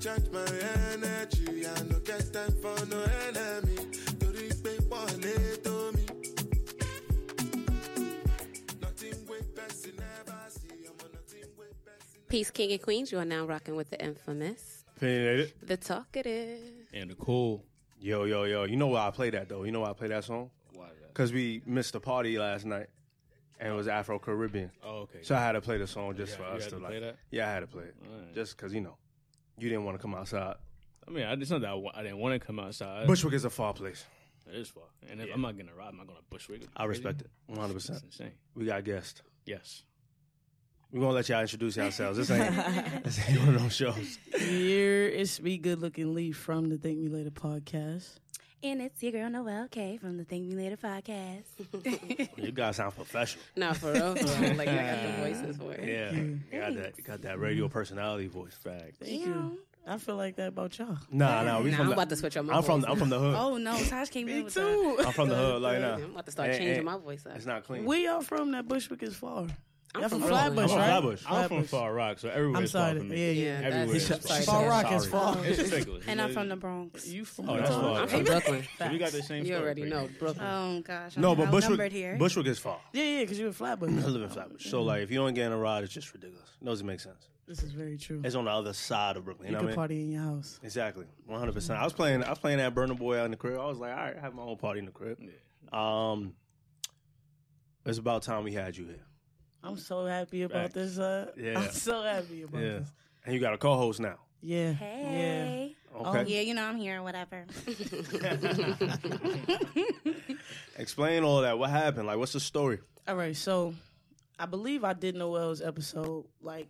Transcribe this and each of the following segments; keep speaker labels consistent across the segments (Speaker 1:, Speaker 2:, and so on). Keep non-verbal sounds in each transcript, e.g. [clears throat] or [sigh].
Speaker 1: recharge my energy. I no get time for no enemy. Torí pé wọlé tó mi. Nothing wey person never see. I'm on nothing wey person
Speaker 2: Peace, King and Queens. You are now rocking with the infamous,
Speaker 3: Opinionated.
Speaker 2: the talkative.
Speaker 4: And the cool.
Speaker 3: Yo, yo, yo. You know why I play that though? You know why I play that song?
Speaker 4: Why?
Speaker 3: Because we missed the party last night, and it was Afro Caribbean.
Speaker 4: Oh, okay.
Speaker 3: So I had to play the song just
Speaker 4: Yeah,
Speaker 3: for us to
Speaker 4: to
Speaker 3: like.
Speaker 4: play that?
Speaker 3: Yeah, I had to play it
Speaker 4: Alright.
Speaker 3: just because you know you didn't want to come outside.
Speaker 4: I mean, I, it's not that I, wa- I didn't want to come outside.
Speaker 3: Bushwick is a far place.
Speaker 4: it is far. And if I'm not gonna ride, I'm not gonna Bushwick.
Speaker 3: I respect it 100.
Speaker 4: It's
Speaker 3: percent
Speaker 4: insane.
Speaker 3: We got guests.
Speaker 4: Yes.
Speaker 3: We're gonna let y'all introduce yourselves. This ain't [laughs] this ain't one of those shows.
Speaker 5: Here is me, good looking Lee from the Thank Me Later podcast.
Speaker 6: And it's your girl Noel K from the Thank Me Later podcast. [laughs]
Speaker 3: You guys sound professional.
Speaker 2: Nah, for real. for real. Like, I got the voices for it.
Speaker 3: Yeah, you got that. You got that radio personality voice. Fact.
Speaker 5: Thank you. I feel like that about y'all.
Speaker 3: Nah, nah. We
Speaker 2: Nah,
Speaker 3: from
Speaker 2: I'm
Speaker 3: the,
Speaker 2: about to switch up my
Speaker 3: I'm from.
Speaker 2: voice.
Speaker 3: I'm from the hood.
Speaker 6: oh no, Tosh came in
Speaker 5: Me
Speaker 6: with
Speaker 5: too.
Speaker 3: I'm from the hood. Like [laughs] now.
Speaker 2: I'm about to start
Speaker 3: Ain't-
Speaker 2: changing
Speaker 3: ain't-
Speaker 2: my voice up.
Speaker 3: It's not clean.
Speaker 5: Where y'all from that Bushwick is far?
Speaker 2: I'm
Speaker 5: Y'all
Speaker 2: from
Speaker 5: from
Speaker 2: Brooklyn.
Speaker 5: Flatbush,
Speaker 3: I'm from
Speaker 5: right?
Speaker 3: Flatbush.
Speaker 4: I'm from
Speaker 5: Flatbush.
Speaker 4: Far Rock, so everywhere
Speaker 5: I'm
Speaker 4: is far
Speaker 5: sorry.
Speaker 4: from
Speaker 5: Yeah,
Speaker 4: me.
Speaker 5: yeah.
Speaker 2: Yeah,
Speaker 4: Everywhere
Speaker 2: that's,
Speaker 4: is
Speaker 2: sorry,
Speaker 5: Far Rock is far.
Speaker 4: It's ridiculous.
Speaker 6: And I'm from the Bronx.
Speaker 5: You from
Speaker 4: Oh, that's
Speaker 5: Brooklyn?
Speaker 4: far.
Speaker 2: I'm from Brooklyn. [laughs]
Speaker 4: So we got the same.
Speaker 2: You
Speaker 4: story,
Speaker 2: already
Speaker 4: pretty
Speaker 2: know
Speaker 4: much.
Speaker 2: Brooklyn.
Speaker 6: Oh gosh, I'm
Speaker 3: No, but
Speaker 6: outnumbered
Speaker 3: Bushwick.
Speaker 6: here.
Speaker 3: Bushwick is far.
Speaker 5: Yeah, yeah, because you're in Flatbush.
Speaker 3: I live in Flatbush, so like if you don't get in a ride, it's just ridiculous. It doesn't make sense.
Speaker 5: This is very true.
Speaker 3: It's on the other side of Brooklyn. You,
Speaker 5: You
Speaker 3: know
Speaker 5: can
Speaker 3: what I mean?
Speaker 5: party in your house.
Speaker 3: Exactly, one hundred percent. I was playing. I was playing that Burna Boy out in the crib. I was like, all right, I have my own party in the crib. Um, it's about time we had you here.
Speaker 5: I'm so happy about
Speaker 3: Facts.
Speaker 5: this. Uh,
Speaker 3: Yeah.
Speaker 5: I'm [laughs] so happy about
Speaker 3: Yeah,
Speaker 5: this.
Speaker 3: and you got a co-host now.
Speaker 5: Yeah.
Speaker 6: Hey.
Speaker 3: Okay,
Speaker 6: Oh yeah, you know I'm here. Whatever. [laughs]
Speaker 3: explain all that. What happened? Like, what's the story?
Speaker 5: All right, so I believe I did Noel's episode like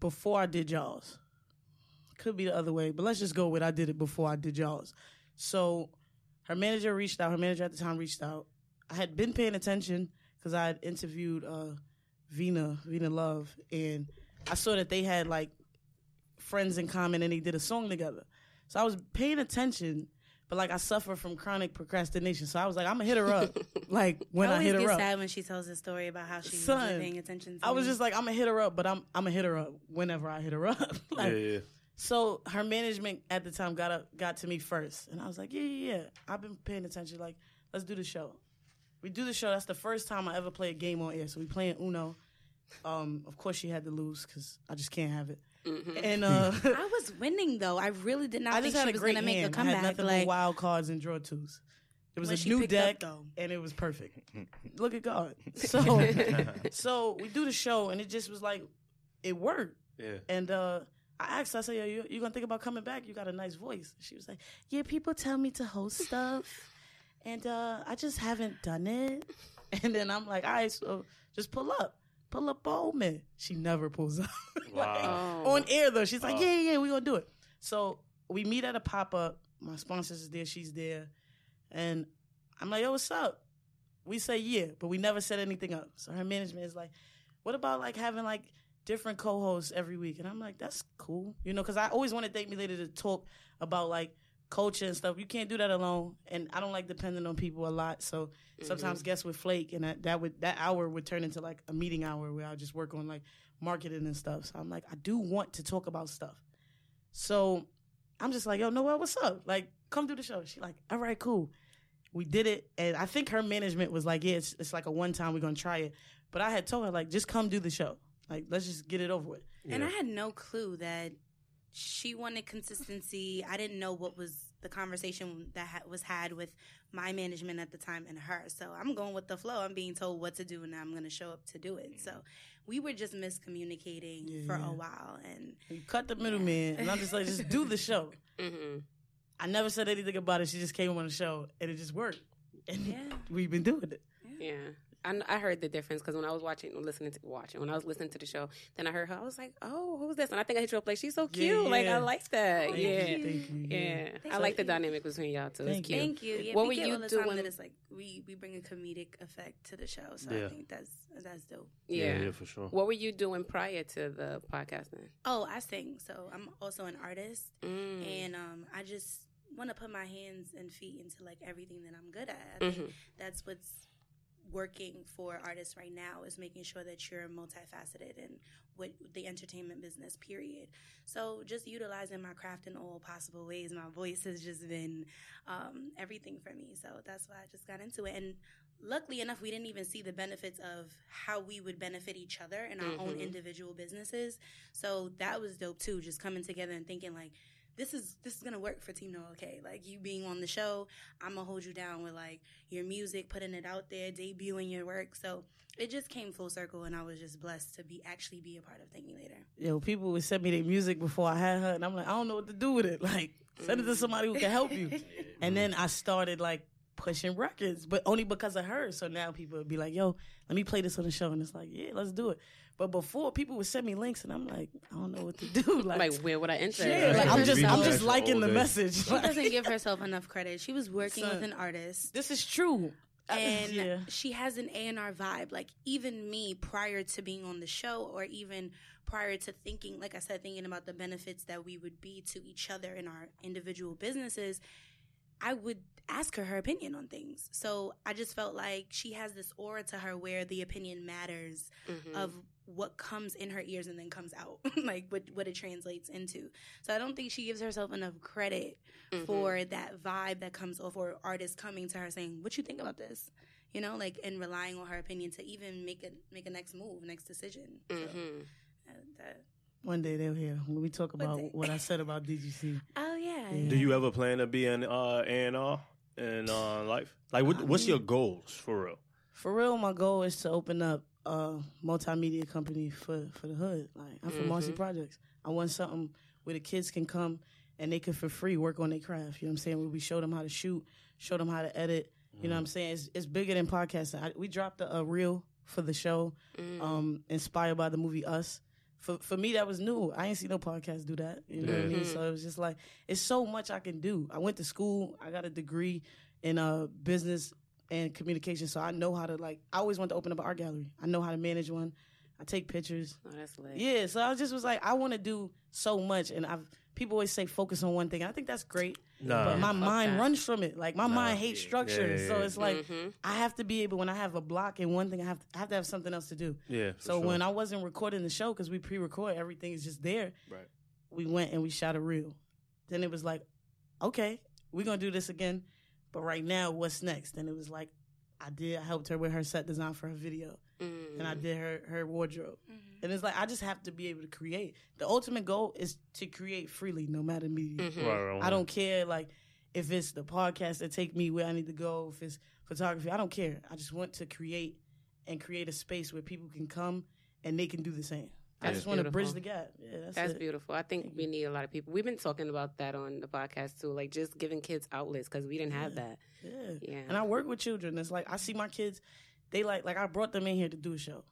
Speaker 5: before I did y'all's. Could be the other way, but let's just go with I did it before I did y'all's. So her manager reached out. Her manager at the time reached out. I had been paying attention because I had interviewed uh, Vina, Vina Love, and I saw that they had like friends in common and they did a song together. So I was paying attention, but like I suffer from chronic procrastination. So I was like, I'm gonna hit her up. [laughs] like when
Speaker 6: I
Speaker 5: I, hit her
Speaker 6: get
Speaker 5: up.
Speaker 6: sad when she tells a story about how she
Speaker 5: Son,
Speaker 6: wasn't paying attention. To
Speaker 5: I was
Speaker 6: me.
Speaker 5: just like, I'm gonna hit her up, but I'm I'm gonna hit her up whenever I hit her up. [laughs] Like,
Speaker 3: yeah, yeah.
Speaker 5: So her management at the time got up, got to me first, and I was like, yeah, yeah, yeah. I've been paying attention. Like, let's do the show. We do the show. That's the first time I ever play a game on air. So we playing Uno. Um, of course she had to lose because I just can't have it. And uh, [laughs]
Speaker 6: I was winning though. I really did not
Speaker 5: I
Speaker 6: think
Speaker 5: just had
Speaker 6: she
Speaker 5: a
Speaker 6: was
Speaker 5: great
Speaker 6: gonna make a
Speaker 5: hand. I had nothing
Speaker 6: Like
Speaker 5: but wild cards and draw twos. It was a new
Speaker 6: picked up,
Speaker 5: deck,
Speaker 6: though.
Speaker 5: and it was perfect. [laughs] Look at God. [laughs] So, so we do the show, and it just was like, it worked.
Speaker 3: yeah.
Speaker 5: And uh, I asked, her, I said, Yo, you, you gonna think about coming back? You got a nice voice. She was like, Yeah, people tell me to host stuff, and uh, I just haven't done it. [laughs] And then I'm like, All right, so just pull up. Pull up me. She never pulls up. [laughs] Like,
Speaker 2: Wow.
Speaker 5: on air though. She's like, Yeah, yeah, yeah, we gonna do it. So we meet at a pop up. My sponsors is there, she's there. And I'm like, yo, what's up? We say yeah, but we never set anything up. So her management is like, what about like having like different co-hosts every week? And I'm like, that's cool, you know, because I always wanted Thank Me Later to talk about like culture and stuff. You can't do that alone, and I don't like depending on people a lot. So mm-hmm. sometimes guests would flake, and that, that would that hour would turn into like a meeting hour where I just work on like marketing and stuff. So I'm like, I do want to talk about stuff. So I'm just like, yo, Noel, what's up? Like, come do the show. She like, all right, cool. We did it, and I think her management was like, yeah, it's, it's like a one time we're gonna try it. But I had told her like, just come do the show. Like, let's just get it over with.
Speaker 6: And I had no clue that she wanted consistency. I didn't know what was the conversation that ha- was had with my management at the time and her. So I'm going with the flow. I'm being told what to do and I'm going to show up to do it. So we were just miscommunicating for
Speaker 5: Yeah.
Speaker 6: a while. And
Speaker 5: You cut the middleman, and I'm just like, just do the show. [laughs]
Speaker 2: Mm-hmm.
Speaker 5: I never said anything about it. She just came on the show, and it just worked. And
Speaker 6: Yeah.
Speaker 5: we've been doing it.
Speaker 2: Yeah. I, I heard the difference because when I was watching, listening to watching, when I was listening to the show, then I heard her. I was like, "Oh, who's this?" And I think I hit you up like, "She's so
Speaker 5: Yeah,
Speaker 2: cute. Like. I like that.
Speaker 5: Thank
Speaker 2: yeah,
Speaker 5: you, thank you,
Speaker 2: yeah.
Speaker 5: yeah.
Speaker 2: I
Speaker 6: Thank
Speaker 2: like the dynamic between y'all too.
Speaker 5: Thank
Speaker 2: it's cute.
Speaker 6: Thank you. Yeah,
Speaker 2: What
Speaker 6: we
Speaker 2: were
Speaker 6: get
Speaker 2: you
Speaker 6: all the time
Speaker 2: doing-
Speaker 6: that it's like we, we bring a comedic effect to the show. So
Speaker 3: Yeah.
Speaker 6: I think that's that's dope.
Speaker 2: Yeah.
Speaker 3: yeah, for sure.
Speaker 2: What were you doing prior to the podcasting?
Speaker 6: Oh, I sing. So I'm also an artist.
Speaker 2: Mm.
Speaker 6: and um, I just want to put my hands and feet into like everything that I'm good at. I think
Speaker 2: Mhm.
Speaker 6: that's what's working for artists right now is making sure that you're multifaceted in with the entertainment business period. So just utilizing my craft in all possible ways. My voice has just been um, everything for me. So that's why i just got into it. And luckily enough we didn't even see the benefits of how we would benefit each other in our own
Speaker 2: Mhm.
Speaker 6: individual businesses. So that was dope too just coming together and thinking like this is this is gonna work for Team No Okay. Like you being on the show, I'm gonna hold you down with like your music, putting it out there, debuting your work. So it just came full circle, and I was just blessed to be actually be a part of Thank You Later.
Speaker 5: Yo, people would send me their music before I had her, and I'm like, I don't know what to do with it. [laughs] Like, send it to somebody who can help you. [laughs] And then I started like pushing records, but only because of her. So now people would be like, "Yo, let me play this on the show," and it's like, "Yeah, let's do it." But before, people would send me links, and I'm like, I don't know what to do. [laughs] Like,
Speaker 2: Like, where would I enter?
Speaker 5: yeah, like, I'm just, I'm just liking the message.
Speaker 6: She
Speaker 5: Like,
Speaker 6: doesn't give herself [laughs] enough credit. She was working
Speaker 5: Son.
Speaker 6: with an artist.
Speaker 5: this is true.
Speaker 6: Uh, and [laughs]
Speaker 5: yeah.
Speaker 6: she has an A&R vibe. Like even me prior to being on the show or even prior to thinking, like I said, thinking about the benefits that we would be to each other in our individual businesses, I would ask her her opinion on things. So I just felt like she has this aura to her where the opinion matters
Speaker 2: Mhm.
Speaker 6: of what comes in her ears and then comes out, [laughs] like what, what it translates into. So I don't think she gives herself enough credit
Speaker 2: Mhm.
Speaker 6: for that vibe that comes off or artists coming to her saying, "What you think about this?" You know, like and relying on her opinion to even make a make a next move, next decision. So,
Speaker 2: Mhm.
Speaker 6: uh, that,
Speaker 5: One day they'll hear when we talk about what I said about DGC. [laughs]
Speaker 6: oh yeah,
Speaker 5: Yeah.
Speaker 3: Do you ever plan to be an uh, A&R in uh, life? Like, what, what's your goals for real?
Speaker 5: For real, my goal is to open up a multimedia company for, for the hood. Like I'm from Marcy
Speaker 2: Mhm.
Speaker 5: Projects. I want something where the kids can come and they can for free work on their craft. You know what I'm saying? Where we show them how to shoot, show them how to edit. You know what I'm saying? It's, it's bigger than podcasting. I, we dropped a, a reel for the show,
Speaker 2: Mm.
Speaker 5: um, inspired by the movie Us. For for me, that was new. I ain't seen no podcast do that. You know what I mean? So it was just like it's so much I can do. I went to school. I got a degree in uh business and communication, so I know how to like. I always want to open up an art gallery. I know how to manage one. I take pictures.
Speaker 2: Oh, that's lit.
Speaker 5: Yeah, so I just was like, I want to do so much, and I've people always say focus on one thing. I think that's great,
Speaker 3: Nah.
Speaker 5: but my
Speaker 2: Fuck
Speaker 5: mind
Speaker 2: that.
Speaker 5: runs from it. Like my mind hates
Speaker 3: yeah.
Speaker 5: structure,
Speaker 3: Yeah, yeah,
Speaker 5: so it's like
Speaker 2: Mhm.
Speaker 5: I have to be able when I have a block in one thing, I have to, I have to have something else to do.
Speaker 3: Yeah.
Speaker 5: So
Speaker 3: sure.
Speaker 5: when I wasn't recording the show because we pre-record, everything is just there.
Speaker 3: Right.
Speaker 5: We went and we shot a reel. Then it was like, okay, we're gonna do this again, but right now, what's next? And it was like, I did. I helped her with her set design for her video,
Speaker 2: Mm.
Speaker 5: and I did her her wardrobe.
Speaker 6: Mhm.
Speaker 5: And it's like I just have to be able to create. The ultimate goal is to create freely, no matter medium.
Speaker 2: Mhm.
Speaker 3: Right, right,
Speaker 5: I don't care like if it's the podcast that take me where I need to go, if it's photography, I don't care. I just want to create and create a space where people can come and they can do the same. I just want to bridge the gap. Yeah, that's,
Speaker 2: That's
Speaker 5: it.
Speaker 2: beautiful. I think we need a lot of people. We've been talking about that on the podcast too, like just giving kids outlets because we didn't have that.
Speaker 5: Yeah.
Speaker 2: Yeah.
Speaker 5: And I work with children. It's like I see my kids, they like like I brought them in here to do a show.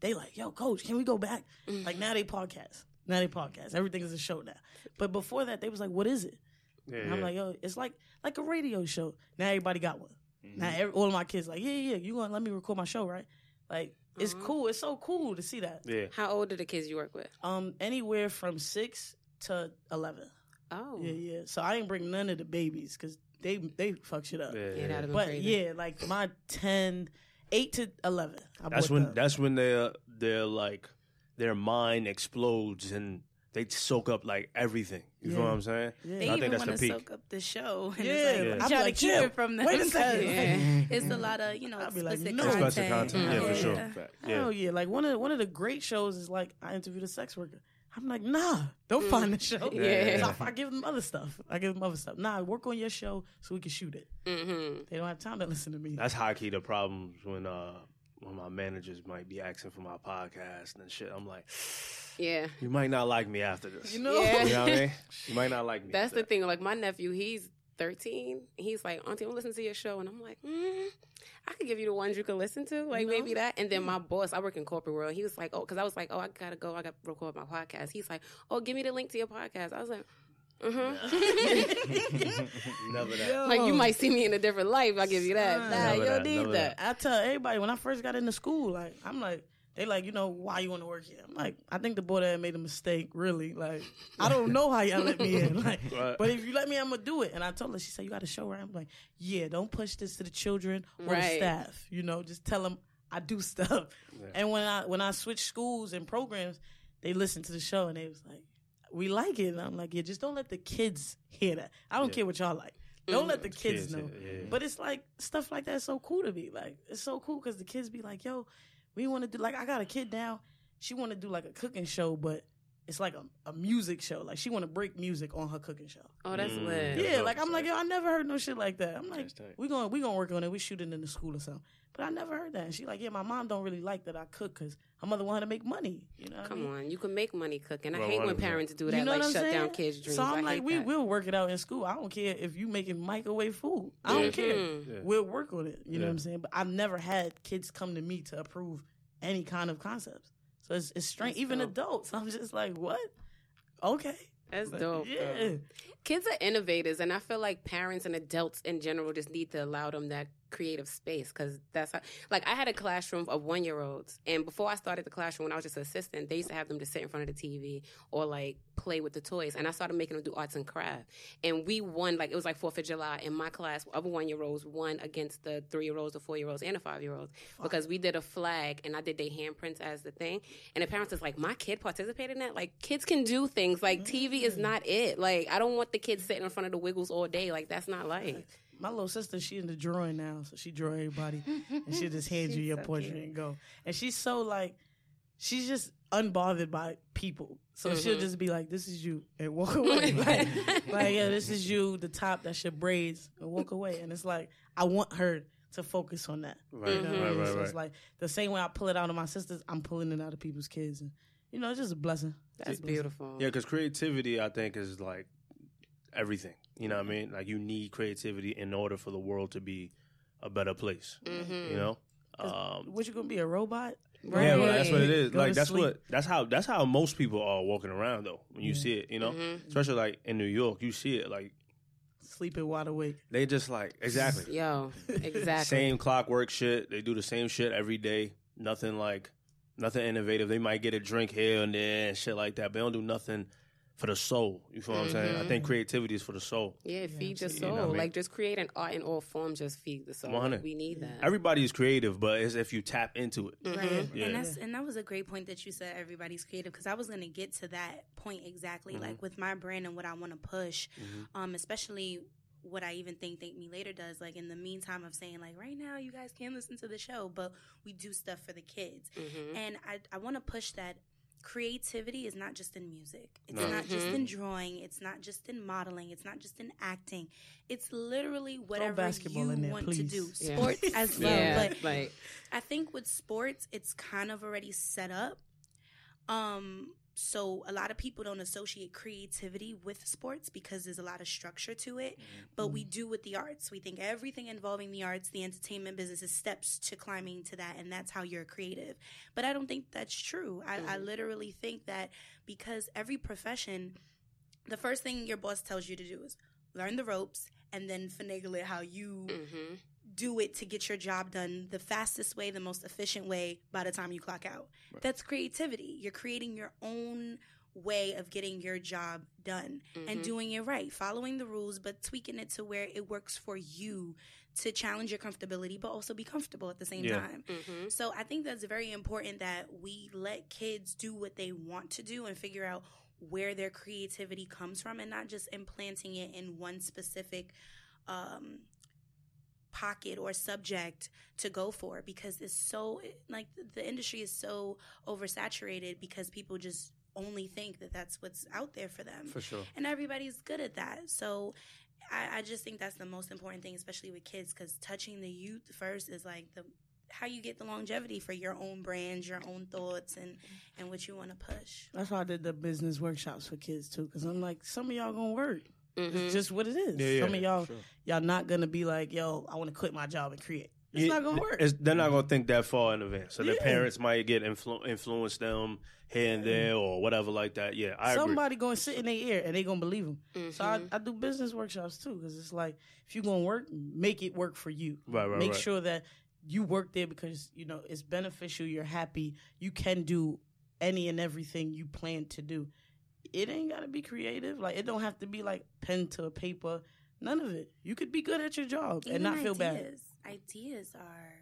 Speaker 5: They like, yo, coach, can we go back? Like now they podcast. Now they podcast. Everything is a show now. But before that, they was like, what is it?
Speaker 3: Yeah,
Speaker 5: And I'm
Speaker 3: yeah.
Speaker 5: like, yo, it's like like a radio show. Now everybody got one. Now
Speaker 3: Mm-hmm.
Speaker 5: every, all of my kids like, yeah, yeah, you gonna let me record my show, right? Like it's
Speaker 2: Mhm.
Speaker 5: cool. It's so cool to see that.
Speaker 3: yeah.
Speaker 2: How old are the kids you work with?
Speaker 5: Um, anywhere from six to eleven.
Speaker 2: Oh,
Speaker 5: Yeah, yeah. So I didn't bring none of the babies because they they fuck shit up.
Speaker 3: Yeah,
Speaker 2: Yeah,
Speaker 3: yeah.
Speaker 2: that'd have been
Speaker 5: But
Speaker 2: crazy.
Speaker 5: yeah, like my 10, 8 to eleven. I
Speaker 3: That's when
Speaker 5: them.
Speaker 3: that's when their their like their mind explodes and they soak up like everything. You know what I'm saying?
Speaker 5: Yeah.
Speaker 6: They
Speaker 3: I
Speaker 6: even
Speaker 3: think that's
Speaker 6: want
Speaker 3: the
Speaker 6: to
Speaker 3: peak.
Speaker 6: soak up the show. And
Speaker 5: Yeah,
Speaker 6: it's like,
Speaker 3: Yeah.
Speaker 6: I'm
Speaker 5: I'm
Speaker 6: trying
Speaker 5: like,
Speaker 6: to keep
Speaker 5: chill.
Speaker 6: it from them.
Speaker 5: Wait a second.
Speaker 2: Yeah. [laughs]
Speaker 6: it's a lot of you know
Speaker 5: I'll be like,
Speaker 6: explicit
Speaker 5: no.
Speaker 6: content.
Speaker 3: Explicit content, yeah, for sure.
Speaker 6: Yeah.
Speaker 3: Fact.
Speaker 5: Hell
Speaker 3: Yeah.
Speaker 5: yeah! Like one of one of the great shows is like I interviewed a sex worker. I'm like, nah, don't find the show. [laughs]
Speaker 2: Yeah.
Speaker 5: So I, I give them other stuff. I give them other stuff. Nah, work on your show so we can shoot it.
Speaker 2: Mm-hmm.
Speaker 5: They don't have time to listen to me.
Speaker 3: That's high key the problems when uh when my managers might be asking for my podcast and shit. I'm like, [sighs]
Speaker 2: Yeah.
Speaker 3: you might not like me after this.
Speaker 5: You know?
Speaker 2: Yeah.
Speaker 3: You know what I mean? [laughs] You might not like me.
Speaker 2: That's the
Speaker 3: that.
Speaker 2: thing. Like my nephew, he's 13. He's like, Auntie, I'm listening to your show, and I'm like, mm, I could give you the ones you can listen to, like
Speaker 5: You know?
Speaker 2: maybe that. And then my boss, I work in corporate world. He was like, oh, because I was like, oh, I gotta go, I got to record my podcast. He's like, oh, give me the link to your podcast. I was like. Mm-hmm. [laughs]
Speaker 3: Never that.
Speaker 2: like you might see me in a different life. I give you that. Nah, you don't need
Speaker 3: never
Speaker 2: that.
Speaker 5: I tell everybody when I first got into school, like I'm like, They like, you know, why you want to work here? I'm like, I think the boy that made a mistake. Really, like, I don't know how y'all let me in. [laughs] Like,
Speaker 3: Right.
Speaker 5: but if you let me, I'm gonna do it. And I told her, she said, you got to show her. I'm like, yeah, don't push this to the children or the staff. You know, just tell them I do [laughs] stuff. And when I when I switched schools and programs, they listened to the show and they was like, we like it. And I'm like, yeah, just don't let the kids hear that. I don't care what y'all like. Don't let the mm. kids,
Speaker 3: Kids,
Speaker 5: know.
Speaker 3: yeah, yeah.
Speaker 5: But it's like stuff like that is so cool to me. Like it's so cool because the kids be like, "Yo, we want to do like I got a kid now. She want to do like a cooking show, but it's like a, a music show. Like she want to break music on her cooking show.
Speaker 2: Oh, that's
Speaker 3: Mm.
Speaker 2: lit.
Speaker 5: Yeah, like I'm like, yo, I never heard no shit like that. I'm like, we going we gonna work on it. We shoot it in the school or something. But I never heard that. And she like, yeah, my mom don't really like that I cook because her mother wanted to make money. You know, what I
Speaker 2: Come
Speaker 5: mean?
Speaker 2: on, you can make money cooking. I
Speaker 3: Well,
Speaker 2: hate when parents do that,
Speaker 5: You know
Speaker 2: like
Speaker 5: what I'm
Speaker 2: shut
Speaker 5: saying?
Speaker 2: down kids' dreams.
Speaker 5: So I'm
Speaker 2: I
Speaker 5: like, we
Speaker 2: that.
Speaker 5: will work it out in school. I don't care if you making microwave food. I don't care.
Speaker 2: Mhm.
Speaker 3: Yeah.
Speaker 5: We'll work on it. You know what I'm saying? But I've never had kids come to me to approve any kind of concepts. So it's, it's strange.
Speaker 2: That's
Speaker 5: Even
Speaker 2: dope.
Speaker 5: adults, [laughs] I'm just like, what? Okay.
Speaker 2: That's
Speaker 5: But,
Speaker 2: dope.
Speaker 5: Yeah.
Speaker 2: though. Kids are innovators, and I feel like parents and adults in general just need to allow them that creative space because that's how, like I had a classroom of one year olds, and before I started the classroom, when I was just an assistant, they used to have them to sit in front of the TV or like play with the toys, and I started making them do arts and craft, and we won like it was like Fourth of July in my class of one year olds won against the three year olds, the four year olds, and the five year olds because we did a flag and I did their handprints as the thing, and the parents was like, my kid participated in that. Like kids can do things. Like TV is mm. not it. Like I don't want the kids sitting in front of the Wiggles all day. Like that's not life.
Speaker 5: My little sister, she in the drawing now, so she draw everybody, and she just hand [laughs] you your
Speaker 6: so
Speaker 5: portrait
Speaker 6: cute.
Speaker 5: and go. And she's so like, she's just unbothered by people, so she'll mm-hmm. just be like, "This is you," and walk [laughs] away. [laughs] like, like, yeah, this is you, the top, that's your braids, and walk away. And it's like, I want her to focus on that.
Speaker 3: Right,
Speaker 5: You know what I
Speaker 3: right,
Speaker 5: mean?
Speaker 3: right,
Speaker 5: So it's like the same way I pull it out of my sisters, I'm pulling it out of people's kids, and you know, it's just a blessing.
Speaker 2: That's beautiful.
Speaker 3: Yeah, because creativity, I think, is like everything. You know what I mean? Like you need creativity in order for the world to be a better place.
Speaker 2: Mm-hmm.
Speaker 3: You know? Um,
Speaker 5: What you gonna be a robot?
Speaker 3: Yeah, well, that's what it is.
Speaker 5: Go
Speaker 3: like that's
Speaker 5: sleep.
Speaker 3: what that's how that's how most people are walking around though. When you see it, you know,
Speaker 2: Mm-hmm.
Speaker 3: especially like in New York, you see it like
Speaker 5: Sleeping wide awake.
Speaker 3: they just like exactly
Speaker 2: Yo, exactly.
Speaker 3: same clockwork shit. They do the same shit every day. Nothing like nothing innovative. They might get a drink here and there and shit like that, but they don't do nothing for the soul. You feel what I'm saying? I think creativity is for the soul.
Speaker 2: Yeah, it feeds your
Speaker 3: You
Speaker 2: soul.
Speaker 3: know I mean?
Speaker 2: Like just create an art in all forms. Just feed the soul.
Speaker 3: 100.
Speaker 2: We need that.
Speaker 3: Everybody is creative, but it's if you tap into it.
Speaker 6: Right.
Speaker 3: Yeah.
Speaker 6: And that's and that was a great point that you said everybody's creative because I was going to get to that point exactly
Speaker 3: Mm-hmm.
Speaker 6: like with my brand and what I want to push um especially what I even think Thank Me Later does like in the meantime of saying like right now you guys can listen to the show but we do stuff for the kids.
Speaker 2: Mm-hmm.
Speaker 6: And I I want to push that creativity is not just in music. It's
Speaker 3: No.
Speaker 6: not just in drawing, it's not just in modeling, it's not just in acting. It's literally whatever
Speaker 5: basketball
Speaker 6: you
Speaker 5: in there,
Speaker 6: want to
Speaker 5: please.
Speaker 6: do.
Speaker 2: Yeah.
Speaker 6: Sports as [laughs] well,
Speaker 2: yeah,
Speaker 6: but
Speaker 2: like
Speaker 6: I think with sports, it's kind of already set up. Um, so a lot of people don't associate creativity with sports because there's a lot of structure to it. Mm-hmm. But we mm. do with the arts. We think everything involving the arts, the entertainment business, is steps to climbing to that, and that's how you're creative. But I don't think that's true. I, I mm-hmm. literally think that because every profession, the first thing your boss tells you to do is learn the ropes and then finagle it how you
Speaker 2: mm-hmm.
Speaker 6: Do it to get your job done the fastest way, the most efficient way by the time you clock out. That's creativity. You're creating your own way of getting your job done and doing it right, following the rules, but tweaking it to where it works for you to challenge your comfortability, but also be comfortable at the same
Speaker 3: Yeah.
Speaker 6: time.
Speaker 2: Mm-hmm.
Speaker 6: So I think that's very important that we let kids do what they want to do and figure out where their creativity comes from and not just implanting it in one specific um, pocket or subject to go for because it's so like the industry is so oversaturated because people just only think that that's what's out there for them
Speaker 3: For sure.
Speaker 6: and everybody's good at that. So I, I just think that's the most important thing, especially with kids, because touching the youth first is like the how you get the longevity for your own brand, your own thoughts, and and what you want to push.
Speaker 5: That's why I did the business workshops for kids too, because I'm like, some of y'all gonna work.
Speaker 2: Mm-hmm.
Speaker 5: It's just what it is.
Speaker 3: Yeah, yeah,
Speaker 5: some of y'all,
Speaker 3: sure.
Speaker 5: y'all not gonna be like, yo, I want to quit my job and create. It's
Speaker 3: Yeah,
Speaker 5: not gonna work.
Speaker 3: It's, they're not gonna think that far in advance. So their parents might get influ- influence them here and there or whatever like that. Yeah, I agree.
Speaker 5: Somebody gonna sit in their ear and they gonna believe them. So I,
Speaker 2: Mm-hmm.
Speaker 5: I do business workshops too, because it's like if you gonna work, make it work for you.
Speaker 3: Right, right,
Speaker 5: Make
Speaker 3: right.
Speaker 5: sure that you work there because you know it's beneficial. You're happy. You can do any and everything you plan to do. It ain't gotta be creative. Like it don't have to be like pen to a paper. None of it. You could be good at your job and
Speaker 6: Even
Speaker 5: not feel bad.
Speaker 6: ideas. Ideas are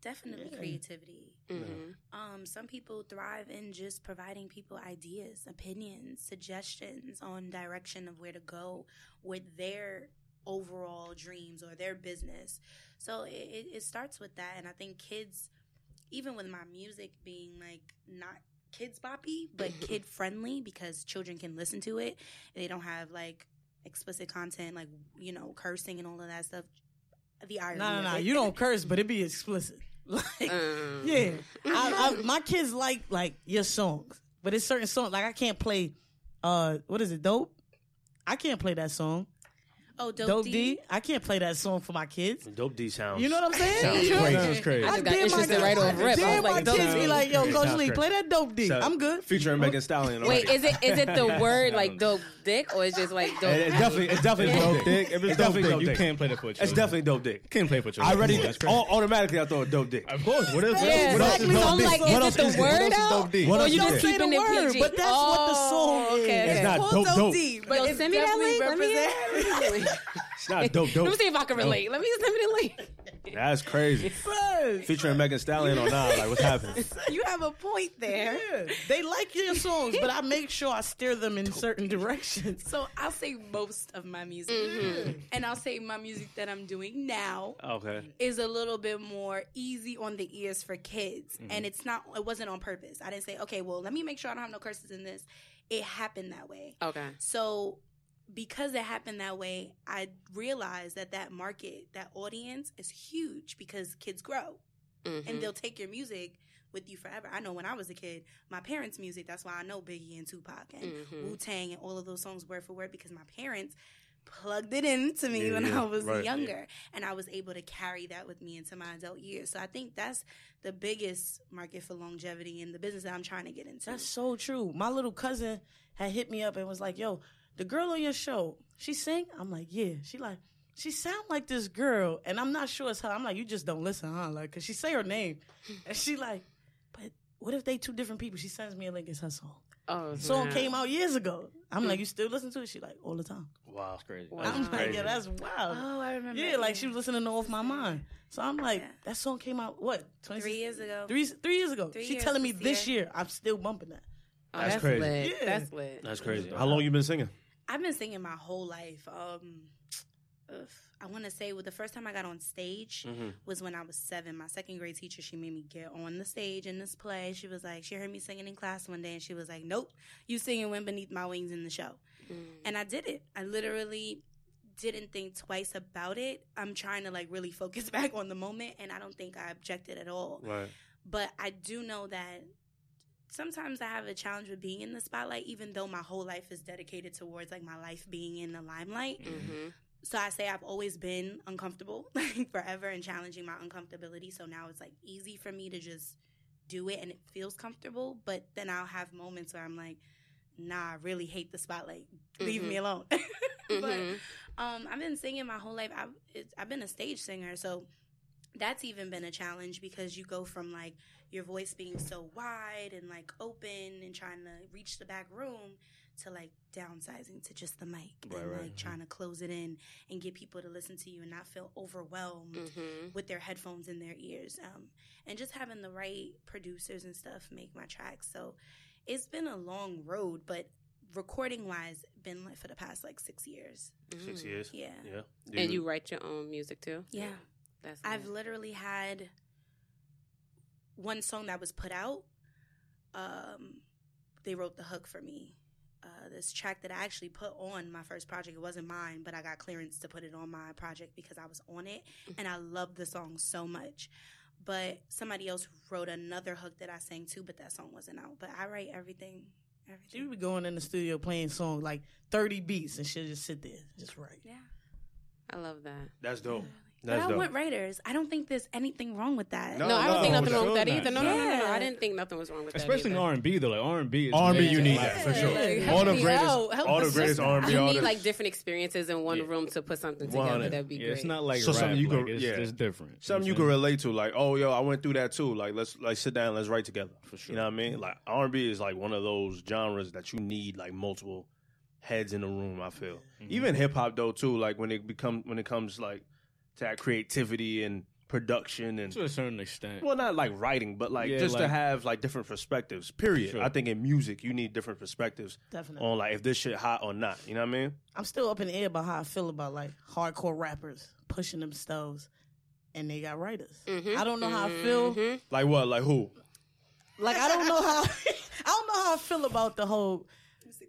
Speaker 6: definitely
Speaker 5: Yeah.
Speaker 6: creativity.
Speaker 2: Mhm.
Speaker 6: Um, some people thrive in just providing people ideas, opinions, suggestions on direction of where to go with their overall dreams or their business. So it, it, it starts with that, and I think kids, even with my music being like not kids boppy, but [coughs] kid friendly because children can listen to it. They don't have like explicit content, like you know, cursing and all of that stuff. The irony.
Speaker 5: No, no, no. You don't curse, but it be explicit. [laughs] Like,
Speaker 2: Um,
Speaker 5: yeah, I, I, my kids like like your songs, but it's certain songs like I can't play. Uh, what is it? Dope. I can't play that song.
Speaker 6: Oh, dope,
Speaker 5: Dope,
Speaker 6: D.
Speaker 5: D. I can't play that song for my kids.
Speaker 3: Dope D sounds.
Speaker 5: You know what I'm saying?
Speaker 4: Sounds
Speaker 5: You know what I'm
Speaker 4: crazy. Sounds crazy.
Speaker 2: I just got
Speaker 5: dare my
Speaker 2: interested
Speaker 5: kids-
Speaker 2: right off rip. I was
Speaker 5: my
Speaker 2: like, dope
Speaker 5: kids be like, yo, go
Speaker 4: Sounds
Speaker 5: sleep.
Speaker 4: crazy.
Speaker 5: Play that dope D.
Speaker 3: Sound-
Speaker 5: I'm good.
Speaker 3: Featuring Megan Stallion.
Speaker 2: Wait,
Speaker 3: already.
Speaker 2: is it is it the [laughs] word like dope dick or is just like dope?
Speaker 3: It's definitely it's definitely dope dick.
Speaker 4: If it's,
Speaker 3: It's
Speaker 4: dope
Speaker 3: definitely
Speaker 4: dick,
Speaker 3: dope
Speaker 4: you can't play that for children.
Speaker 3: It's definitely dope dick.
Speaker 4: Can't play for children.
Speaker 3: I already
Speaker 4: That's
Speaker 3: automatically I thought dope dick.
Speaker 4: Of course. What else?
Speaker 2: Yeah,
Speaker 4: what else is dope
Speaker 2: So
Speaker 4: dick?
Speaker 2: like,
Speaker 3: else
Speaker 2: it the
Speaker 3: is- what else is dope D?
Speaker 2: Or
Speaker 3: What else
Speaker 2: you
Speaker 3: is
Speaker 2: just keeping
Speaker 5: Say
Speaker 2: it
Speaker 5: the word,
Speaker 2: PG?
Speaker 5: but that's what the song
Speaker 2: Oh,
Speaker 5: is.
Speaker 3: It's not dope dope.
Speaker 6: D, but
Speaker 2: send me that link. Let me,
Speaker 6: represent-
Speaker 3: It's not dope
Speaker 2: let
Speaker 3: dope.
Speaker 2: me see if I can relate. Let me send me the link.
Speaker 3: That's crazy.
Speaker 5: Yes.
Speaker 3: Featuring Megan Stallion or not? Like what's happening?
Speaker 6: you have a point there.
Speaker 5: Yeah. They like your songs, but I make sure I steer them in certain directions.
Speaker 6: So I'll say most of my music, mm-hmm. and I'll say my music that I'm doing now
Speaker 3: Okay.
Speaker 6: is a little bit more easy on the ears for kids, mm-hmm. and it's not. It wasn't on purpose. I didn't say, okay, well, let me make sure I don't have no curses in this. It happened that way.
Speaker 2: Okay.
Speaker 6: So because it happened that way, I realized that that market, that audience is huge because kids grow
Speaker 2: Mhm.
Speaker 6: and they'll take your music with you forever. I know when I was a kid, my parents' music, that's why I know Biggie and Tupac and
Speaker 2: Mhm.
Speaker 6: Wu Tang and all of those songs word for word because my parents plugged it into me
Speaker 3: Yeah,
Speaker 6: when
Speaker 3: yeah,
Speaker 6: I was
Speaker 3: right,
Speaker 6: younger and I was able to carry that with me into my adult years. So I think that's the biggest market for longevity in the business that I'm trying to get into.
Speaker 5: That's so true. My little cousin had hit me up and was like, "Yo, the girl on your show, she sing?" I'm like, "Yeah." She like, she sound like this girl, and I'm not sure it's her. I'm like, "You just don't listen, huh?" Like, cause she say her name, [laughs] and she like, "But what if they two different people?" She sends me a link. It's her song.
Speaker 2: Oh,
Speaker 5: Song
Speaker 2: snap.
Speaker 5: came out years ago. I'm like, hmm. "You still listen to it?" She like, "All the time."
Speaker 3: Wow.
Speaker 4: That's crazy.
Speaker 2: Wow.
Speaker 5: I'm like,
Speaker 3: crazy.
Speaker 5: "Yeah, that's wild."
Speaker 6: oh, I remember.
Speaker 5: yeah, like she was listening to Off My Mind. So I'm like,
Speaker 6: Yeah.
Speaker 5: that song came out what? 26
Speaker 6: three years ago.
Speaker 5: Three three years ago.
Speaker 6: Three
Speaker 5: she
Speaker 6: years
Speaker 5: telling me
Speaker 6: this
Speaker 5: this year. I'm still bumping that.
Speaker 2: Oh,
Speaker 3: That's
Speaker 2: that's,
Speaker 3: crazy.
Speaker 2: lit.
Speaker 5: Yeah.
Speaker 2: That's lit.
Speaker 3: That's crazy. How long you been singing?
Speaker 6: I've been singing my whole life. Um, ugh, I want to say, well, the first time I got on stage
Speaker 3: Mm-hmm.
Speaker 6: was when I was seven. My second grade teacher, she made me get on the stage in this play. She was like, she heard me singing in class one day, and she was like, "Nope, you singing "Wind Beneath My Wings" in the show."
Speaker 2: Mm.
Speaker 6: And I did it. I literally didn't think twice about it. I'm trying to like really focus [laughs] back on the moment, and I don't think I objected at all.
Speaker 3: Right.
Speaker 6: But I do know that sometimes I have a challenge with being in the spotlight, even though my whole life is dedicated towards like my life being in the limelight.
Speaker 2: Mm-hmm.
Speaker 6: So I say I've always been uncomfortable, [laughs] like forever, and challenging my uncomfortability. So now it's like easy for me to just do it, and it feels comfortable. But then I'll have moments where I'm like, Nah, I really hate the spotlight. Leave
Speaker 2: Mhm.
Speaker 6: me alone.
Speaker 2: Mhm. [laughs]
Speaker 6: But um, I've been singing my whole life. I've it's, I've been a stage singer, so that's even been a challenge because you go from like your voice being so wide and like open and trying to reach the back room to like downsizing to just the mic
Speaker 4: Right,
Speaker 6: and
Speaker 4: right.
Speaker 6: like trying to close it in and get people to listen to you and not feel overwhelmed
Speaker 2: Mhm.
Speaker 6: with their headphones in their ears um, and just having the right producers and stuff make my tracks so it's been a long road but recording wise been like for the past like six years
Speaker 3: Six
Speaker 2: Mm.
Speaker 3: years.
Speaker 6: yeah
Speaker 3: Yeah. Do
Speaker 2: And you write your own music too?
Speaker 6: yeah
Speaker 2: That's
Speaker 6: I've
Speaker 2: lit.
Speaker 6: literally had one song that was put out. Um, they wrote the hook for me. Uh, this track that I actually put on my first project. It wasn't mine, but I got clearance to put it on my project because I was on it, and I love the song so much. But somebody else wrote another hook that I sang too, but that song wasn't out. But I write everything.
Speaker 5: She
Speaker 6: Everything.
Speaker 5: would be going in the studio playing songs like 30 beats and she'll just sit there, just write.
Speaker 6: Yeah.
Speaker 2: I love that.
Speaker 3: That's dope.
Speaker 6: But
Speaker 3: That's
Speaker 6: I
Speaker 3: dope.
Speaker 6: want writers. I don't think there's anything wrong with that.
Speaker 3: No,
Speaker 2: No, I don't think nothing wrong with that either. No,
Speaker 4: not.
Speaker 2: no, no, no, no. I didn't think nothing was wrong with that.
Speaker 4: Especially in
Speaker 2: either.
Speaker 4: R and B though, like R and B.
Speaker 3: R&B, you need
Speaker 2: Yeah.
Speaker 3: that for sure.
Speaker 2: Like,
Speaker 3: all the greatest, all the greatest. R&B
Speaker 2: You need like different experiences in one
Speaker 4: Yeah.
Speaker 2: room to put something
Speaker 3: 100.
Speaker 2: together. That'd be
Speaker 4: Yeah,
Speaker 2: great.
Speaker 4: it's not like
Speaker 3: So
Speaker 4: rap,
Speaker 3: something you
Speaker 4: like,
Speaker 3: could-
Speaker 4: it's,
Speaker 3: yeah.
Speaker 4: it's different.
Speaker 3: something you
Speaker 4: know
Speaker 3: can relate to. Like, oh, yo, I went through that too. Like, let's like sit down, let's write together.
Speaker 4: For sure.
Speaker 3: You know what I mean? Like R and B is like one of those genres that you need like multiple heads in the room. I feel
Speaker 4: Mm-hmm.
Speaker 3: even hip hop though too. Like when it become when it comes like to that creativity and production and
Speaker 4: to a certain extent.
Speaker 3: well, not like writing, but like
Speaker 4: Yeah,
Speaker 3: just to have like different perspectives. Period.
Speaker 4: Sure.
Speaker 3: I think in music you need different perspectives
Speaker 5: Definitely.
Speaker 3: on like if this shit hot or not. You know what I mean?
Speaker 5: I'm still up in the air about how I feel about like hardcore rappers pushing themselves, and they got writers.
Speaker 2: Mhm.
Speaker 5: I don't know how I feel.
Speaker 2: Mhm.
Speaker 3: Like what? Like who?
Speaker 5: Like I don't know how [laughs] I don't know how I feel about the whole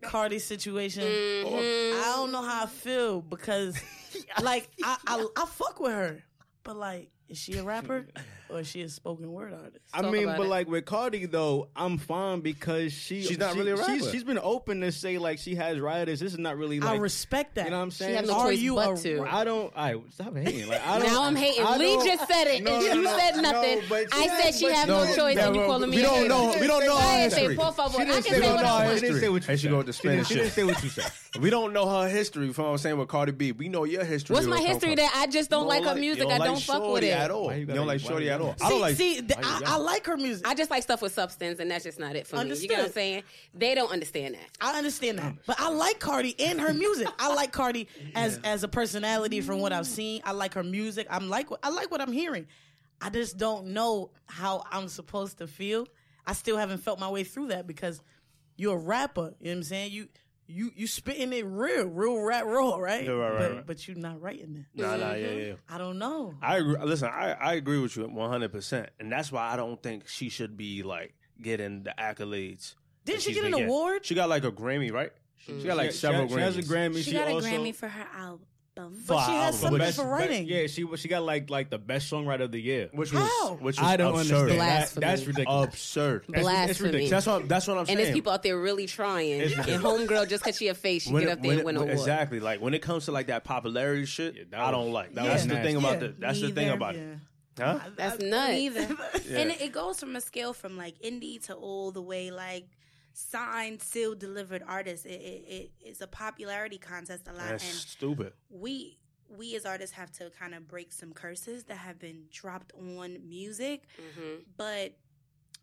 Speaker 5: Cardi situation.
Speaker 2: Mhm.
Speaker 5: I don't know how I feel because [laughs] like I, I I fuck with her, but like is she a rapper [laughs] or is she a spoken word artist?
Speaker 4: I
Speaker 2: Talk
Speaker 4: mean,
Speaker 2: about
Speaker 4: but
Speaker 2: it.
Speaker 4: like with Cardi though, I'm fine because she
Speaker 3: She's not
Speaker 4: she-
Speaker 3: really a rapper.
Speaker 4: She's, she's been open to say like she has writers. This is not really like I
Speaker 5: respect that.
Speaker 4: you know what I'm saying.
Speaker 2: have no
Speaker 5: Are
Speaker 2: choice
Speaker 5: you
Speaker 2: but
Speaker 5: a
Speaker 2: to.
Speaker 4: I don't. I stop hating. Like I [laughs] don't.
Speaker 2: Now I'm hating.
Speaker 4: I
Speaker 2: Lee
Speaker 4: don't-
Speaker 2: just said it,
Speaker 4: No,
Speaker 2: and
Speaker 4: no,
Speaker 2: you
Speaker 4: no,
Speaker 2: said
Speaker 4: no,
Speaker 2: nothing.
Speaker 4: but
Speaker 2: I said she
Speaker 4: but
Speaker 2: have no
Speaker 3: No,
Speaker 2: choice,
Speaker 3: no,
Speaker 2: and you
Speaker 3: no,
Speaker 2: calling me
Speaker 3: we
Speaker 2: a
Speaker 3: don't
Speaker 2: hater.
Speaker 3: know- we don't know
Speaker 2: Go
Speaker 3: her
Speaker 2: ahead, say,
Speaker 3: history.
Speaker 2: por favor. I
Speaker 4: didn't
Speaker 2: can
Speaker 4: say
Speaker 2: say
Speaker 4: what
Speaker 2: what
Speaker 4: no,
Speaker 2: I
Speaker 4: she
Speaker 2: want.
Speaker 4: didn't say what you
Speaker 3: And she
Speaker 4: said.
Speaker 3: go to
Speaker 4: She didn't,
Speaker 3: Spanish
Speaker 4: she didn't
Speaker 3: shit.
Speaker 4: say what you said.
Speaker 3: We don't know her history. You know what I'm saying with Cardi B. We know your history.
Speaker 2: What's
Speaker 3: where
Speaker 2: my history that I just don't
Speaker 3: You
Speaker 2: like her music?
Speaker 3: don't
Speaker 2: I don't fuck with it.
Speaker 3: At all.
Speaker 4: Why you
Speaker 3: You
Speaker 4: gotta-
Speaker 3: don't like Shorty at all.
Speaker 4: gotta-
Speaker 3: I don't
Speaker 5: see,
Speaker 3: like.
Speaker 5: see, th- I. I like her music.
Speaker 2: I just like stuff with substance, and that's just not it for me. You get what I'm saying? They don't understand that.
Speaker 5: I understand that, but I like Cardi and her music. I like Cardi [laughs] as as a personality from what I've seen. I like her music. I'm like I like what I'm hearing. I just don't know how I'm supposed to feel. I still haven't felt my way through that because you're a rapper. You know what I'm saying? You you you spitting it real, real rap raw, right?
Speaker 3: Yeah, right, right,
Speaker 5: but
Speaker 3: right.
Speaker 5: but you're not writing it.
Speaker 3: Nah, nah, yeah, mm-hmm. yeah.
Speaker 5: I don't know.
Speaker 3: I agree. Listen, I, I agree with you 100, percent and that's why I don't think she should be like getting the accolades.
Speaker 5: Didn't she get an
Speaker 3: getting.
Speaker 5: award?
Speaker 3: She got like a Grammy, right? She, she got like
Speaker 4: She-
Speaker 3: several
Speaker 4: she,
Speaker 3: Grammys.
Speaker 4: has a Grammy.
Speaker 6: She,
Speaker 4: She,
Speaker 6: got a
Speaker 4: also,
Speaker 6: Grammy for her album.
Speaker 5: But she has
Speaker 3: album.
Speaker 5: something
Speaker 4: best-
Speaker 5: for writing.
Speaker 4: Yeah, she she got like like the best songwriter of the year.
Speaker 3: which was which was
Speaker 4: I don't
Speaker 3: absurd.
Speaker 4: understand. That,
Speaker 2: Blasphemy.
Speaker 4: that's ridiculous.
Speaker 3: Absurd.
Speaker 4: That's- it's ridiculous.
Speaker 3: That's what that's what I'm saying.
Speaker 2: And there's people out there really trying. And homegirl, just because she a face, she
Speaker 3: When
Speaker 2: get
Speaker 3: it-
Speaker 2: up there
Speaker 3: when
Speaker 2: and
Speaker 3: it-
Speaker 2: win an
Speaker 3: when-
Speaker 2: award.
Speaker 3: Exactly. Like when it comes to like that popularity shit,
Speaker 4: Yeah, that
Speaker 3: I
Speaker 4: was-
Speaker 3: don't like.
Speaker 4: that
Speaker 3: that's
Speaker 4: was
Speaker 3: the thing about
Speaker 5: Yeah,
Speaker 3: the that's the thing
Speaker 6: neither.
Speaker 3: about it. Huh?
Speaker 2: That's nuts.
Speaker 6: Neither. [laughs]
Speaker 3: Yeah.
Speaker 6: And it, it goes from a scale from like indie to all the way like signed, still delivered artists. It, it, it it's a popularity contest a lot,
Speaker 3: That's
Speaker 6: and
Speaker 3: stupid.
Speaker 6: we we as artists have to kind of break some curses that have been dropped on music.
Speaker 2: Mhm.
Speaker 6: But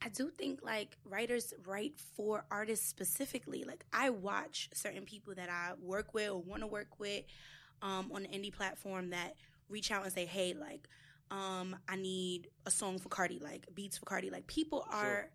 Speaker 6: I do think like writers write for artists specifically. Like I watch certain people that I work with or want to work with um, on the indie platform that reach out and say, "Hey, like, um, I need a song for Cardi, like beats for Cardi." Like people are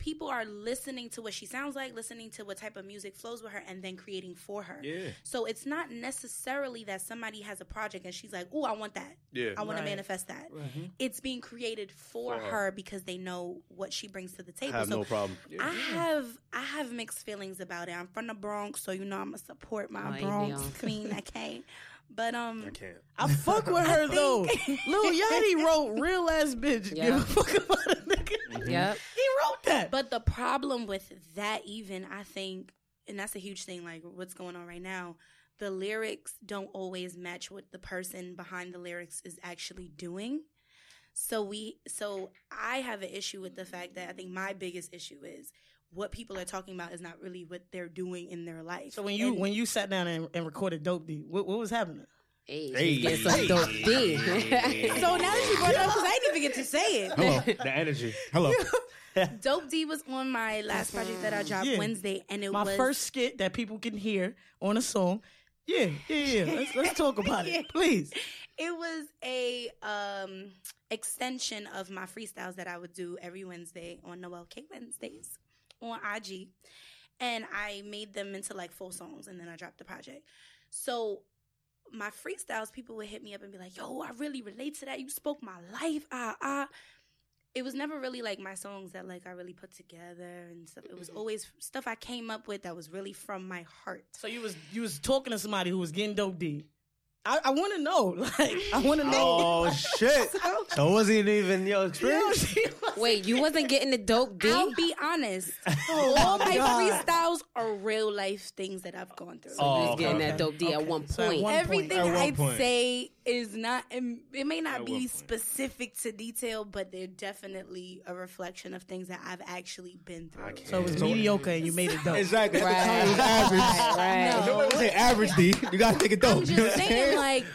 Speaker 6: people are listening to what she sounds like, listening to what type of music flows with her, and then creating for her.
Speaker 4: Yeah.
Speaker 6: So it's not necessarily that somebody has a project and she's like, "Oh, I want that.
Speaker 3: Yeah.
Speaker 6: I want
Speaker 5: Right.
Speaker 6: to manifest that."
Speaker 4: Mm-hmm.
Speaker 6: It's being created for,
Speaker 3: For her.
Speaker 6: her because they know what she brings to the
Speaker 3: I
Speaker 6: table.
Speaker 3: have
Speaker 6: so
Speaker 3: no problem.
Speaker 6: I have I have mixed feelings about it. I'm from the Bronx, so you know I'm gonna support my
Speaker 2: Oh,
Speaker 6: Bronx
Speaker 2: on.
Speaker 6: queen. I can't. But um,
Speaker 3: I can't.
Speaker 5: I fuck with her [laughs] though. Lil Yachty wrote "Real Ass Bitch."
Speaker 2: Yeah.
Speaker 5: Give a fuck about a nigga.
Speaker 2: Yep.
Speaker 5: He wrote that.
Speaker 6: But the problem with that, even I think, and that's a huge thing. Like what's going on right now, the lyrics don't always match what the person behind the lyrics is actually doing. So we, so I have an issue with the fact that I think my biggest issue is what people are talking about is not really what they're doing in their life.
Speaker 5: So when you
Speaker 6: And-
Speaker 5: when you sat down and, and recorded Dope D, what, what was happening?
Speaker 2: Hey,
Speaker 3: Hey.
Speaker 2: she's getting some dope D. [laughs]
Speaker 6: so now that you brought it up, because I didn't even get to say it.
Speaker 3: Hello. the energy. Hello. [laughs] [laughs]
Speaker 6: Dope D was on my last project that I dropped
Speaker 5: Yeah.
Speaker 6: Wednesday, and it was My
Speaker 5: first skit that people can hear on a song. Yeah, yeah, yeah. Let's, let's talk about it, [laughs] please.
Speaker 6: it was a um extension of my freestyles that I would do every Wednesday on Noel K Wednesdays on IG. And I made them into like full songs and then I dropped the project. So my freestyles, people would hit me up and be like, yo, I really relate to that. You spoke my life. Ah ah. It was never really like my songs that like I really put together and stuff. It was always stuff I came up with that was really from my heart.
Speaker 5: So you was you was talking to somebody who was getting Dope D, I, I want to know. [laughs] Like, I want to know.
Speaker 3: Oh [laughs] shit! So it wasn't even your
Speaker 5: You know,
Speaker 3: experience.
Speaker 5: she
Speaker 2: Wait, you wasn't getting the dope D?
Speaker 6: I'll be honest. [laughs]
Speaker 5: Oh,
Speaker 6: All
Speaker 5: my
Speaker 6: my
Speaker 5: God.
Speaker 6: freestyles are real life things that I've gone through.
Speaker 3: Oh,
Speaker 2: You was
Speaker 3: okay,
Speaker 2: getting
Speaker 3: okay.
Speaker 2: that dope D at
Speaker 5: Okay.
Speaker 2: one
Speaker 5: So at
Speaker 2: point.
Speaker 5: one- point.
Speaker 6: Everything
Speaker 4: At one
Speaker 6: I'd
Speaker 4: point.
Speaker 6: say is not. It may not
Speaker 4: At
Speaker 6: be
Speaker 4: point.
Speaker 6: specific to detail, but they're definitely a reflection of things that I've actually been through.
Speaker 5: So it was mediocre and you made it [laughs] dope.
Speaker 4: Exactly. At
Speaker 2: Right.
Speaker 4: the time, it was average.
Speaker 2: Right.
Speaker 4: No one say average, D. You gotta take it dope.
Speaker 6: I'm
Speaker 4: You know
Speaker 6: just
Speaker 4: what I'm
Speaker 6: saying, like,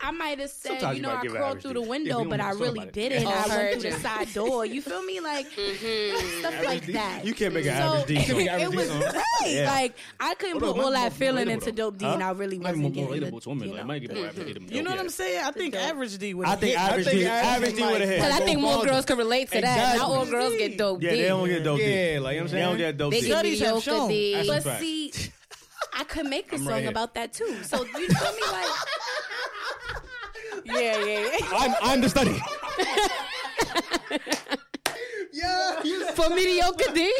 Speaker 6: I might have said,
Speaker 3: Sometimes
Speaker 6: you
Speaker 3: you
Speaker 6: know,
Speaker 3: might
Speaker 6: I crawled
Speaker 3: average
Speaker 6: through the window, but I really didn't.
Speaker 2: Oh,
Speaker 6: I went through the side door. You feel me? Like [laughs] mm-hmm. stuff like that.
Speaker 3: You can't make an
Speaker 6: So,
Speaker 3: average D.
Speaker 6: it,
Speaker 3: song.
Speaker 4: average
Speaker 6: was
Speaker 4: song.
Speaker 6: right.
Speaker 3: Yeah.
Speaker 6: Like I couldn't
Speaker 4: Hold
Speaker 6: put all that feeling into dope D, and I really
Speaker 4: Might
Speaker 6: wasn't getting
Speaker 4: relatable
Speaker 6: the,
Speaker 4: to
Speaker 6: you know,
Speaker 4: get
Speaker 6: the-
Speaker 5: You know what I'm saying? I think average D would
Speaker 3: I think average D.
Speaker 4: average
Speaker 3: Average D would have hit.
Speaker 2: Because I think more girls can relate to that. Not all girls get dope D.
Speaker 3: Yeah, they don't get dope D.
Speaker 4: Yeah, like, you know what I'm saying,
Speaker 3: They don't get dope
Speaker 2: They
Speaker 3: D.
Speaker 2: get
Speaker 5: Studies have shown.
Speaker 2: D.
Speaker 6: But see, I could make a
Speaker 4: I'm
Speaker 6: song
Speaker 4: right [laughs]
Speaker 6: about that too. So you feel me? Like
Speaker 2: Yeah, yeah, yeah.
Speaker 4: I'm, I'm the study. [laughs] [laughs]
Speaker 3: Yeah, you- [laughs]
Speaker 2: For mediocre D?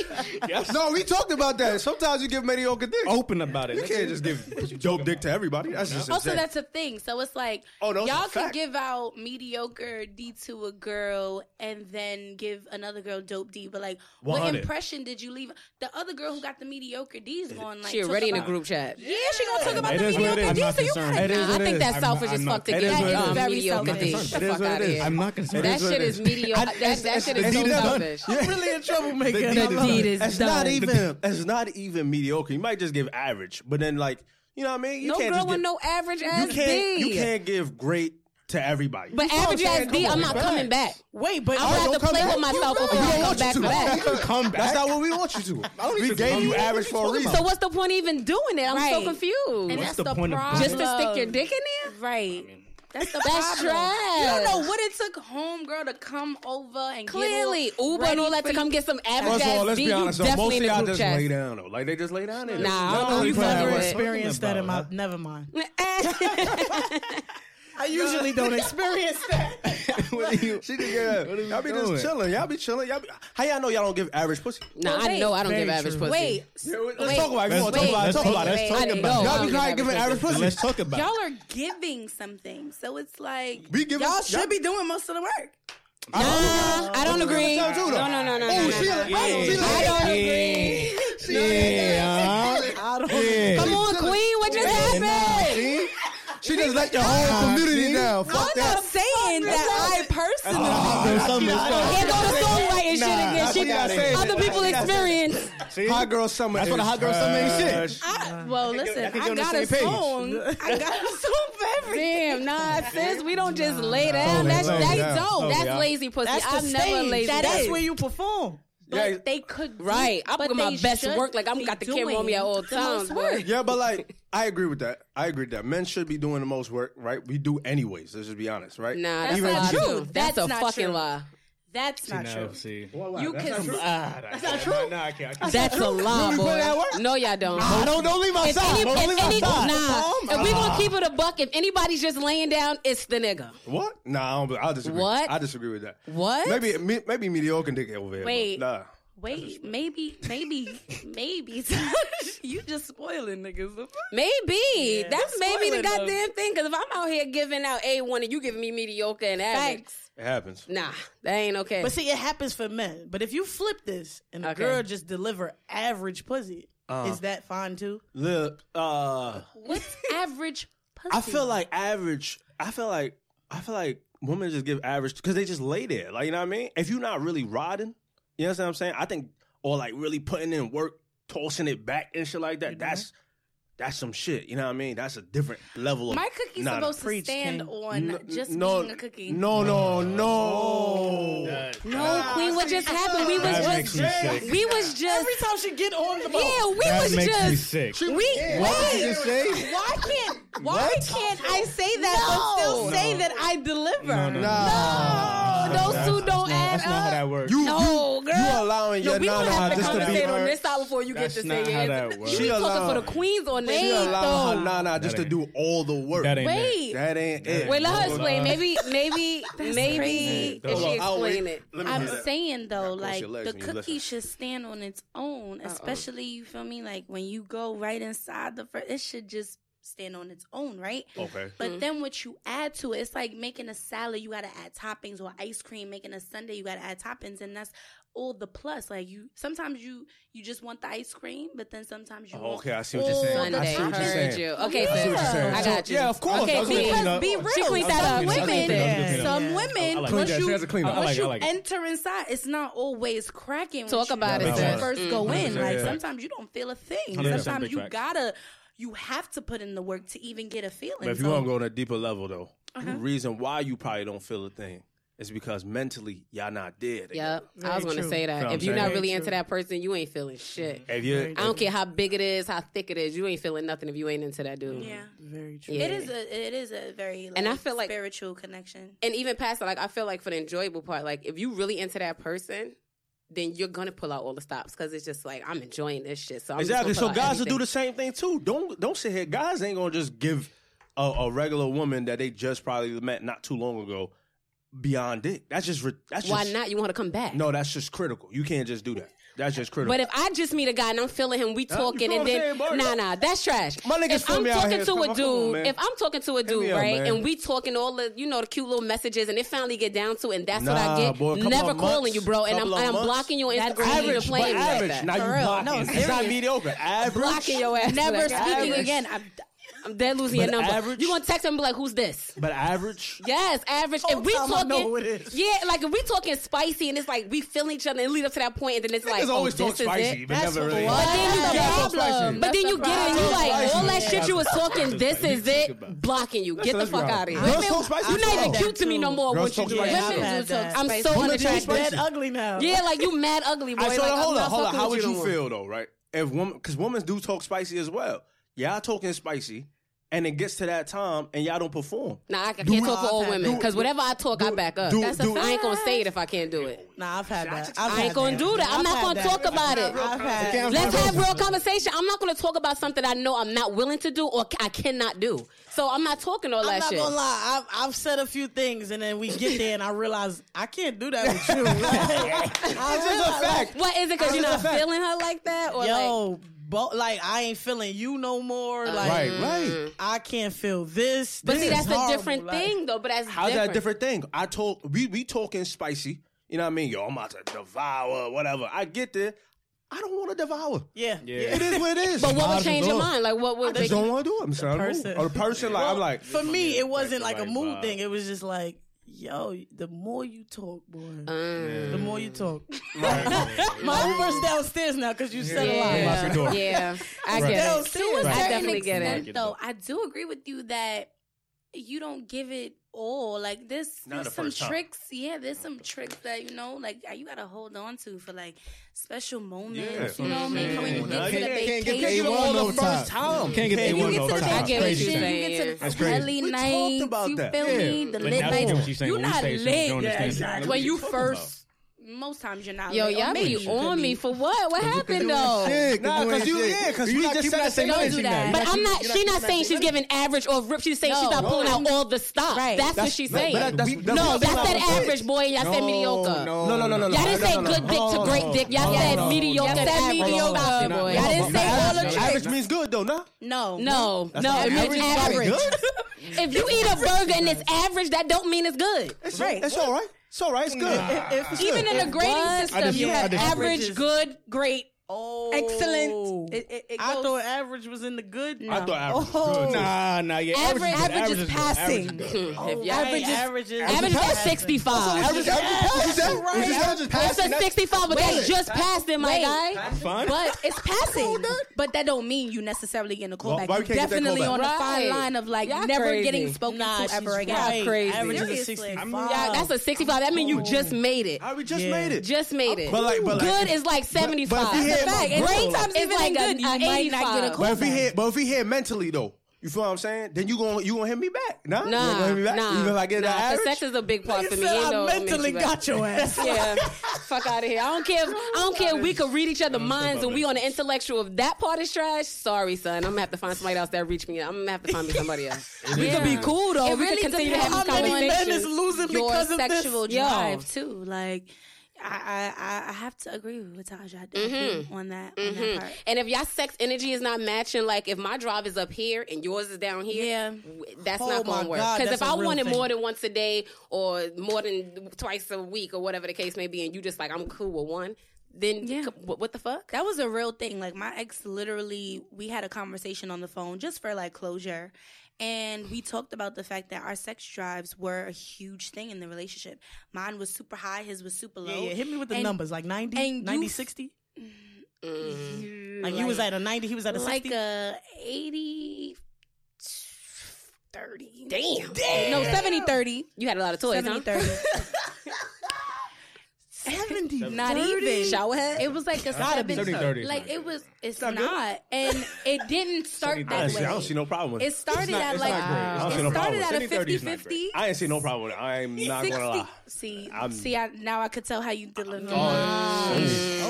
Speaker 3: no, we talked about that. Sometimes you give mediocre dick.
Speaker 4: Open about it.
Speaker 3: You can't just give dope dick to everybody. That's just
Speaker 6: Also,
Speaker 3: insane.
Speaker 6: that's a thing. So it's like
Speaker 3: Oh, no,
Speaker 6: y'all can give out mediocre D to a girl and then give another girl dope D. But like, what impression did you leave? The other girl who got the mediocre D is going like
Speaker 2: She
Speaker 6: talk
Speaker 2: already in a group chat.
Speaker 6: Yeah, she gonna talk about
Speaker 4: It
Speaker 6: the
Speaker 4: is what it
Speaker 6: mediocre
Speaker 4: is.
Speaker 6: D.
Speaker 4: I'm not
Speaker 6: So you
Speaker 4: concerned.
Speaker 6: gotta
Speaker 2: Nah, I think
Speaker 3: is.
Speaker 2: that's
Speaker 4: I'm
Speaker 2: selfish
Speaker 4: not-
Speaker 2: as fuck to
Speaker 3: it
Speaker 2: give
Speaker 3: is what it
Speaker 2: um,
Speaker 3: is.
Speaker 6: Very
Speaker 2: mediocre
Speaker 6: selfish.
Speaker 2: D.
Speaker 3: It
Speaker 2: The
Speaker 3: is
Speaker 2: fuck
Speaker 3: what
Speaker 2: out
Speaker 3: it
Speaker 2: of
Speaker 3: is.
Speaker 2: here.
Speaker 4: I'm not concerned.
Speaker 2: That
Speaker 3: is what
Speaker 2: shit
Speaker 3: it
Speaker 2: is
Speaker 3: is.
Speaker 2: mediocre. That [laughs] shit is so selfish.
Speaker 3: Yeah.
Speaker 5: really in trouble
Speaker 3: The
Speaker 5: maker.
Speaker 3: deed
Speaker 2: The
Speaker 3: is-
Speaker 2: deed is
Speaker 3: it's not even it's not even mediocre. You might just give average, but then like you know what I mean. You
Speaker 2: No
Speaker 3: can't
Speaker 2: girl with
Speaker 3: give,
Speaker 2: no average
Speaker 3: you
Speaker 2: ass
Speaker 3: can't
Speaker 2: D.
Speaker 3: you can't give great to everybody.
Speaker 2: But
Speaker 3: You know
Speaker 2: average ass
Speaker 3: beat,
Speaker 2: I'm not
Speaker 3: facts.
Speaker 2: coming back.
Speaker 5: Wait, but
Speaker 2: I'm gonna have to play
Speaker 3: back.
Speaker 2: with myself
Speaker 3: We
Speaker 2: before
Speaker 3: don't
Speaker 2: I come
Speaker 3: want you
Speaker 2: back
Speaker 3: to.
Speaker 2: for.
Speaker 3: You can come back. That's not what we want you to.
Speaker 4: don't
Speaker 3: We
Speaker 4: need
Speaker 3: gave you average for a reason.
Speaker 2: So what's the point of even doing it? I'm so confused.
Speaker 6: And
Speaker 4: What's
Speaker 6: that's
Speaker 4: the
Speaker 6: the,
Speaker 4: point
Speaker 6: problem.
Speaker 2: Just to stick your dick in there?
Speaker 6: Right. That's the
Speaker 2: That's
Speaker 6: problem.
Speaker 2: trash.
Speaker 6: You don't know what it took homegirl to come over and
Speaker 2: Clearly,
Speaker 6: get all
Speaker 2: Uber and all that to come get some average
Speaker 3: First of all,
Speaker 2: ass
Speaker 3: let's
Speaker 2: D.
Speaker 3: be
Speaker 2: You
Speaker 3: honest. though, Most
Speaker 2: definitely
Speaker 3: of
Speaker 2: in
Speaker 3: y'all
Speaker 2: group
Speaker 3: just
Speaker 2: chat.
Speaker 3: lay down though. Like they just lay down in
Speaker 2: Nah, I don't know.
Speaker 3: really
Speaker 2: You
Speaker 3: put
Speaker 2: never
Speaker 3: that way.
Speaker 5: experienced that in my. Never mind. [laughs] [laughs] I usually don't [laughs] experience that. [laughs]
Speaker 4: What are you?
Speaker 3: She just, yeah,
Speaker 4: What are we
Speaker 3: y'all be
Speaker 4: doing?
Speaker 3: just chilling. Y'all be chilling. Y'all be, how y'all know y'all don't give average pussy?
Speaker 2: Nah,
Speaker 6: Well,
Speaker 2: I
Speaker 6: wait.
Speaker 2: know I don't give average
Speaker 5: true.
Speaker 2: pussy.
Speaker 6: Wait,
Speaker 3: Let's
Speaker 6: wait,
Speaker 3: talk about it. Come on,
Speaker 6: wait,
Speaker 3: talk about it.
Speaker 4: Let's
Speaker 3: Talk
Speaker 4: talk
Speaker 3: about
Speaker 4: about
Speaker 3: it.
Speaker 4: it. Let's talk about it.
Speaker 3: Y'all
Speaker 2: don't
Speaker 3: be
Speaker 2: give
Speaker 3: trying to give an average pussy.
Speaker 4: Let's talk about it.
Speaker 6: Y'all are giving something, so it's like
Speaker 3: We give
Speaker 6: y'all should be doing most of the work.
Speaker 2: Nah, I don't agree.
Speaker 3: tell
Speaker 2: No, no, no, no, no.
Speaker 3: Oh,
Speaker 2: no,
Speaker 3: she
Speaker 2: no.
Speaker 3: like, oh, she
Speaker 2: I
Speaker 3: like,
Speaker 2: don't agree.
Speaker 4: Yeah.
Speaker 5: I don't.
Speaker 4: Yeah. [laughs]
Speaker 2: Come on, Queen. What just happened?
Speaker 3: See? She just let your whole community down. Fuck
Speaker 6: I'm
Speaker 3: that.
Speaker 6: not saying that I personally.
Speaker 4: There's some
Speaker 2: Here go the songwriting shit again.
Speaker 3: that's
Speaker 2: She,
Speaker 3: what
Speaker 2: other people experience.
Speaker 4: See?
Speaker 3: Hot girl summer.
Speaker 4: That's what a hot girl summer ain't shit.
Speaker 6: I, well, listen,
Speaker 4: I think
Speaker 6: I,
Speaker 4: you're on the
Speaker 6: got a
Speaker 4: page.
Speaker 6: song. I got a song for everything.
Speaker 2: Damn, nah, sis, we don't just lay down.
Speaker 3: Totally,
Speaker 2: That's
Speaker 3: totally,
Speaker 2: that's
Speaker 3: yeah.
Speaker 2: dope.
Speaker 3: Totally,
Speaker 2: That's lazy pussy.
Speaker 5: That's the
Speaker 2: I'm never
Speaker 5: stage.
Speaker 2: lazy.
Speaker 5: That's where you perform.
Speaker 6: But
Speaker 3: Yeah.
Speaker 6: they could do-
Speaker 2: Right. I'm
Speaker 6: but
Speaker 2: putting my best work. Like I'm got the camera on me at all times.
Speaker 6: most work.
Speaker 3: Yeah, but like I agree with that. I agree with that. Men should be doing the most work, right? We do anyways. Let's just be honest, right?
Speaker 2: Nah,
Speaker 6: That's
Speaker 2: that's, a
Speaker 6: not true.
Speaker 2: That's,
Speaker 6: That's
Speaker 2: a
Speaker 6: not
Speaker 2: fucking
Speaker 6: true.
Speaker 2: lie.
Speaker 6: That's not
Speaker 4: No,
Speaker 6: true.
Speaker 4: see.
Speaker 6: You can.
Speaker 4: Ah, that's not true. No, I can't. I can't.
Speaker 2: That's a lie,
Speaker 3: Really put that
Speaker 2: boy. No, y'all don't.
Speaker 3: Nah, don't don't leave my
Speaker 2: If
Speaker 3: side.
Speaker 2: any,
Speaker 3: Don't
Speaker 2: if
Speaker 3: leave my
Speaker 2: any,
Speaker 3: side.
Speaker 2: nah, if we gonna keep it a buck, if anybody's just laying down, it's the nigga.
Speaker 3: What? Nah, I don't, I disagree.
Speaker 2: What?
Speaker 3: I disagree with that.
Speaker 2: What?
Speaker 3: Maybe me- maybe mediocre dick over here. but
Speaker 6: Wait.
Speaker 3: Nah.
Speaker 6: Wait, maybe, maybe, [laughs] maybe. you [laughs] just spoiling niggas.
Speaker 2: Maybe that's maybe the
Speaker 5: spoiling us.
Speaker 2: goddamn thing. Because if I'm out here giving out a one and you giving me mediocre and average,
Speaker 6: Facts.
Speaker 3: It happens.
Speaker 2: nah, that ain't okay.
Speaker 5: But see, it happens for men. But if you flip this and the
Speaker 2: Okay.
Speaker 5: girl just deliver average pussy,
Speaker 3: Uh.
Speaker 5: is that fine too?
Speaker 3: Look, uh,
Speaker 6: What's [laughs] average pussy?
Speaker 3: I feel like average. I feel like I feel like women just give average because they just lay there. Like you know what I mean? If you're not really riding, you know what I'm saying? I think or like really putting in work, tossing it back and shit like that. That's mm-hmm. that's some shit. You know what I mean? That's a different level of
Speaker 6: my cookie's
Speaker 3: Nah,
Speaker 6: supposed
Speaker 5: Preach,
Speaker 6: to stand
Speaker 5: King.
Speaker 6: on
Speaker 3: N-
Speaker 6: just
Speaker 3: no,
Speaker 6: being a cookie.
Speaker 3: No, no, no. Oh.
Speaker 2: no, Queen, what just happened? We was just,
Speaker 4: sick.
Speaker 2: we was just,
Speaker 5: Every time she get on the boat,
Speaker 2: yeah, we
Speaker 4: That
Speaker 2: was
Speaker 4: makes me
Speaker 2: just,
Speaker 4: sick.
Speaker 2: we,
Speaker 4: What did you say?
Speaker 6: Why can't Why can't I say that but still say that I deliver?
Speaker 4: No, no, no.
Speaker 2: no, those two don't add
Speaker 4: That's not how
Speaker 2: up.
Speaker 4: that works.
Speaker 3: You,
Speaker 2: No,
Speaker 3: you allowing
Speaker 2: no,
Speaker 3: your nana just to be
Speaker 2: on this side before you
Speaker 4: That's
Speaker 2: get to
Speaker 4: not
Speaker 2: say
Speaker 4: how
Speaker 2: it.
Speaker 4: that works.
Speaker 3: She
Speaker 2: You talking for the queens on this
Speaker 3: She allowed her nana just to do all the work.
Speaker 4: That ain't
Speaker 6: Wait.
Speaker 3: That ain't it.
Speaker 2: Wait, let her explain. on. Maybe, maybe, [laughs]
Speaker 6: maybe
Speaker 2: if she
Speaker 3: I'll
Speaker 2: explain it.
Speaker 6: I'm saying though, like the cookie should stand on its own, especially you feel me. Like when you go right inside the first, it should just stand on its own, right?
Speaker 3: Okay.
Speaker 6: But mm-hmm. then what you add to it, it's like making a salad, you gotta add toppings, or ice cream. Making a sundae, you gotta add toppings, and that's all the plus. Like you, sometimes you you just want the ice cream, but then sometimes you.
Speaker 3: Oh,
Speaker 6: want
Speaker 3: okay, I see what you're saying. I see what you're saying.
Speaker 2: Okay,
Speaker 6: yeah. I see what you're saying.
Speaker 2: I got you.
Speaker 4: Yeah, of course.
Speaker 2: Okay,
Speaker 6: because be real.
Speaker 2: She that up.
Speaker 6: Women, some women, once you, enter inside, it's not always cracking.
Speaker 2: Talk about
Speaker 4: it when you
Speaker 6: first go mm-hmm.
Speaker 4: in.
Speaker 6: Like sometimes you don't feel a thing. Sometimes you gotta. You have to put in the work to even get a feeling.
Speaker 3: But if you want to go on a deeper level, though, the uh-huh. reason why you probably don't feel a thing it's because mentally y'all not there. Together.
Speaker 2: Yep, I was going to say that. If you're not really into that person, you ain't feeling shit.
Speaker 3: If you,
Speaker 2: I don't care how big it is, how thick it is, you ain't feeling nothing if you ain't into that dude.
Speaker 6: Yeah,
Speaker 5: very true.
Speaker 2: Yeah.
Speaker 6: It is a it is a very like,
Speaker 2: and I feel like
Speaker 6: spiritual connection.
Speaker 2: And even past that, like I feel like for the enjoyable part, like if you really into that person, then you're gonna pull out all the stops because it's just like I'm enjoying this shit. So I'm
Speaker 3: exactly. so guys will do the same thing too. Don't don't sit here. Guys ain't gonna just give a, a, regular woman that they just probably met not too long ago beyond it. That's just that's
Speaker 2: why
Speaker 3: just,
Speaker 2: not? You want to come back?
Speaker 3: No, that's just critical. You can't just do that. That's just critical.
Speaker 2: But if I just meet a guy and I'm feeling him, we talking, and then nah, nah, that's trash.
Speaker 3: My niggas
Speaker 2: if I'm talking to a dude, if I'm talking to a dude, right,
Speaker 3: up,
Speaker 2: and we talking all the you know the cute little messages, and it finally get down to, and that's
Speaker 3: nah, what
Speaker 2: I get.
Speaker 3: Boy,
Speaker 2: Never calling
Speaker 3: months,
Speaker 2: you, bro, and I'm, and I'm blocking you on Instagram.
Speaker 3: Average,
Speaker 2: playing
Speaker 3: but
Speaker 2: average. Like that.
Speaker 3: Now you blocking.
Speaker 6: No,
Speaker 3: it's not mediocre. Average.
Speaker 2: Blocking your ass.
Speaker 6: Never speaking again.
Speaker 2: They're losing
Speaker 3: but your
Speaker 2: number.
Speaker 3: Average,
Speaker 2: You're gonna text them and be like, "Who's this?"
Speaker 3: But average.
Speaker 2: Yes, average.
Speaker 5: Whole
Speaker 2: if we talking, yeah, like if we talking spicy and it's like we feeling each other and lead up to that point, and then it's like,
Speaker 3: always
Speaker 2: oh, this
Speaker 3: spicy,
Speaker 2: is it.
Speaker 3: But
Speaker 5: That's
Speaker 3: never really.
Speaker 2: But then you get
Speaker 3: problem.
Speaker 2: But then you get it. You like all that shit you was talking. This is it. Blocking you. Get the fuck out of here. You're not even cute to me no more. What you
Speaker 6: doing?
Speaker 2: I'm so unattractive.
Speaker 5: Mad ugly now.
Speaker 2: Yeah, like you mad ugly. Boy.
Speaker 3: Hold
Speaker 2: on,
Speaker 3: hold
Speaker 2: on.
Speaker 3: How would you feel though, right? if woman because women do talk spicy as well y'all talking spicy, and it gets to that time and y'all don't perform.
Speaker 2: Nah, I, can't talk for all women because whatever I talk, I back up. That's a, I ain't gonna say it if I can't do it.
Speaker 5: Nah, I've had that. I've
Speaker 2: I ain't gonna do that. I'm not gonna talk about it. Let's have real conversation. I'm not gonna talk about something I know I'm not willing to do or I cannot do. So I'm not talking all that shit.
Speaker 5: I'm not gonna lie. I've, I've, said a few things, and then we get there, and I realize I can't do that with you. [laughs] [laughs]
Speaker 3: It's just a fact.
Speaker 2: Like, what is it? Because you're not feeling her like that, or
Speaker 5: yo. Like, bo- like I ain't feeling you no more. Uh-huh. Like
Speaker 3: right, right.
Speaker 5: I can't feel this.
Speaker 2: But
Speaker 5: this
Speaker 2: see, that's a
Speaker 5: horrible.
Speaker 2: different
Speaker 5: like,
Speaker 2: thing though. But that's
Speaker 3: how's
Speaker 2: different.
Speaker 3: that different thing? I told we we talking spicy. You know what I mean? Yo, I'm about to devour whatever. I get there. I don't want to devour.
Speaker 5: Yeah.
Speaker 4: yeah.
Speaker 3: It is what it is.
Speaker 2: but what would change your mind? Like, what would
Speaker 3: I just don't want to do it. I'm the.
Speaker 5: Person.
Speaker 3: Or the person, like, well, I'm like.
Speaker 5: For me, it wasn't like a mood
Speaker 4: vibe.
Speaker 5: thing. It was just like, yo, the more you talk, boy,
Speaker 2: mm.
Speaker 5: the more you talk. [laughs]
Speaker 3: Right.
Speaker 5: My Uber's downstairs now because you yeah. said a lot.
Speaker 4: Yeah,
Speaker 2: yeah. I [laughs]
Speaker 3: right.
Speaker 2: get it.
Speaker 6: To a
Speaker 5: right.
Speaker 6: certain
Speaker 2: I definitely
Speaker 6: extent, get
Speaker 2: it.
Speaker 6: Though I do agree with you that you don't give it Oh, Like this, there's,
Speaker 3: there's
Speaker 6: some
Speaker 3: tricks. Time.
Speaker 6: Yeah, there's some tricks that you know, like you gotta hold on to for like special moments.
Speaker 3: Yeah.
Speaker 6: You know what I mean? When you get to the
Speaker 3: vacation,
Speaker 4: can't get
Speaker 3: all
Speaker 4: no the
Speaker 3: first
Speaker 4: time. Can't get
Speaker 6: you
Speaker 3: get
Speaker 6: to the
Speaker 4: time.
Speaker 6: you get to the
Speaker 3: heli night.
Speaker 6: You feel me? The lit
Speaker 4: night.
Speaker 6: You're not lit
Speaker 2: when you first
Speaker 6: most times you're not.
Speaker 2: Yo,
Speaker 6: late.
Speaker 2: y'all be on me for what? What happened though?
Speaker 4: Shit,
Speaker 3: nah, cause you
Speaker 4: shit.
Speaker 3: yeah, cause
Speaker 4: you, you
Speaker 3: just said
Speaker 6: don't that.
Speaker 2: But I'm not. She's
Speaker 3: not
Speaker 2: saying she's giving average or rip. She's saying she's not pulling out all the stuff.
Speaker 6: Right.
Speaker 2: That's, what she's saying. No,
Speaker 3: that's that
Speaker 2: average boy. Y'all said mediocre.
Speaker 4: No,
Speaker 3: no, no, no.
Speaker 2: Y'all didn't say good dick to great dick. Y'all said mediocre.
Speaker 6: Y'all mediocre.
Speaker 2: boy.
Speaker 6: Y'all didn't say all the
Speaker 3: average means good though.
Speaker 6: No.
Speaker 2: No. No.
Speaker 3: No.
Speaker 2: It means
Speaker 3: average.
Speaker 2: If you eat a burger and it's average, that don't mean it's good.
Speaker 5: Right.
Speaker 3: That's all right. It's all right. It's good. Nah.
Speaker 5: If, if it's
Speaker 2: Even good. in the grading system, you have average, good, great,
Speaker 5: Oh,
Speaker 2: excellent. It, it, it
Speaker 5: I thought average was in the good.
Speaker 3: I thought average. was good. Oh. Oh.
Speaker 4: Nah, nah, yeah.
Speaker 2: Average,
Speaker 4: Average-
Speaker 2: average is
Speaker 4: is
Speaker 2: passing.
Speaker 4: Average is good. [laughs]
Speaker 2: if oh.
Speaker 5: average
Speaker 2: ain't is-
Speaker 5: average is
Speaker 2: Average is
Speaker 5: passing.
Speaker 2: 65.
Speaker 3: Average, average, average,
Speaker 5: average,
Speaker 3: average, is average
Speaker 2: is
Speaker 3: passing.
Speaker 2: That's- 65, but that just passed in,
Speaker 6: my
Speaker 2: guy.
Speaker 6: But it's passing. but that don't mean you necessarily getting a callback.
Speaker 3: why
Speaker 6: You're
Speaker 3: can't get that
Speaker 6: definitely
Speaker 3: callback?
Speaker 6: on
Speaker 2: a
Speaker 6: fine line of like
Speaker 2: Y'all
Speaker 6: never
Speaker 2: crazy.
Speaker 6: getting spoken
Speaker 5: Nah,
Speaker 6: to
Speaker 5: she's
Speaker 6: ever again.
Speaker 5: right.
Speaker 2: Crazy.
Speaker 5: Average is 65.
Speaker 2: Yeah, that's a 65. That means you just made it.
Speaker 3: We just made it.
Speaker 2: Just made it.
Speaker 3: But like-
Speaker 2: good is like 75. And
Speaker 6: it's
Speaker 2: even
Speaker 6: like
Speaker 2: good,
Speaker 6: you might 85. not get a call.
Speaker 3: But if he hit, but if he hit mentally though. You feel what I'm saying? Then you gonna you gonna hit me back? Nah,
Speaker 2: nah, you
Speaker 3: gonna hit me back?
Speaker 2: nah.
Speaker 3: Even like
Speaker 2: nah,
Speaker 3: average?
Speaker 2: sex is a big part like for me.
Speaker 5: Said, I mentally
Speaker 2: you
Speaker 5: got your ass. [laughs]
Speaker 2: yeah, fuck out of here. I don't care. If, I don't care. If we could read each other minds and we on the intellectual. If that part is trash, sorry, son. I'm gonna have to find somebody else that reach me. I'm gonna have to find me somebody else. yeah. [laughs] We could be cool though.
Speaker 6: It
Speaker 2: we
Speaker 6: really
Speaker 2: could continue to have
Speaker 5: how many men is losing
Speaker 2: Your
Speaker 5: because of
Speaker 2: sexual
Speaker 6: this?
Speaker 2: drive Yo.
Speaker 6: too. Like I, I I have to agree with Taja definitely on that on
Speaker 2: Mhm.
Speaker 6: that part.
Speaker 2: And if y'all sex energy is not matching, like if my drive is up here and yours is down here,
Speaker 6: Yeah.
Speaker 2: that's
Speaker 5: Oh
Speaker 2: not going to work. Because if
Speaker 5: I a
Speaker 2: I
Speaker 5: real
Speaker 2: want it
Speaker 5: thing.
Speaker 2: more than once a day or more than twice a week or whatever the case may be, and you just like I'm cool with one, then
Speaker 6: Yeah.
Speaker 2: what, what the fuck?
Speaker 6: That was a real thing. Like my ex literally we had a conversation on the phone just for like closure. And we talked about the fact that our sex drives were a huge thing in the relationship. Mine was super high, his was super low.
Speaker 5: Yeah, yeah. Hit me with the
Speaker 6: And-
Speaker 5: numbers, like 90,
Speaker 6: and
Speaker 5: 90,
Speaker 6: you-
Speaker 5: 60?
Speaker 2: Mm.
Speaker 5: Like, you was at a 90, he was at a
Speaker 6: like
Speaker 5: 60?
Speaker 6: a 80 30.
Speaker 2: Damn.
Speaker 6: No, 70 30.
Speaker 2: You had a lot of toys,
Speaker 6: 70
Speaker 2: huh?
Speaker 6: 30. [laughs]
Speaker 5: 70.
Speaker 6: Not even.
Speaker 2: Shower head?
Speaker 6: It was like a
Speaker 5: Gotta be
Speaker 6: 70
Speaker 4: 30 is
Speaker 6: Like it was it's
Speaker 5: not
Speaker 6: not. And it didn't start that
Speaker 3: don't
Speaker 6: way.
Speaker 3: I don't see no problem with it.
Speaker 6: It started
Speaker 4: not-
Speaker 6: at
Speaker 4: it's
Speaker 6: like
Speaker 4: not great. I don't
Speaker 6: it
Speaker 3: no
Speaker 6: started
Speaker 3: with
Speaker 6: at a
Speaker 4: 70-30
Speaker 6: 50 50.
Speaker 4: great.
Speaker 3: I ain't see no problem with it. I'm not
Speaker 6: 60.
Speaker 3: gonna lie. [laughs]
Speaker 6: See,
Speaker 3: I'm-
Speaker 6: see, I, now I could tell how you deliver.
Speaker 3: Oh,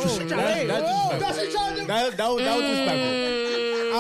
Speaker 5: Oh,
Speaker 4: That,
Speaker 5: hey,
Speaker 4: that's
Speaker 5: whoa.
Speaker 4: disrespectful. That, that, was, that was disrespectful.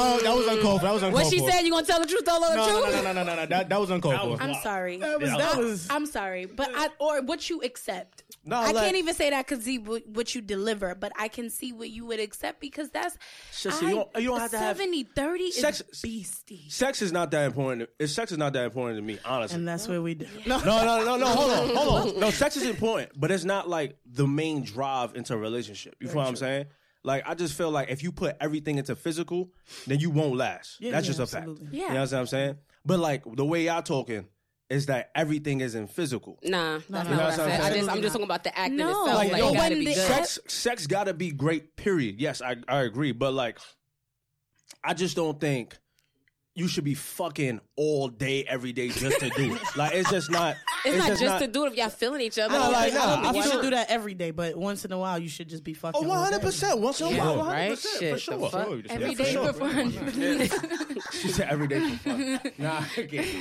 Speaker 4: Oh, that was uncalled for. That was uncalled
Speaker 2: What she
Speaker 4: for.
Speaker 2: said? You gonna tell the truth, all of the
Speaker 4: No, no,
Speaker 2: truth?
Speaker 4: no, no, no, no, no. That, that was uncalled
Speaker 3: That was
Speaker 4: for.
Speaker 6: I'm sorry.
Speaker 5: That was,
Speaker 3: Yeah.
Speaker 5: that was,
Speaker 6: I'm sorry, but I or what you accept.
Speaker 3: No,
Speaker 6: I
Speaker 3: like-
Speaker 6: can't even say that because see what, what you deliver, but I can see what you would accept because that's
Speaker 3: Sister, you don't- you don't have to have-
Speaker 6: 70 30 is
Speaker 3: Sex-
Speaker 6: beastie.
Speaker 3: Sex is not that important. It's sex is not that important to me, honestly.
Speaker 5: and that's where we do. No,
Speaker 3: No, no, no, no. Hold on, hold on. No, sex is important, but it's not like the main drive into a relationship. You feel what I'm saying? Like, I just feel like if you put everything into physical, then you won't last.
Speaker 5: Yeah,
Speaker 3: That's
Speaker 5: yeah,
Speaker 3: just a fact.
Speaker 6: Yeah.
Speaker 3: You know what I'm saying? But like the way y'all talking is that everything is in physical.
Speaker 2: Nah, that's
Speaker 5: no,
Speaker 2: not what I said. I just, I'm just talking about the act in
Speaker 6: No.
Speaker 2: itself.
Speaker 6: Like,
Speaker 2: Like,
Speaker 6: yo,
Speaker 2: it gotta be
Speaker 6: the-
Speaker 2: good.
Speaker 3: Sex, sex gotta be great. Period. Yes, I, I agree. But like, I just don't think you should be fucking all day, every day just to do it. [laughs] Like, it's just not.
Speaker 2: It's, not just to do it if y'all feeling each other.
Speaker 3: No,
Speaker 2: I don't
Speaker 3: like,
Speaker 2: think- I
Speaker 3: nah,
Speaker 2: don't
Speaker 3: I
Speaker 5: you should do that every day, but once in a while, you should just be fucking.
Speaker 3: Oh, 100 percent. Once in a
Speaker 2: Yeah,
Speaker 3: while, 100
Speaker 2: right?
Speaker 3: percent
Speaker 2: Shit,
Speaker 3: for
Speaker 2: the
Speaker 3: sure.
Speaker 2: fuck?
Speaker 4: Sure,
Speaker 6: Every
Speaker 4: said
Speaker 6: day
Speaker 4: for
Speaker 6: for fun.
Speaker 3: She said every day for fun. [laughs] Nah, I get it.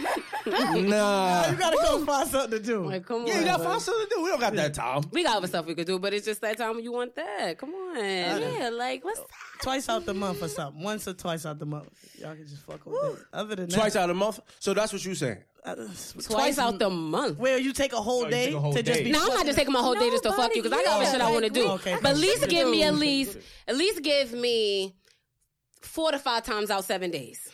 Speaker 5: You gotta go find something to do.
Speaker 2: Like, come
Speaker 3: Yeah,
Speaker 2: on.
Speaker 3: you gotta
Speaker 2: bro.
Speaker 3: find something to do. We don't got that time.
Speaker 2: We got other stuff we could do, but it's just that time when you want that. Come on.
Speaker 6: yeah, like what's that?
Speaker 5: Twice out the month or something. Once or twice out the month. Y'all can just fuck with day. Other than
Speaker 3: Twice
Speaker 5: that,
Speaker 3: out a month. So that's what you saying.
Speaker 5: uh,
Speaker 2: Twice out the month.
Speaker 5: Where you take a whole
Speaker 4: Oh, you
Speaker 5: day
Speaker 4: a whole
Speaker 5: to just
Speaker 4: day.
Speaker 5: be.
Speaker 2: Now I'm not just taking my whole day just to fuck you because I got other shit I want to do.
Speaker 5: Okay,
Speaker 2: but at least give me at least at least give me four to five times out seven days.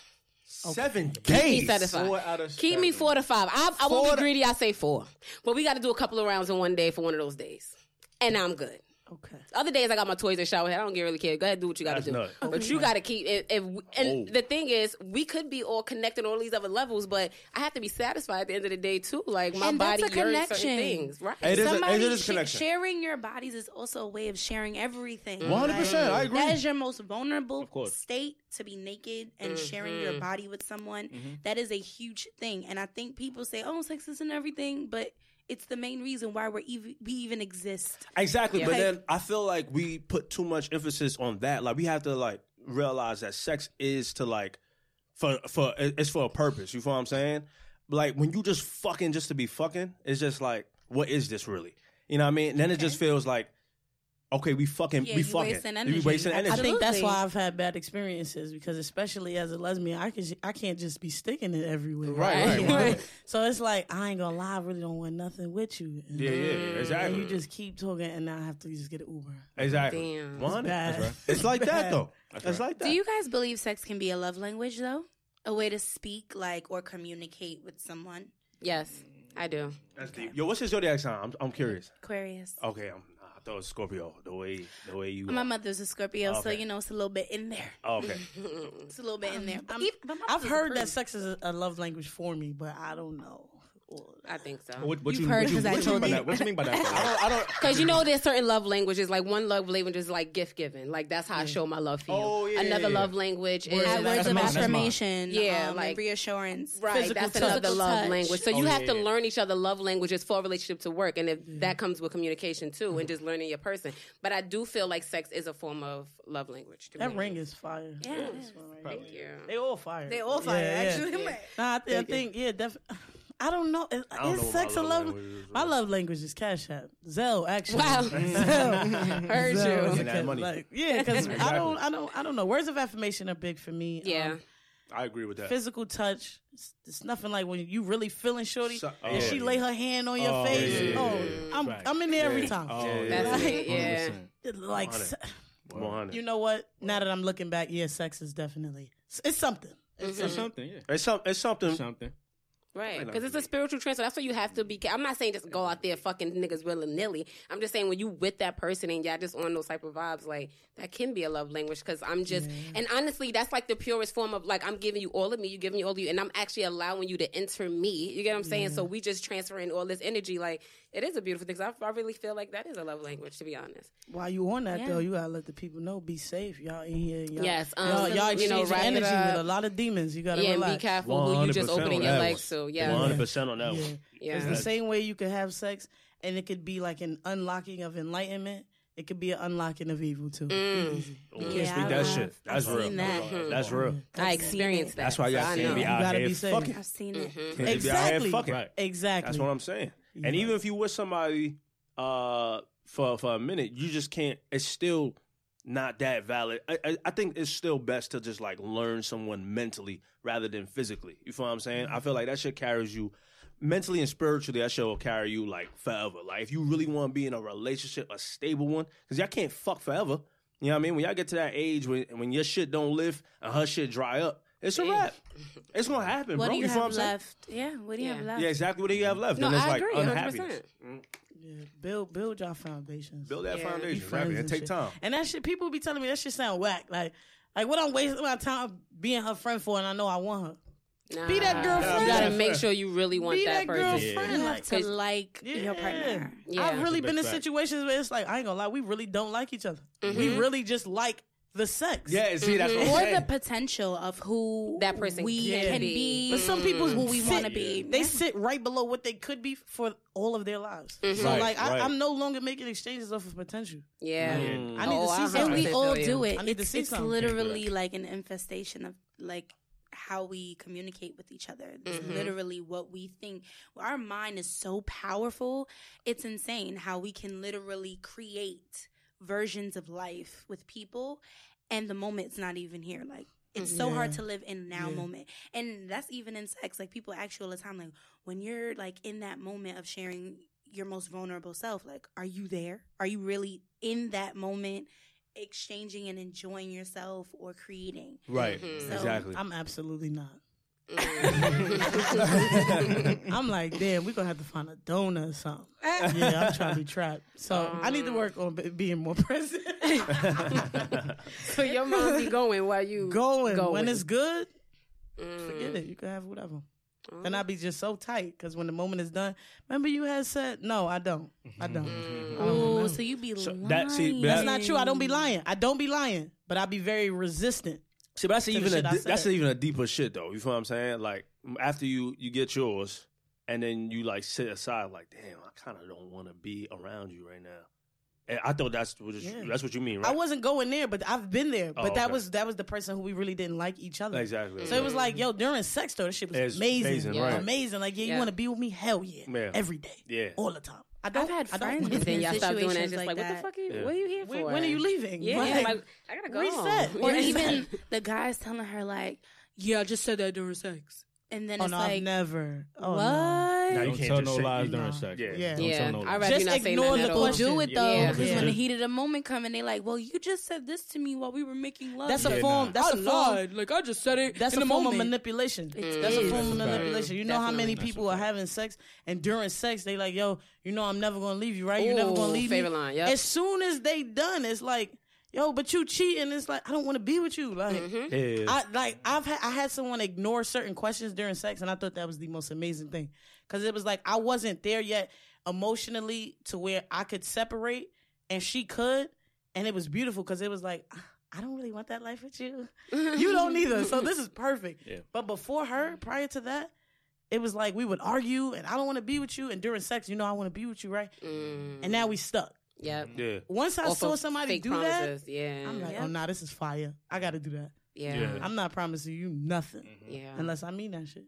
Speaker 3: Seven
Speaker 2: Keep me
Speaker 3: days.
Speaker 2: satisfied.
Speaker 4: Four out of
Speaker 2: Keep me four to five. I, I won't
Speaker 3: Four
Speaker 2: be
Speaker 3: to-
Speaker 2: greedy. I say four, but we got to do a couple of rounds in one day for one of those days, and I'm good.
Speaker 5: Okay.
Speaker 2: Other days I got my toys and shower head. I don't get really care. Go ahead, do what you got to do.
Speaker 3: nuts.
Speaker 2: But you got to keep. If, if and
Speaker 3: Oh.
Speaker 2: the thing is, we could be all connected on all these other levels, but I have to be satisfied at the end of the day too. Like my
Speaker 6: And that's
Speaker 2: body
Speaker 6: a
Speaker 2: yearns certain
Speaker 6: connection.
Speaker 2: things, right?
Speaker 3: It is a- it is a
Speaker 6: sh-
Speaker 3: connection.
Speaker 6: sharing your bodies is also a way of sharing everything. Mm-hmm.
Speaker 3: 100%, I agree.
Speaker 6: That is your most vulnerable state to be naked and mm-hmm. sharing your body with someone. Mm-hmm. That is a huge thing, and I think people say, "Oh, sex isn't everything," but it's the main reason why we're even we even exist.
Speaker 3: Exactly, but
Speaker 6: Like-
Speaker 3: then I feel like we put too much emphasis on that. Like we have to like realize that sex is to like for for it's for a purpose. You feel what I'm saying? Like when you just fucking just to be fucking, it's just like what is this really? You know what I mean? And then it just feels like okay, we fucking
Speaker 6: Yeah,
Speaker 3: we
Speaker 6: you
Speaker 3: fucking
Speaker 6: wasting
Speaker 3: we
Speaker 6: energy.
Speaker 3: wasting
Speaker 6: I-
Speaker 3: energy.
Speaker 5: I think that's
Speaker 6: Absolutely.
Speaker 5: why I've had bad experiences because, especially as a lesbian, I can I can't just be sticking it everywhere.
Speaker 3: Right, right,
Speaker 5: You
Speaker 3: right. [laughs]
Speaker 5: So it's like I ain't gonna lie, I really don't want nothing with you. And,
Speaker 3: yeah, yeah,
Speaker 5: and
Speaker 3: exactly.
Speaker 5: you just keep talking, and now I have to just get an Uber.
Speaker 3: exactly.
Speaker 2: Damn.
Speaker 3: One hundred.
Speaker 5: Bad.
Speaker 3: It's like that
Speaker 5: Bad.
Speaker 3: though. It's like that.
Speaker 6: Do you guys believe sex can be a love language though? A way to speak like or communicate with someone?
Speaker 2: Yes, I do.
Speaker 3: That's deep. Yo, what's your zodiac sign? I'm I'm curious.
Speaker 6: Aquarius.
Speaker 3: Okay, I'm, I thought it was Scorpio. The way the way you.
Speaker 6: My
Speaker 3: are.
Speaker 6: mother's a Scorpio, so you know it's a little bit in there.
Speaker 3: Oh, okay. [laughs]
Speaker 6: It's a little bit in there. Um, but
Speaker 5: I'm-
Speaker 6: even- but my
Speaker 5: I've heard that sex is a, a love language for me, but I don't know.
Speaker 2: I think so.
Speaker 4: What, what
Speaker 6: You've
Speaker 4: you,
Speaker 6: heard
Speaker 4: what you,
Speaker 6: 'cause I
Speaker 4: you
Speaker 6: told
Speaker 4: mean by
Speaker 6: you.
Speaker 4: that? What you mean by that? [laughs]
Speaker 3: I don't. I don't.
Speaker 2: Because you know, there's certain love languages. Like one love language is like gift giving. Like that's how I show my love for you.
Speaker 3: Oh, yeah,
Speaker 2: Another
Speaker 3: yeah, yeah.
Speaker 2: love language is
Speaker 5: Words
Speaker 6: At
Speaker 5: of
Speaker 6: words of
Speaker 5: mine, that's mine.
Speaker 6: affirmation,
Speaker 2: Yeah,
Speaker 6: um,
Speaker 2: like-
Speaker 6: reassurance.
Speaker 2: Right,
Speaker 5: Physical
Speaker 2: that's
Speaker 5: touch.
Speaker 2: another love
Speaker 6: touch.
Speaker 2: language. So
Speaker 3: Oh,
Speaker 2: you
Speaker 3: yeah,
Speaker 2: have to
Speaker 3: yeah.
Speaker 2: learn each other love languages for a relationship to work, and if that comes with communication too, and just learning your person. But I do feel like sex is a form of love language. To
Speaker 5: That
Speaker 2: me.
Speaker 5: ring is fire.
Speaker 6: Yeah, it
Speaker 5: This
Speaker 6: is.
Speaker 5: one right
Speaker 2: Thank you.
Speaker 5: They all fire.
Speaker 6: They all fire,
Speaker 5: Yeah, yeah.
Speaker 6: actually.
Speaker 5: Nah, I think yeah, definitely. I don't know. Is,
Speaker 3: I don't
Speaker 5: is
Speaker 3: know
Speaker 5: sex
Speaker 3: my
Speaker 5: a
Speaker 3: love
Speaker 5: love?
Speaker 3: language
Speaker 5: My love language is Cash App, Zelle. Actually,
Speaker 2: Wow.
Speaker 5: Zelle. [laughs]
Speaker 2: Heard
Speaker 5: Zelle,
Speaker 2: you.
Speaker 5: Because,
Speaker 3: money.
Speaker 5: Like, yeah, because [laughs] I don't, I don't, I don't know. Words of affirmation are big for me.
Speaker 2: Yeah.
Speaker 5: Um,
Speaker 3: I agree with that.
Speaker 5: Physical touch. It's, it's nothing like when you really feeling shorty.
Speaker 3: So-
Speaker 5: and
Speaker 3: yeah.
Speaker 5: she lay her hand on your
Speaker 4: Oh,
Speaker 5: face.
Speaker 4: yeah, yeah,
Speaker 5: oh,
Speaker 4: yeah.
Speaker 5: I'm
Speaker 4: Right.
Speaker 5: I'm in there every
Speaker 3: Yeah.
Speaker 5: time.
Speaker 4: Oh,
Speaker 3: Yeah,
Speaker 4: yeah,
Speaker 2: That's
Speaker 4: yeah,
Speaker 2: it, yeah.
Speaker 5: Like,
Speaker 3: 100.
Speaker 5: you know what? Now that I'm looking back, yeah, sex is definitely it's something. It's
Speaker 4: It's something, yeah.
Speaker 3: It's, some, it's something.
Speaker 4: Something.
Speaker 2: Right, because it's a spiritual transfer. That's why you have to be. I'm not saying just go out there fucking niggas willy nilly. I'm just saying when you with that person and y'all just on those type of vibes, like that can be a love language. Because I'm just, and honestly, that's like the purest form of like I'm giving you all of me, you giving me all of you, and I'm actually allowing you to enter me. You get what I'm saying? So we just transferring all this energy. Like it is a beautiful thing. 'Cause I, I really feel like that is a love language, to be honest.
Speaker 5: While you on that
Speaker 6: Yeah.
Speaker 5: though, you gotta let the people know. Be safe, y'all in here. Y'all,
Speaker 2: Yes, um,
Speaker 5: y'all, y'all
Speaker 2: you know,
Speaker 5: exchanging
Speaker 2: wrap it
Speaker 5: energy
Speaker 2: up.
Speaker 5: with a lot of demons. You gotta
Speaker 2: yeah,
Speaker 5: relax.
Speaker 2: be careful who you just opening your
Speaker 3: that
Speaker 2: legs
Speaker 3: one.
Speaker 2: to. Yeah,
Speaker 3: 100% on that
Speaker 5: Yeah,
Speaker 3: one.
Speaker 2: Yeah.
Speaker 5: It's the same way you could have sex, and it could be like an unlocking of enlightenment. It could be an unlocking of evil too.
Speaker 2: Mm.
Speaker 5: Easy.
Speaker 3: You can't
Speaker 6: Yeah,
Speaker 3: speak that shit. That's
Speaker 6: I've
Speaker 3: real.
Speaker 6: seen that.
Speaker 3: That's real.
Speaker 2: I experienced that.
Speaker 3: That's why y'all
Speaker 2: so I
Speaker 3: can't
Speaker 2: know.
Speaker 3: be
Speaker 5: You
Speaker 3: out
Speaker 5: gotta
Speaker 3: here
Speaker 5: be safe.
Speaker 3: fucking.
Speaker 6: I've seen it.
Speaker 3: Can't be out here
Speaker 5: Exactly.
Speaker 3: fucking.
Speaker 4: Right.
Speaker 5: Exactly.
Speaker 3: That's what I'm saying. And even if you with somebody uh, for for a minute, you just can't. It's still not that valid. I, I, I think it's still best to just like learn someone mentally rather than physically. You feel what I'm saying? I feel like that shit carries you mentally and spiritually. That shit will carry you like forever. Like if you really want to be in a relationship, a stable one, because y'all can't fuck forever. You know what I mean? When y'all get to that age when when your shit don't lift and her shit dry up, it's a wrap. It's gonna happen,
Speaker 6: What
Speaker 3: bro.
Speaker 6: do you
Speaker 3: feel what
Speaker 6: have
Speaker 3: I'm saying?
Speaker 6: left? Yeah, what do you
Speaker 2: Yeah.
Speaker 6: have left?
Speaker 3: Yeah, exactly. What do you have left?
Speaker 2: No,
Speaker 3: and it's
Speaker 2: I
Speaker 3: like
Speaker 2: agree, 100%.
Speaker 3: unhappiness. Mm.
Speaker 5: Yeah, build build your foundations.
Speaker 3: Build that
Speaker 2: Yeah.
Speaker 5: Be
Speaker 3: foundation,
Speaker 5: friends
Speaker 3: and
Speaker 5: and
Speaker 3: take
Speaker 5: shit.
Speaker 3: time.
Speaker 5: And that shit, people be telling me that shit sound whack. Like, like what I'm wasting my time being her friend for, and I know I want her.
Speaker 2: Nah.
Speaker 5: Be that girlfriend.
Speaker 2: You gotta make sure you really want
Speaker 5: Be
Speaker 2: that,
Speaker 5: that
Speaker 2: person.
Speaker 5: girlfriend.
Speaker 6: You have
Speaker 5: Like,
Speaker 6: to like
Speaker 5: yeah.
Speaker 6: your partner.
Speaker 2: Yeah.
Speaker 5: I've really been in
Speaker 4: fact.
Speaker 5: situations where it's like I ain't gonna lie, we really don't like each other. We
Speaker 2: Mm-hmm.
Speaker 5: really just like the sex.
Speaker 3: Yeah, see, that's what I'm
Speaker 6: Or
Speaker 3: saying.
Speaker 6: the potential of who
Speaker 2: That person
Speaker 6: we
Speaker 2: can
Speaker 6: can
Speaker 2: be.
Speaker 6: be.
Speaker 5: But some people
Speaker 6: who we
Speaker 5: sit-
Speaker 6: want to be.
Speaker 5: They sit right below what they could be for all of their lives. So
Speaker 3: Right,
Speaker 5: like I,
Speaker 3: right.
Speaker 5: I'm no longer making exchanges off of potential.
Speaker 2: Yeah.
Speaker 3: Mm.
Speaker 5: I need
Speaker 2: Oh,
Speaker 5: to see
Speaker 2: I
Speaker 5: something.
Speaker 6: and we all
Speaker 2: feel you.
Speaker 6: do it.
Speaker 5: I need to
Speaker 6: It's,
Speaker 5: see
Speaker 6: it's
Speaker 5: something.
Speaker 6: literally like an infestation of like how we communicate with each other. It's
Speaker 2: Mm-hmm.
Speaker 6: literally what we think. Our mind is so powerful. It's insane how we can literally create versions of life with people and the moment's not even here. Like it's so hard to live in now
Speaker 5: Yeah.
Speaker 6: moment. And that's even in sex. Like people ask you all the time, like when you're like in that moment of sharing your most vulnerable self, like, are you there? Are you really in that moment exchanging and enjoying yourself or creating?
Speaker 3: Right,
Speaker 2: Mhm.
Speaker 6: So-
Speaker 3: exactly.
Speaker 5: I'm absolutely not.
Speaker 2: Mm.
Speaker 5: I'm like, damn, we're gonna have to find a donor or something. [laughs] yeah, I'm trying to be trapped. So I need to work on be- being more present. [laughs]
Speaker 2: so your mom be [laughs] going while you
Speaker 5: going.
Speaker 2: going.
Speaker 5: when it's good,
Speaker 2: Mm.
Speaker 5: forget it. You can have whatever. And I be just so tight because when the moment is done, remember you had said, no, I don't. I don't. I don't
Speaker 6: Oh, so you be
Speaker 3: So
Speaker 6: lying.
Speaker 3: that- see,
Speaker 5: That's not true. I don't be lying. I don't be lying, but I be very resistant.
Speaker 3: See, but that's even a, di- that's even a deeper shit though. You feel what I'm saying? Like after you you get yours, and then you like sit aside, like, damn, I kind of don't want to be around you right now. And I thought that's what
Speaker 5: Yeah.
Speaker 3: that's what you mean, right?
Speaker 5: I wasn't going there, but I've been there. Oh, but
Speaker 3: Oh,
Speaker 5: that
Speaker 3: okay.
Speaker 5: was that was the person who we really didn't like each other.
Speaker 3: exactly.
Speaker 5: So it was like, yo, during sex though, this shit was
Speaker 3: It's
Speaker 5: amazing,
Speaker 3: amazing,
Speaker 2: right.
Speaker 5: amazing. Like, yeah, you
Speaker 2: Yeah.
Speaker 5: want to be with me? Hell yeah,
Speaker 3: Yeah.
Speaker 5: every day,
Speaker 3: yeah.
Speaker 5: all the time. I don't.
Speaker 6: I've had
Speaker 5: I don't
Speaker 6: friends
Speaker 5: wanna
Speaker 2: And then y'all stop doing that.
Speaker 6: situations
Speaker 2: Just like,
Speaker 6: like
Speaker 2: what the
Speaker 6: that.
Speaker 2: fuck? Are you,
Speaker 3: Yeah.
Speaker 2: What are you here
Speaker 5: When,
Speaker 2: for?
Speaker 5: when are you leaving?
Speaker 2: Yeah,
Speaker 5: Like,
Speaker 2: like, I gotta go.
Speaker 5: reset.
Speaker 6: Or
Speaker 5: Yeah. [laughs]
Speaker 6: even the guys telling her like, "Yeah, I just said that during sex," and then
Speaker 5: oh
Speaker 6: it's
Speaker 5: no,
Speaker 6: like,
Speaker 5: I've never. Oh,
Speaker 6: "What?"
Speaker 5: No.
Speaker 3: Now you
Speaker 4: Don't
Speaker 3: can't
Speaker 4: tell
Speaker 3: just
Speaker 4: no
Speaker 3: say-
Speaker 4: lies during
Speaker 5: know.
Speaker 4: sex.
Speaker 3: Yeah.
Speaker 5: Yeah.
Speaker 4: Don't
Speaker 2: Yeah,
Speaker 4: tell no
Speaker 2: I'd
Speaker 4: lies.
Speaker 2: rather
Speaker 5: Just
Speaker 2: not say
Speaker 5: ignore the
Speaker 2: at
Speaker 5: question.
Speaker 6: do it though, because
Speaker 5: Yeah.
Speaker 6: when the heat of the moment come and they like, "Well, you just said this to me while we were making love."
Speaker 5: That's a
Speaker 4: Yeah,
Speaker 5: form.
Speaker 4: nah.
Speaker 5: That's
Speaker 6: I
Speaker 5: a form.
Speaker 6: lied. Like I just said it.
Speaker 5: That's
Speaker 6: in
Speaker 5: a
Speaker 6: the
Speaker 5: form
Speaker 6: moment.
Speaker 5: of manipulation.
Speaker 6: It
Speaker 5: That's a form of
Speaker 4: That's a
Speaker 5: manipulation. You know how many people are having sex and during sex they like, yo, you know I'm never gonna leave you, right? You're never gonna
Speaker 2: Ooh,
Speaker 5: leave
Speaker 2: favorite
Speaker 5: me.
Speaker 2: line, yep.
Speaker 5: As soon as they done, it's like, yo, but you cheating. It's like I don't want to be with you. Like,
Speaker 2: Mm-hmm.
Speaker 3: Yeah.
Speaker 5: I like I've had I had someone ignore certain questions during sex, and I thought that was the most amazing thing because it was like I wasn't there yet emotionally to where I could separate, and she could, and it was beautiful because it was like. I don't really want that life with you. [laughs] You don't either. So this is perfect.
Speaker 4: Yeah.
Speaker 5: But before her, prior to that, it was like we would argue and I don't want to be with you. And during sex, you know I want to be with you, right?
Speaker 2: Mm,
Speaker 5: And now we stuck.
Speaker 2: Yep.
Speaker 3: yeah.
Speaker 5: Once I
Speaker 2: Off
Speaker 5: saw somebody
Speaker 2: fake
Speaker 5: do
Speaker 2: promises. Yeah.
Speaker 5: that, I'm like,
Speaker 6: Yep.
Speaker 5: oh nah, this is fire. I gotta do that.
Speaker 2: yeah.
Speaker 3: Yeah.
Speaker 5: I'm not promising you nothing
Speaker 2: Yeah.
Speaker 5: unless I mean that shit.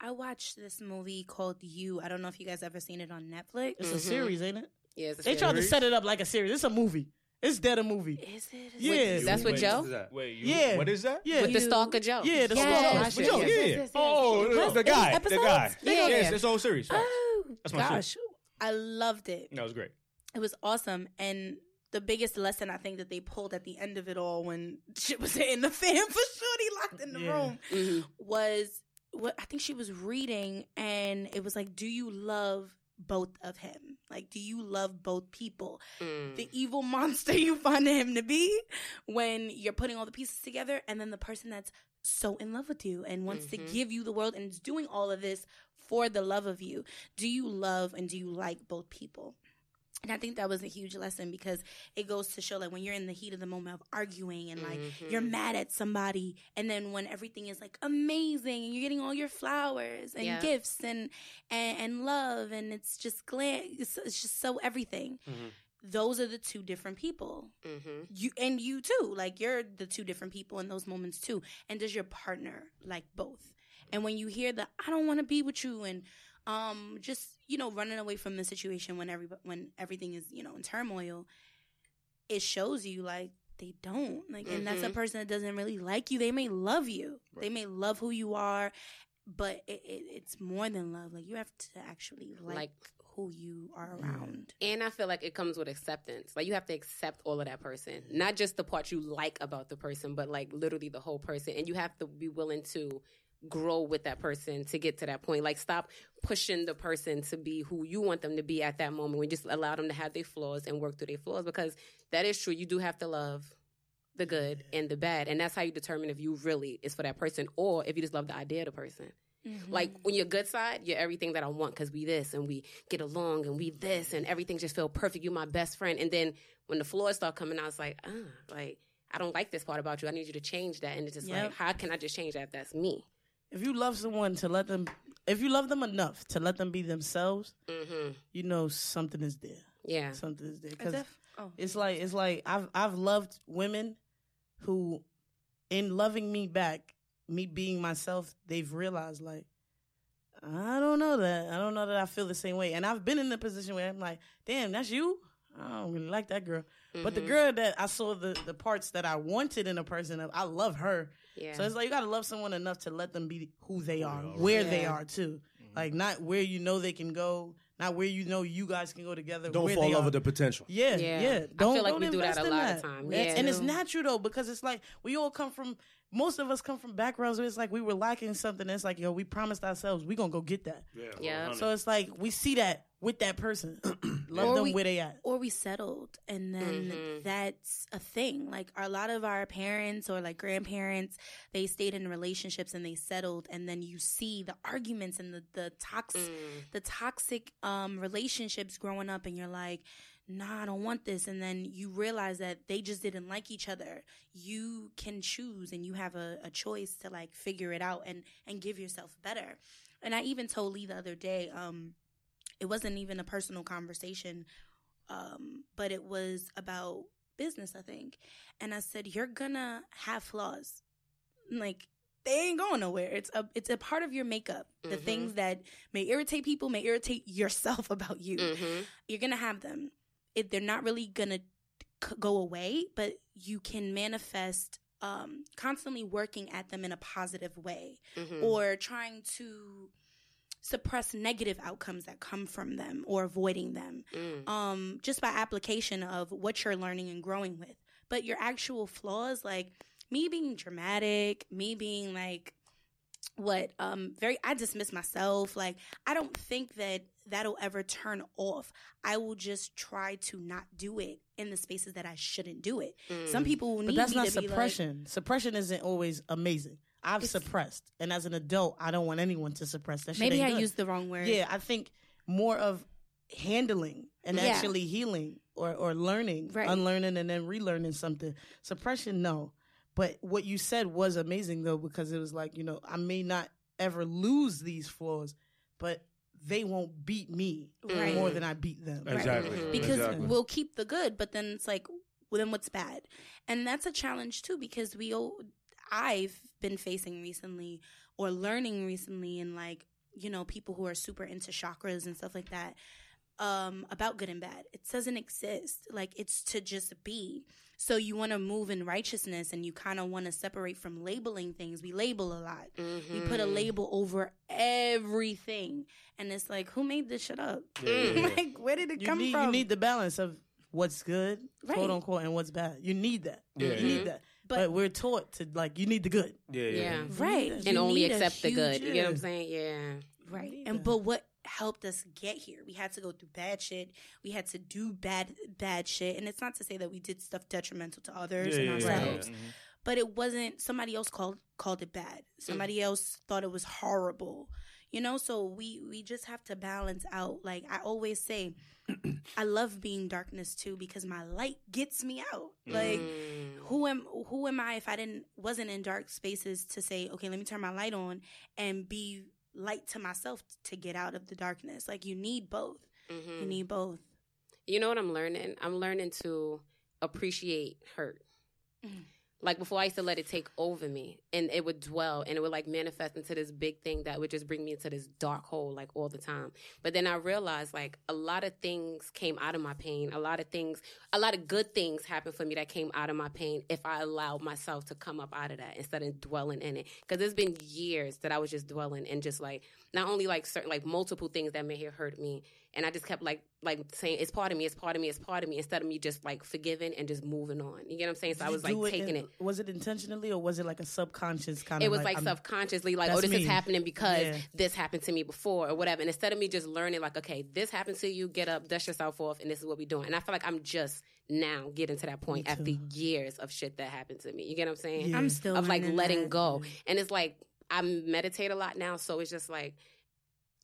Speaker 6: I watched this movie called You. I don't know if you guys ever seen it on Netflix.
Speaker 5: It's a
Speaker 2: Mhm.
Speaker 5: series, ain't it?
Speaker 2: Yeah, it's a
Speaker 5: They tried to set it up like a series. It's a movie. It's dead a movie.
Speaker 6: Is it?
Speaker 5: Yeah.
Speaker 2: That's with
Speaker 4: Wait,
Speaker 2: Joe?
Speaker 4: what is that? Wait, you,
Speaker 5: Yeah.
Speaker 4: What is that?
Speaker 5: Yeah,
Speaker 2: With the stalker Joe.
Speaker 5: Yeah, the
Speaker 6: Yes.
Speaker 5: stalker.
Speaker 2: Yes,
Speaker 4: But
Speaker 2: yes,
Speaker 4: Joe,
Speaker 2: yes,
Speaker 4: yeah.
Speaker 2: yes, yes, yes.
Speaker 4: Oh, the guy. The guy.
Speaker 6: Yeah.
Speaker 4: Yes, it's whole series. Facts.
Speaker 6: Oh
Speaker 4: That's my shit.
Speaker 6: gosh, I loved it.
Speaker 4: That was great.
Speaker 6: It was awesome, and the biggest lesson I think that they pulled at the end of it all, when [laughs] shit was hitting the fan for sure, Shorty locked in the
Speaker 5: Yeah.
Speaker 6: room,
Speaker 2: Mhm.
Speaker 6: was what I think she was reading, and it was like, "Do you love both of him? Like, do you love both people?
Speaker 2: Mm.
Speaker 6: The evil [laughs] monster you find him to be when you're putting all the pieces together, and then the person that's so in love with you and wants
Speaker 2: Mhm.
Speaker 6: to give you the world and is doing all of this for the love of you. Do you love and do you like both people? And I think that was a huge lesson because it goes to show like when you're in the heat of the moment of arguing and like
Speaker 2: Mhm.
Speaker 6: you're mad at somebody and then when everything is like amazing and you're getting all your flowers and
Speaker 2: Yeah.
Speaker 6: gifts and, and and love and it's just glam it's, it's just so everything.
Speaker 3: Mhm.
Speaker 6: Those are the two different people.
Speaker 2: Mhm.
Speaker 6: You and you too. Like you're the two different people in those moments too. And does your partner like both? And when you hear the I don't want to be with you and um just you know running away from the situation when every when everything is you know in turmoil, it shows you like they don't like, and that's a
Speaker 2: Mhm.
Speaker 6: person that doesn't really like you. They may love you, they may love who you are, but it, it, it's more than love. Like you have to actually like,
Speaker 2: Like-
Speaker 6: who you are around.
Speaker 2: And I feel like it comes with acceptance. Like you have to accept all of that person, not just the part you like about the person, but like literally the whole person. And you have to be willing to grow with that person to get to that point. Like stop pushing the person to be who you want them to be at that moment. We just allow them to have their flaws and work through their flaws because that is true. You do have to love the good and the bad. And that's how you determine if you really is for that person or if you just love the idea of the person. Like on your good side, you're everything that I want because we this and we get along and we this and everything just feel perfect. You're my best friend. And then when the flaws start coming out, it's like, ah, like I don't like this part about you. I need you to change that. And it's just
Speaker 6: Yep.
Speaker 2: like, how can I just change that? That's me.
Speaker 5: If you love someone to let them, if you love them enough to let them be themselves,
Speaker 2: hmm
Speaker 5: you know something is there.
Speaker 2: Yeah.
Speaker 5: Something is there because
Speaker 6: if- oh.
Speaker 5: it's like it's like I've I've loved women who, in loving me back, me being myself, they've realized like, I don't know that I don't know that I feel the same way, and I've been in a position where I'm like, damn, that's you. I don't really like that girl, but the
Speaker 2: Mhm.
Speaker 5: girl that I saw the the parts that I wanted in a person, of, I love her.
Speaker 2: Yeah.
Speaker 5: So it's like you gotta love someone enough to let them be who they are, where they are too. Like not where you know they can go, not where you know you guys can go together.
Speaker 3: Don't
Speaker 5: where
Speaker 3: fall
Speaker 5: they
Speaker 3: in
Speaker 5: are.
Speaker 3: the potential.
Speaker 5: Yeah,
Speaker 2: Yeah.
Speaker 5: yeah.
Speaker 2: I feel
Speaker 5: Don't,
Speaker 2: like
Speaker 5: don't
Speaker 2: we do that a
Speaker 5: in
Speaker 2: lot of
Speaker 5: that.
Speaker 2: time.
Speaker 5: That's-
Speaker 2: Yeah.
Speaker 5: And it's natural though because it's like we all come from. Most of us come from backgrounds where it's like we were lacking something. It's like yo, we promised ourselves we gonna go get that.
Speaker 2: Yeah. Yeah.
Speaker 5: So it's like we see that with that person, [clears throat] love
Speaker 6: Or
Speaker 5: them
Speaker 6: we-
Speaker 5: where they at.
Speaker 6: or we settled and then
Speaker 2: Mhm.
Speaker 6: that's a thing like a lot of our parents or like grandparents they stayed in relationships and they settled and then you see the arguments and the the tox
Speaker 2: Mm.
Speaker 6: the toxic um relationships growing up and you're like nah i don't want this and then you realize that they just didn't like each other you can choose and you have a, a choice to like figure it out and and give yourself better and i even told lee the other day um it wasn't even a personal conversation um but it was about business i think and i said you're gonna have flaws like they ain't going nowhere it's a it's a part of your makeup the
Speaker 2: Mhm.
Speaker 6: things that may irritate people may irritate yourself [laughs] about you
Speaker 2: Mhm.
Speaker 6: you're gonna have them it, they're not really gonna c- go away but you can manifest um constantly working at them in a positive way
Speaker 2: Mhm.
Speaker 6: or trying to suppress negative outcomes that come from them or avoiding them
Speaker 2: Mm.
Speaker 6: um just by application of what you're learning and growing with but your actual flaws like me being dramatic me being like what um very i dismiss myself like i don't think that that'll ever turn off i will just try to not do it in the spaces that i shouldn't do it
Speaker 2: Mm.
Speaker 6: some people will
Speaker 5: But
Speaker 6: need
Speaker 5: that's
Speaker 6: me
Speaker 5: not
Speaker 6: to be like,
Speaker 5: suppression. suppression isn't always amazing. I've
Speaker 6: It's-
Speaker 5: suppressed, and as an adult, I don't want anyone to suppress that. shit
Speaker 6: maybe
Speaker 5: ain't
Speaker 6: i
Speaker 5: good.
Speaker 6: used the wrong word
Speaker 5: Yeah, I think more of handling and
Speaker 6: Yeah.
Speaker 5: actually healing or, or learning,
Speaker 6: Right.
Speaker 5: unlearning and then relearning something. Suppression, no. But what you said was amazing though, because it was like, you know, I may not ever lose these flaws, but they won't beat me
Speaker 6: Right.
Speaker 5: more than I beat them.
Speaker 3: Exactly.
Speaker 2: Mhm.
Speaker 6: because
Speaker 3: Exactly.
Speaker 6: we'll keep the good but then it's like well, then what's bad and that's a challenge too because we all i've been facing recently or learning recently and like you know people who are super into chakras and stuff like that um, about good and bad. It doesn't exist. Like it's to just be. So you want to move in righteousness and you kind of want to separate from labeling things. We label a lot. We put a
Speaker 2: Mhm.
Speaker 6: label over everything. And it's like, who made this shit up?
Speaker 2: Mm. [laughs]
Speaker 6: like, where did it
Speaker 5: You
Speaker 6: come
Speaker 5: need
Speaker 6: from?
Speaker 5: you need the balance of what's good,
Speaker 6: Right.
Speaker 5: quote unquote, and what's bad. You need that.
Speaker 3: Yeah,
Speaker 5: you
Speaker 3: yeah.
Speaker 5: need that. But,
Speaker 6: But-
Speaker 5: we're taught to like you need the good.
Speaker 3: Yeah, yeah.
Speaker 2: Yeah.
Speaker 6: right.
Speaker 5: And
Speaker 6: You
Speaker 2: and only accept the good.
Speaker 5: huge-
Speaker 2: You know what I'm saying? Yeah.
Speaker 6: Right. And
Speaker 5: that.
Speaker 6: but what helped us get here? We had to go through bad shit. We had to do bad bad shit. And it's not to say that we did stuff detrimental to others
Speaker 3: Yeah,
Speaker 6: and
Speaker 3: yeah, yeah,
Speaker 6: ourselves.
Speaker 3: yeah. Mm-hmm.
Speaker 6: But it wasn't somebody else called called it bad. Somebody else thought it was horrible. You know, so we we just have to balance out. Like I always say, [clears throat] I love being darkness too because my light gets me out. Like
Speaker 2: Mm.
Speaker 6: who am who am I if I didn't wasn't in dark spaces to say, okay, let me turn my light on and be light to myself to get out of the darkness. Like you need both.
Speaker 2: Mhm.
Speaker 6: You need both.
Speaker 2: You know what I'm learning? I'm learning to appreciate hurt.
Speaker 6: Mhm.
Speaker 2: Like before, I used to let it take over me, and it would dwell, and it would like manifest into this big thing that would just bring me into this dark hole like all the time. But then I realized like a lot of things came out of my pain. A lot of things, a lot of good things happened for me that came out of my pain if I allowed myself to come up out of that instead of dwelling in it. Because it's been years that I was just dwelling and just like not only like certain like multiple things that may have hurt me, and I just kept like like saying it's part of me, it's part of me, it's part of me, instead of me just like forgiving and just moving on. You get what I'm saying? So
Speaker 5: Did
Speaker 2: I was like
Speaker 5: do
Speaker 2: taking
Speaker 5: in-
Speaker 2: it.
Speaker 5: Was it intentionally or was it like a subconscious kind
Speaker 2: It
Speaker 5: of?
Speaker 2: It was like,
Speaker 5: I'm-
Speaker 2: subconsciously, like, oh,
Speaker 5: That's
Speaker 2: this is happening because
Speaker 5: Yeah.
Speaker 2: this happened to me before or whatever. And instead of me just learning, like, okay, this happened to you, get up, dust yourself off, and this is what we're doing. And I feel like I'm just now getting to that point after years of shit that happened to me. You get what I'm saying?
Speaker 5: Yeah.
Speaker 6: I'm still
Speaker 2: Of like letting
Speaker 6: that.
Speaker 2: go. And it's like, I meditate a lot now. So it's just like,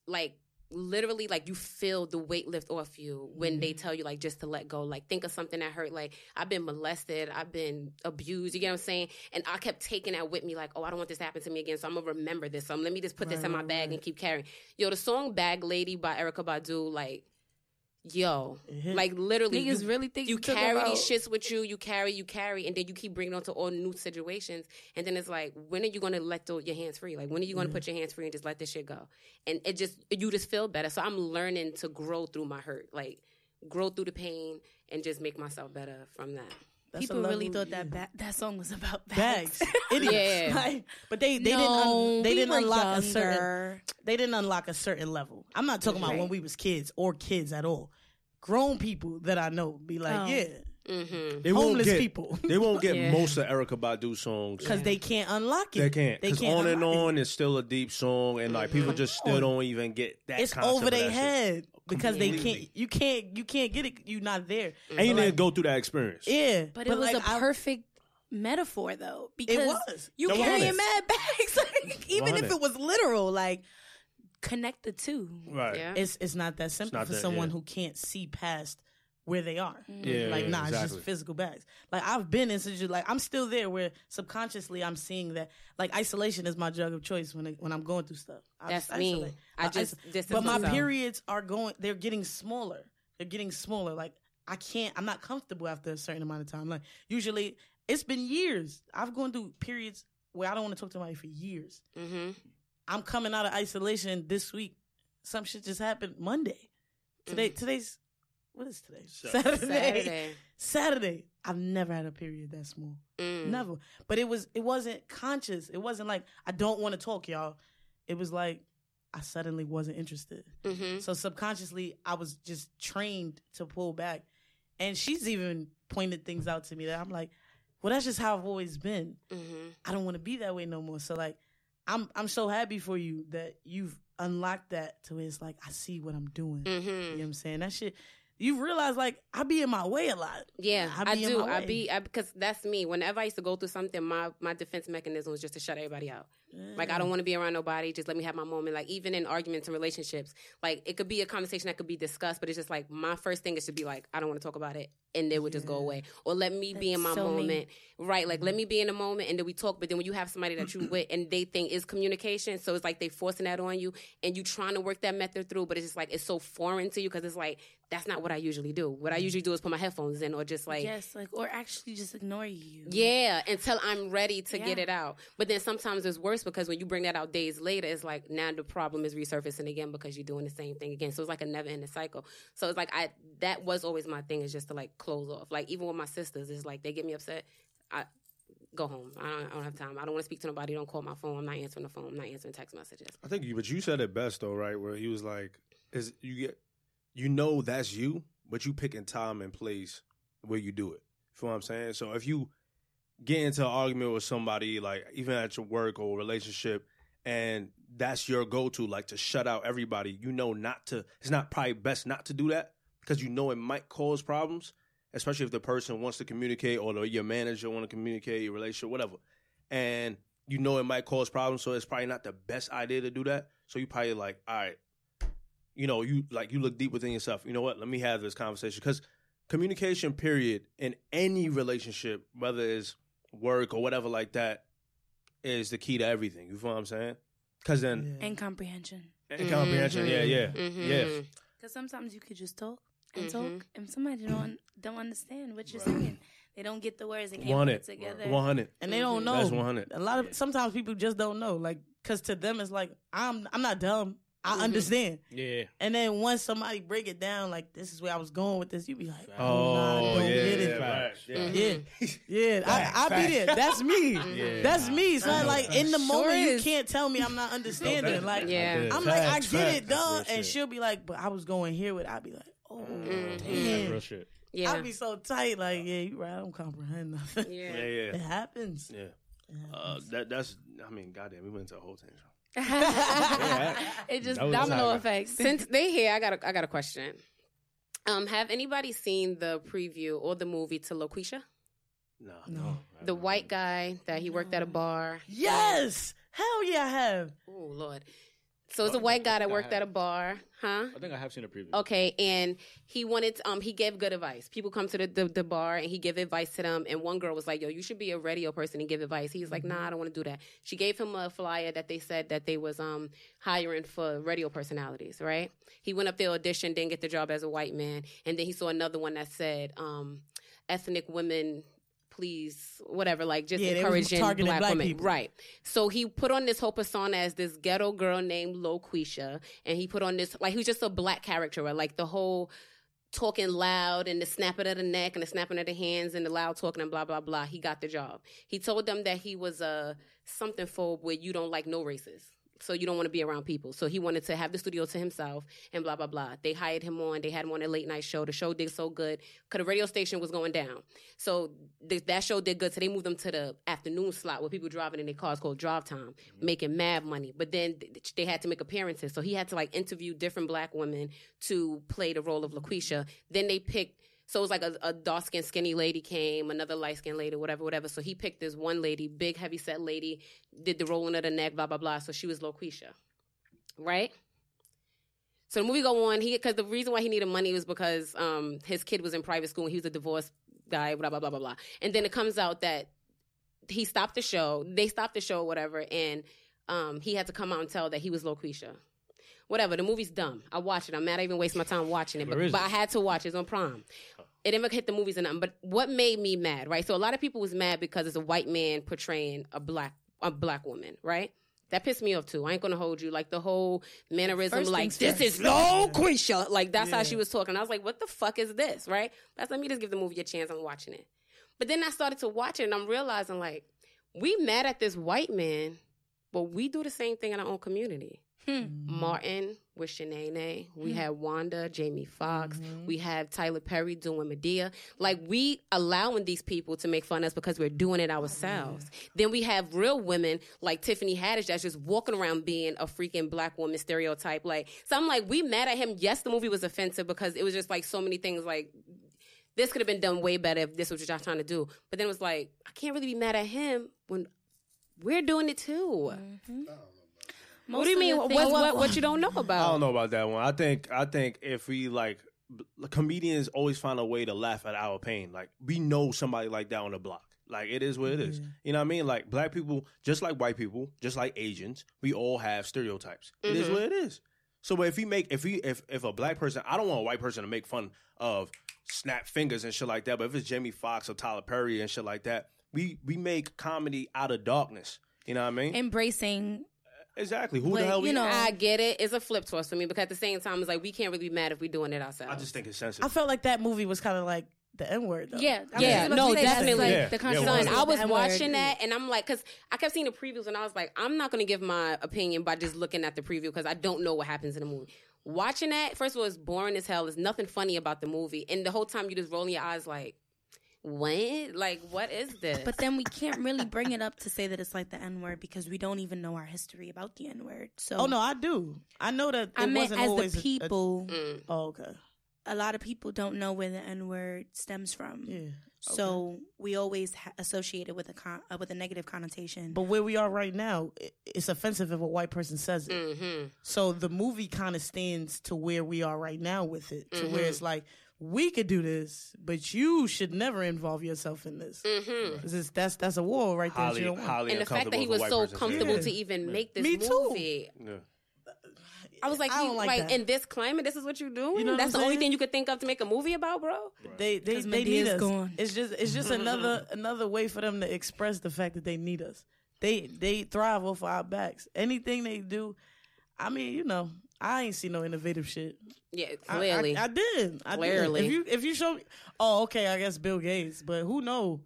Speaker 2: like, literally like you feel the weight lift off you when they mm. tell you like just to let go. Like think of something that hurt. Like i've been molested. I've been abused. You get what i'm saying? And i kept taking that with me like oh i don't want this to happen to me again so i'm gonna remember this. So let me just put this in my bag
Speaker 5: right.
Speaker 2: and keep carrying. Yo the song bag lady by erykah badu like yo
Speaker 5: hit.
Speaker 2: like literally
Speaker 6: Niggas
Speaker 2: you,
Speaker 6: really think
Speaker 2: you carry
Speaker 6: them
Speaker 2: these shits with you you carry you carry and then you keep bringing on to all new situations and then it's like when are you going to let the, your hands free? Like when are you going to mm-hmm. put your hands free and just let this shit go? And it just you just feel better. So i'm learning to grow through my hurt like grow through the pain and just make myself better from that
Speaker 5: That's
Speaker 6: People really thought that ba- that song was about bags.
Speaker 5: bags. Idiots.
Speaker 2: Yeah.
Speaker 5: Like, but they they
Speaker 6: no,
Speaker 5: didn't un- they
Speaker 6: we
Speaker 5: didn't
Speaker 6: were
Speaker 5: unlock a certain they didn't unlock a certain level. I'm not talking about when we was kids or kids at all. Grown people that I know be like,
Speaker 6: Oh.
Speaker 5: yeah,
Speaker 2: mm-hmm.
Speaker 3: They won't
Speaker 5: homeless
Speaker 3: get,
Speaker 5: people [laughs]
Speaker 3: They won't get
Speaker 2: Yeah.
Speaker 3: most of Erykah Badu songs.
Speaker 5: because they can't unlock it.
Speaker 3: They can't.
Speaker 5: They
Speaker 3: Because
Speaker 5: can't
Speaker 3: on and
Speaker 5: unlock it.
Speaker 3: on is still a deep song, and like people just still don't even get that.
Speaker 5: It's over their
Speaker 3: that shit.
Speaker 5: head because they can't. You can't. You can't get it. You're not there.
Speaker 3: And you didn't go through that experience.
Speaker 5: Yeah,
Speaker 6: But, it was
Speaker 5: like,
Speaker 6: a
Speaker 5: I-
Speaker 6: perfect metaphor though because
Speaker 5: was.
Speaker 6: you
Speaker 3: No,
Speaker 6: carrying
Speaker 3: 100.
Speaker 6: mad bags [laughs] like, even if
Speaker 3: 100.
Speaker 6: it was literal like connect the two
Speaker 3: Right.
Speaker 2: yeah
Speaker 5: It's it's not that simple
Speaker 3: not
Speaker 5: for
Speaker 3: that,
Speaker 5: someone
Speaker 3: yeah.
Speaker 5: who can't see past where they are.
Speaker 3: Yeah,
Speaker 5: like
Speaker 3: yeah,
Speaker 5: nah, it's just physical bags. Like I've been in such like I'm still there where subconsciously I'm seeing that like isolation is my drug of choice when it, when I'm going through stuff. I
Speaker 2: That's
Speaker 5: just
Speaker 2: me.
Speaker 5: isolate.
Speaker 2: I just
Speaker 5: iso- but my
Speaker 2: myself.
Speaker 5: periods are going. They're getting smaller. They're getting smaller. Like I can't. I'm not comfortable after a certain amount of time. Like usually it's been years. I've gone through periods where I don't want to talk to somebody for years.
Speaker 2: mm-hmm.
Speaker 5: I'm coming out of isolation this week. Some shit just happened Monday. Today, today's what is today?
Speaker 3: Saturday.
Speaker 2: saturday
Speaker 5: Saturday. I've never had a period that small.
Speaker 2: Mm.
Speaker 5: Never. But it was it wasn't conscious. It wasn't like I don't want to talk, y'all. It was like I suddenly wasn't interested.
Speaker 2: Mm-hmm.
Speaker 5: So subconsciously I was just trained to pull back. And she's even pointed things out to me that I'm like, well, that's just how I've always been.
Speaker 2: Mm-hmm.
Speaker 5: I don't want to be that way no more. So like, I'm I'm so happy for you that you've unlocked that to where it's like I see what I'm doing. You know
Speaker 2: Mm-hmm.
Speaker 5: what I'm saying? That shit. You realize like I be in my way a lot.
Speaker 2: Yeah,
Speaker 5: I
Speaker 2: I, do. I be I, because that's me. Whenever I used to go through something, my my defense mechanism was just to shut everybody out. Like I don't want to be around nobody. Just let me have my moment. Like even in arguments and relationships, like it could be a conversation that could be discussed, but it's just like my first thing is to be like, I don't want to talk about it, and it would just go away. Or let me be in my
Speaker 6: so me.
Speaker 2: moment, right? Like let me be in a moment, and then we talk. But then when you have somebody that you [clears throat] with, and they think is communication, so it's like they forcing that on you, and you trying to work that method through, but it's just like it's so foreign to you because it's like that's not what I usually do. What I mm. usually do is put my headphones in or just like
Speaker 6: yes, like or actually just ignore you.
Speaker 2: yeah, until I'm ready to get it out. But then sometimes it's worse because when you bring that out days later, it's like now the problem is resurfacing again because you're doing the same thing again. So it's like a never ending cycle. So it's like I that was always my thing is just to like close off. Like even with my sisters, it's like they get me upset. I go home. I don't, I don't have time. I don't want to speak to nobody. Don't call my phone. I'm not answering the phone. I'm not answering text messages.
Speaker 3: I think you, but you said it best though, right? Where he was like, "Is you get, you know that's you, but you picking time and place where you do it." You know what I'm saying? So if you get into an argument with somebody, like even at your work or relationship, and that's your go-to, like to shut out everybody, you know not to. It's not probably best not to do that because you know it might cause problems, especially if the person wants to communicate or the, your manager want to communicate, your relationship, whatever, and you know it might cause problems, so it's probably not the best idea to do that. So you probably like, all right, you know, you like you look deep within yourself. You know what? Let me have this conversation because communication, period, in any relationship, whether it's work or whatever like that, is the key to everything. You feel what I'm saying? Because then
Speaker 6: And comprehension.
Speaker 3: and comprehension, yeah, yeah,
Speaker 2: Mhm.
Speaker 3: yeah.
Speaker 6: Because sometimes you could just talk and
Speaker 2: Mhm.
Speaker 6: talk, and somebody don't don't understand what you're saying. They don't get the words. They can't
Speaker 3: Want
Speaker 6: put
Speaker 3: it,
Speaker 6: it together.
Speaker 3: one hundred.
Speaker 5: and they don't know.
Speaker 3: That's 100.
Speaker 5: A lot of sometimes people just don't know, like, cause to them it's like I'm I'm not dumb. I
Speaker 2: Mm-hmm.
Speaker 5: understand.
Speaker 4: Yeah.
Speaker 5: And then once somebody break it down, like this is where I was going with this, you be like, oh,
Speaker 3: Oh,
Speaker 5: nah, I don't
Speaker 3: yeah,
Speaker 5: get
Speaker 3: yeah,
Speaker 5: it.
Speaker 3: right, yeah.
Speaker 2: Mm-hmm.
Speaker 5: Yeah, yeah, I, I be there. That's me. [laughs]
Speaker 4: Yeah.
Speaker 5: That's me. So I, like in the moment, you can't tell me I'm not [laughs] understanding. Like,
Speaker 2: Yeah.
Speaker 5: I'm like, I get it, dog. And she'll be like, but I was going here with. I'd be like, oh,
Speaker 2: Mm-hmm.
Speaker 5: damn.
Speaker 4: Real shit.
Speaker 2: Yeah.
Speaker 5: I'd be so tight. Like, yeah, you right. I don't comprehend nothing.
Speaker 2: yeah.
Speaker 3: Yeah,
Speaker 5: It
Speaker 3: yeah,
Speaker 5: happens.
Speaker 3: yeah. Uh, that that's. I mean, goddamn, we went into a whole tangent.
Speaker 6: It just
Speaker 4: That was
Speaker 6: domino
Speaker 4: exciting.
Speaker 6: effect.
Speaker 2: Since they here, I got a, I got a question. Um, have anybody seen the preview or the movie to Loquisha?
Speaker 3: No,
Speaker 5: No.
Speaker 2: The white guy that he worked at a bar.
Speaker 5: Yes. Hell yeah, I have.
Speaker 2: Oh Lord. So it's a white guy that worked at a bar, huh?
Speaker 4: I think I have seen a preview.
Speaker 2: Okay, and he wanted um he gave good advice. People come to the, the, the bar and he give advice to them. And one girl was like, "Yo, you should be a radio person and give advice." He's like, "Nah, I don't want to do that." She gave him a flyer that they said that they was um hiring for radio personalities. Right? He went up there auditioned, didn't get the job as a white man, and then he saw another one that said um ethnic women. Please, whatever, like just
Speaker 5: Yeah,
Speaker 2: encouraging black,
Speaker 5: black
Speaker 2: women,
Speaker 5: people.
Speaker 2: right? So he put on this whole persona as this ghetto girl named Loquisha, and he put on this like he was just a black character, right? like the whole talking loud and the snapping of the neck and the snapping of the hands and the loud talking and blah blah blah. He got the job. He told them that he was a something phobe where you don't like no races. So you don't want to be around people. So he wanted to have the studio to himself and blah blah blah. They hired him on. They had him on a late night show. The show did so good because the radio station was going down. So th- that show did good. So they moved them to the afternoon slot where people driving in their cars called drive time, mm-hmm. making mad money. But then th- they had to make appearances. So he had to like interview different black women to play the role of LaQuisha. Then they picked. So it was like a, a dark skinned skinny lady came, another light skinned lady, whatever, whatever. So he picked this one lady, big heavy set lady, did the rolling of the neck, blah blah blah. So she was LaQuisha, right? So the movie go on. He because the reason why he needed money was because um, his kid was in private school and he was a divorced guy, blah blah blah blah blah. And then it comes out that he stopped the show. They stopped the show, whatever, and um, he had to come out and tell that he was Loquisha. Whatever. The movie's dumb. I watch it. I'm mad I even waste my time watching it, but, but? I had to watch it. It's on Prime. It didn't hit the movies or nothing. But what made me mad, right? So a lot of people was mad because it's a white man portraying a black a black woman, right? That pissed me off too. I ain't gonna hold you. Like the whole mannerism,
Speaker 5: First
Speaker 2: like this
Speaker 5: first.
Speaker 2: is Loquisha. Like that's how she was talking. I was like, what the fuck is this, right? That's let me just give the movie a chance. I'm watching it. But then I started to watch it and I'm realizing like we mad at this white man, but we do the same thing in our own community. Hmm. Martin with Sheneneh. We hmm. have Wanda, Jamie Foxx. Mm-hmm. We have Tyler Perry doing Madea. Like we allowing these people to make fun of us because we're doing it ourselves. Then we have real women like Tiffany Haddish that's just walking around being a freaking black woman stereotype. Like so, I'm like, we mad at him. Yes, the movie was offensive because it was just like so many things. Like this could have been done way better if this was what y'all trying to do. But then it was like, I can't really be mad at him when we're doing it too. Mm-hmm. Oh. What do you mean? What, what, what you don't know about?
Speaker 3: I don't know about that one. I think I think if we like comedians always find a way to laugh at our pain. Like we know somebody like that on the block. Like it is what it is. You know what I mean? Like black people, just like white people, just like Asians, we all have stereotypes. It is what it is. So, if we make if we if if a black person, I don't want a white person to make fun of snap fingers and shit like that. But if it's Jamie Foxx or Tyler Perry and shit like that, we we make comedy out of darkness. You know what I mean?
Speaker 6: Embracing
Speaker 3: exactly. Who
Speaker 6: But,
Speaker 3: the hell we
Speaker 6: you know-
Speaker 2: I get it. It's a flip to for me because at the same time, it's like we can't really be mad if we're doing it ourselves.
Speaker 3: I just think it's sensitive.
Speaker 5: I felt like that movie was kind of like the N word. though.
Speaker 6: yeah, I was
Speaker 2: Yeah,
Speaker 6: just about
Speaker 2: no, definitely.
Speaker 6: Like
Speaker 3: Yeah,
Speaker 6: the
Speaker 3: yeah,
Speaker 6: controversy
Speaker 2: I was watching that and I'm like, because I kept seeing the previews and I was like, I'm not going to give my opinion by just looking at the preview because I don't know what happens in the movie. Watching that, first of all, it's boring as hell. There's nothing funny about the movie. And the whole time you're just rolling your eyes like, what? Like, what is this?
Speaker 6: But then we can't really bring it up to say that it's like the N word because we don't even know our history about the N word. So
Speaker 5: Oh no, I do. I know that. It
Speaker 6: I meant
Speaker 5: wasn't
Speaker 6: as
Speaker 5: always
Speaker 6: the
Speaker 5: a- a-
Speaker 6: people.
Speaker 2: Mm.
Speaker 5: oh, okay.
Speaker 6: a lot of people don't know where the N word stems from.
Speaker 5: Yeah.
Speaker 6: So we always ha- associate it with a con- uh, with a negative connotation.
Speaker 5: But where we are right now, i- it's offensive if a white person says it.
Speaker 2: mm-hmm.
Speaker 5: So the movie kind of stands to where we are right now with it, to
Speaker 2: Mm-hmm.
Speaker 5: where it's like we could do this, but you should never involve yourself in this.
Speaker 2: Mm-hmm.
Speaker 5: 'Cause it's- that's that's a war right there.
Speaker 3: highly,
Speaker 5: you
Speaker 3: highly
Speaker 2: And the fact that he was so
Speaker 3: white person says
Speaker 2: comfortable
Speaker 5: Yeah.
Speaker 2: to even make this
Speaker 5: Me too.
Speaker 2: movie.
Speaker 3: Yeah.
Speaker 2: I was like,
Speaker 5: I
Speaker 2: you,
Speaker 5: don't
Speaker 2: like,
Speaker 5: like that.
Speaker 2: in this climate, this is what you're doing.
Speaker 5: You know
Speaker 2: That's the only thing you could think of to make a movie about, bro.
Speaker 5: They they,
Speaker 6: 'Cause
Speaker 5: they need us.
Speaker 6: gone.
Speaker 5: It's just it's just another [laughs] another way for them to express the fact that they need us. They they thrive off our backs. Anything they do, I mean, you know, I ain't seen no innovative shit.
Speaker 2: Yeah,
Speaker 5: I-
Speaker 2: clearly.
Speaker 5: I, I, did. I
Speaker 2: Clearly.
Speaker 5: did. If you if you show me, oh, okay, I guess Bill Gates, but who know?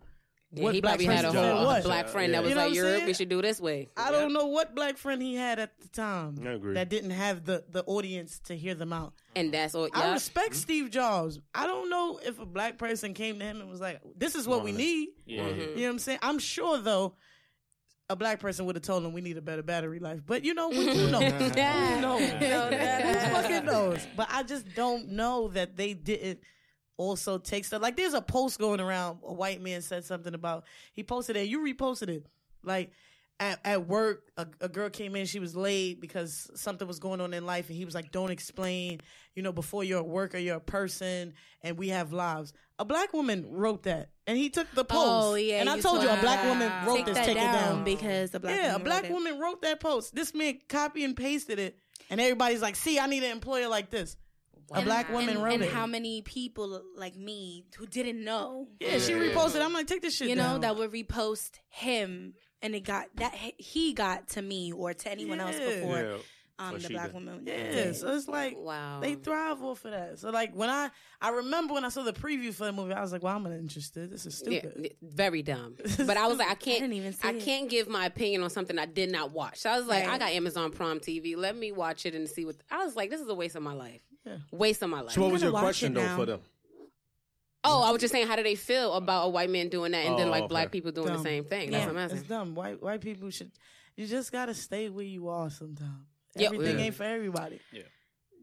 Speaker 2: Yeah,
Speaker 5: what
Speaker 2: he
Speaker 5: black
Speaker 2: probably had a whole
Speaker 5: what?
Speaker 2: black friend
Speaker 3: Yeah.
Speaker 2: that was
Speaker 5: You know
Speaker 2: like,
Speaker 5: what
Speaker 2: "Europe,
Speaker 5: saying?
Speaker 2: we should do this way."
Speaker 5: I don't know what black friend he had at the time.
Speaker 3: I agree.
Speaker 5: That didn't have the the audience to hear them out.
Speaker 2: And that's all.
Speaker 5: I
Speaker 2: Yeah.
Speaker 5: respect Steve Jobs. I don't know if a black person came to him and was like, "This is what we
Speaker 3: Right.
Speaker 5: need."
Speaker 4: Yeah.
Speaker 2: Mm-hmm.
Speaker 5: You know what I'm saying? I'm sure though, a black person would have told him we need a better battery life. But you know, we, who [laughs] knows? [laughs]
Speaker 2: Yeah.
Speaker 5: who knows? Who fucking knows? But I just don't know that they didn't also take stuff. Like there's a post going around. A white man said something about he posted it. You reposted it. Like at, at work, a, a girl came in. She was late because something was going on in life, and he was like, "Don't explain. You know, before you're a worker, you're a person, and we have lives." A black woman wrote that, and he took the oh, post.
Speaker 6: Oh yeah,
Speaker 5: and I told you a black woman wrote
Speaker 6: take
Speaker 5: this.
Speaker 6: that
Speaker 5: Take
Speaker 6: down,
Speaker 5: it down
Speaker 6: because a black
Speaker 5: yeah, a
Speaker 6: woman
Speaker 5: black
Speaker 6: wrote it.
Speaker 5: woman wrote that post. This man copy and pasted it, and everybody's like, "See, I need an employer like this." A
Speaker 6: And-
Speaker 5: black woman
Speaker 6: and,
Speaker 5: wrote
Speaker 6: and
Speaker 5: it.
Speaker 6: how many people like me who didn't know,
Speaker 5: yeah, she reposted. I'm like, take this shit
Speaker 6: you know, that would repost him, and it got that he got to me or to anyone else before
Speaker 3: Yeah.
Speaker 6: um,
Speaker 3: what
Speaker 6: the black
Speaker 3: did.
Speaker 6: woman.
Speaker 5: yeah,
Speaker 6: did.
Speaker 5: so it's like
Speaker 2: Wow.
Speaker 5: they thrive off of that. So like when I I remember when I saw the preview for the movie, I was like, well, I'm not interested. This is
Speaker 2: Yeah,
Speaker 5: stupid.
Speaker 2: very dumb. [laughs] But I was like, I can't.
Speaker 6: didn't even
Speaker 2: I can't give my opinion on something I did not watch. So I was like,
Speaker 6: Right.
Speaker 2: I got Amazon Prime TV. Let me watch it and see what. I was like, this is a waste of my life.
Speaker 5: Yeah.
Speaker 2: Waste of my life.
Speaker 3: So what was your question though
Speaker 6: now.
Speaker 3: for them?
Speaker 2: Oh, I was just saying, how do they feel about a white man doing that, and then
Speaker 3: Oh,
Speaker 2: like
Speaker 3: okay.
Speaker 2: black people doing
Speaker 5: Dumb.
Speaker 2: the same thing?
Speaker 6: Yeah.
Speaker 2: That's what I'm
Speaker 5: It's dumb. White white people should. You just gotta stay where you are. Sometimes
Speaker 2: Yeah,
Speaker 5: everything
Speaker 3: yeah.
Speaker 5: ain't for everybody. Yeah.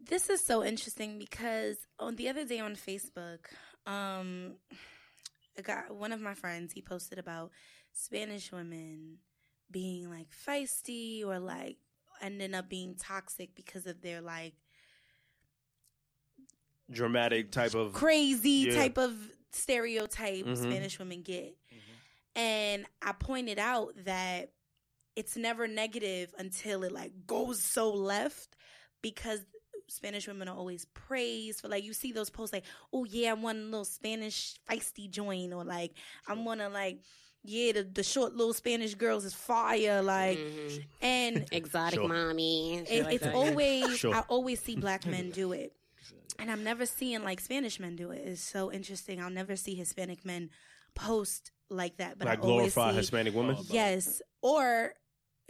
Speaker 6: This is so interesting because on the other day on Facebook, um, a guy, one of my friends, he posted about Spanish women being like feisty or like ending up being toxic because of their like
Speaker 3: Dramatic type of
Speaker 6: crazy
Speaker 3: Yeah.
Speaker 6: type of stereotype
Speaker 3: Mhm.
Speaker 6: Spanish women get. And I pointed out that it's never negative until it like goes so left because Spanish women are always praised for like you see those posts like, oh yeah, I'm one little Spanish feisty joint or like I'm one of like yeah, the, the short little Spanish girls is fire, like
Speaker 2: Mhm.
Speaker 6: and
Speaker 2: Exotic
Speaker 3: Sure.
Speaker 2: mommy.
Speaker 6: it,
Speaker 2: like
Speaker 6: it's
Speaker 2: that.
Speaker 6: always
Speaker 3: Sure.
Speaker 6: I always see black men do it, and I'm never seeing like Spanish men do it. It's so interesting. I'll never see Hispanic men post like that, but
Speaker 3: like
Speaker 6: I always
Speaker 3: glorify
Speaker 6: see
Speaker 3: Hispanic women.
Speaker 6: yes or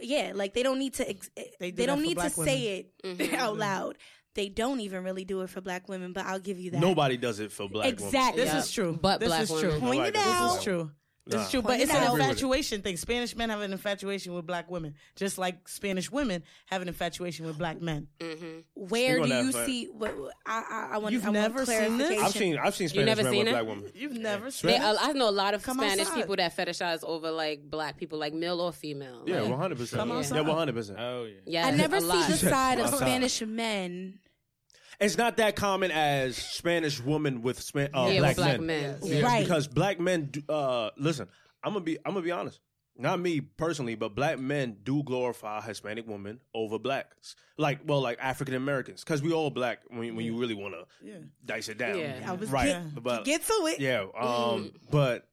Speaker 6: yeah, like they don't need to ex-
Speaker 5: They
Speaker 6: they,
Speaker 5: do that
Speaker 6: don't need to
Speaker 5: black
Speaker 6: say it [laughs] mm-hmm, out mm-hmm. loud. They don't even really do it for black women, but I'll give you that.
Speaker 3: Nobody does it for black
Speaker 6: exactly.
Speaker 5: This
Speaker 2: Yeah.
Speaker 5: is true.
Speaker 2: But
Speaker 5: this
Speaker 2: black
Speaker 5: is
Speaker 2: women.
Speaker 5: true.
Speaker 6: Point it out.
Speaker 5: This is true. This
Speaker 3: Nah.
Speaker 5: is true, but
Speaker 6: Point
Speaker 5: it's
Speaker 6: it
Speaker 5: an infatuation thing. Spanish men have an infatuation with black women, just like Spanish women have an infatuation with black men.
Speaker 2: Mhm.
Speaker 6: Where do you
Speaker 3: that
Speaker 6: see? What, I I, I want.
Speaker 5: You've
Speaker 6: I want
Speaker 5: never seen this?
Speaker 3: I've seen I've seen Spanish
Speaker 2: never
Speaker 3: men
Speaker 2: seen
Speaker 3: with
Speaker 2: it?
Speaker 3: black women.
Speaker 5: You've never seen
Speaker 2: They,
Speaker 5: it?
Speaker 2: I I know a lot of
Speaker 5: Come
Speaker 2: Spanish
Speaker 5: outside.
Speaker 2: people that fetishize over like black people, like male or female.
Speaker 3: Yeah, one hundred percent. Yeah, one hundred percent.
Speaker 4: Oh yeah.
Speaker 2: yeah,
Speaker 6: I never see the [laughs] side of Spanish men.
Speaker 3: It's not that common as Spanish woman with Span- uh,
Speaker 2: Yeah, with
Speaker 3: black,
Speaker 2: black
Speaker 3: men.
Speaker 2: men.
Speaker 3: Yeah,
Speaker 6: Right.
Speaker 3: Because black men, do, uh, listen, I'm gonna be I'm gonna be honest. not me personally, but black men do glorify Hispanic women over blacks. Like, well, like African Americans, because we all black when, when you really want to
Speaker 5: Yeah.
Speaker 3: dice it down.
Speaker 2: Yeah.
Speaker 5: I was
Speaker 3: right.
Speaker 5: get-
Speaker 3: but
Speaker 6: Get to it.
Speaker 3: yeah, um, but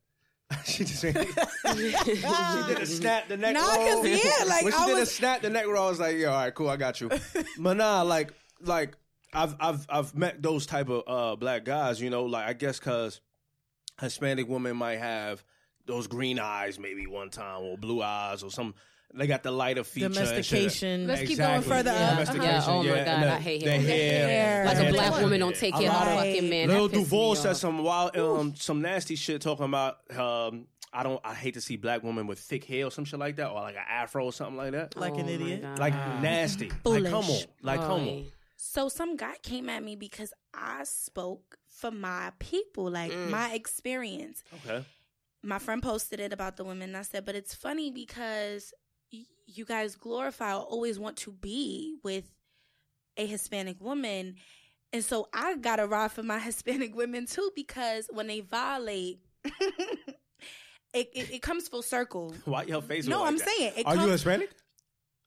Speaker 3: [laughs] she just [laughs] she did a snap the neck
Speaker 6: Nah,
Speaker 3: roll.
Speaker 6: 'cause, yeah, like,
Speaker 3: when she
Speaker 6: I
Speaker 3: did a
Speaker 6: was-
Speaker 3: snap the neck roll, I was like, yeah, all right, cool, I got you. [laughs] but nah, like, like I've I've I've met those type of uh, black guys, you know, like I guess because Hispanic women might have those green eyes maybe one time or blue eyes or some. They got the lighter feature.
Speaker 5: Domestication.
Speaker 2: Let's keep going further
Speaker 3: Yeah.
Speaker 2: up.
Speaker 3: Domestication,
Speaker 2: Yeah, oh my
Speaker 3: yeah,
Speaker 2: God,
Speaker 3: the-
Speaker 2: I hate
Speaker 3: the
Speaker 2: hearing that.
Speaker 6: hair.
Speaker 2: Like a
Speaker 3: Yeah.
Speaker 2: black woman don't take care of a fucking man.
Speaker 3: Lil
Speaker 2: That pisses
Speaker 3: Duval
Speaker 2: me
Speaker 3: said some wild, um, some nasty shit talking about. Um, I don't. I hate to see black women with thick hair or some shit like that, or like an afro or something like that.
Speaker 5: Like an
Speaker 2: Oh my
Speaker 5: idiot.
Speaker 3: Like nasty. Like come on.
Speaker 6: Foolish.
Speaker 3: Like come on.
Speaker 2: Boy.
Speaker 6: So some guy came at me because I spoke for my people, like
Speaker 2: Mm.
Speaker 6: my experience.
Speaker 3: Okay.
Speaker 6: My friend posted it about the women. And I said, but it's funny because y- you guys glorify or always want to be with a Hispanic woman. And so I got to ride for my [laughs] Hispanic women too because when they violate, [laughs] it, it, it comes full circle.
Speaker 3: Why your face?
Speaker 6: No,
Speaker 3: like
Speaker 6: I'm
Speaker 3: that?
Speaker 6: saying it
Speaker 3: Are
Speaker 6: comes,
Speaker 3: you Hispanic?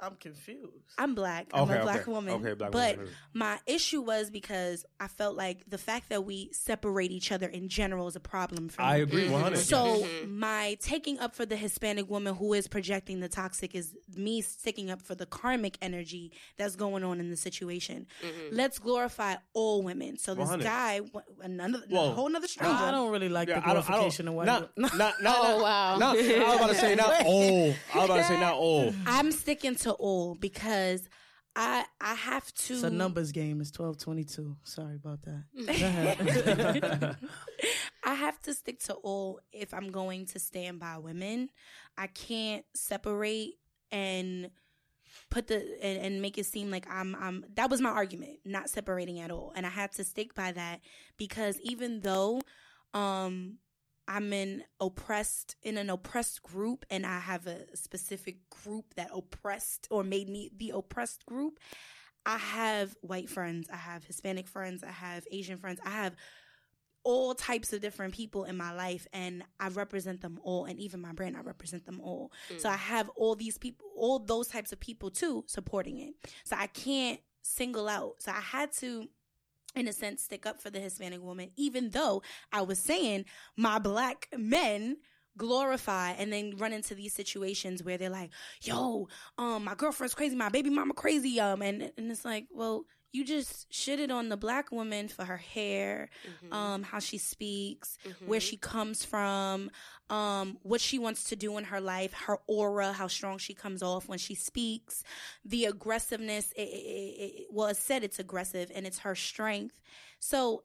Speaker 5: I'm confused.
Speaker 6: I'm black. I'm
Speaker 3: Okay,
Speaker 6: a black
Speaker 3: okay.
Speaker 6: woman.
Speaker 3: Okay, black
Speaker 6: but
Speaker 3: woman.
Speaker 6: my issue was because I felt like the fact that we separate each other in general is a problem for me.
Speaker 3: I agree, one hundred.
Speaker 6: So
Speaker 2: Mhm.
Speaker 6: my taking up for the Hispanic woman who is projecting the toxic is me sticking up for the karmic energy that's going on in the situation.
Speaker 2: Mm-hmm.
Speaker 6: Let's glorify all women. So this
Speaker 3: 100.
Speaker 6: guy, another
Speaker 3: Well,
Speaker 6: whole another stranger.
Speaker 5: I don't really like
Speaker 3: Yeah,
Speaker 5: the
Speaker 3: I don't. I
Speaker 5: glorification
Speaker 3: don't.
Speaker 5: of white
Speaker 3: Not,
Speaker 5: women.
Speaker 3: not, not, [laughs]
Speaker 2: Oh, wow.
Speaker 3: Not, I was about to say not [laughs] all. I was about to say not all.
Speaker 6: I'm sticking to all because I I have to.
Speaker 5: It's a numbers game. It's twelve twenty two. Sorry about that. [laughs]
Speaker 6: I have to stick to all if I'm going to stand by women. I can't separate and put the and, and make it seem like I'm I'm that was my argument, not separating at all. And I had to stick by that because even though um I'm in oppressed in an oppressed group and I have a specific group that oppressed or made me the oppressed group. I have white friends, I have Hispanic friends, I have Asian friends, I have all types of different people in my life and I represent them all and even my brand I represent them all. So I mm. have all these people all those types of people too supporting it. So I can't single out. So I had to in a sense stick up for the Hispanic woman even though I was saying my black men glorify and then run into these situations where they're like, "Yo, um my girlfriend's crazy, my baby mama crazy." Um and and it's like, "Well, you just shitted on the black woman for her hair, um, how she speaks, where she comes from, um, what she wants to do in her life, her aura, how strong she comes off when she speaks, the aggressiveness. It, it, it, well, it said it's aggressive and it's her strength. So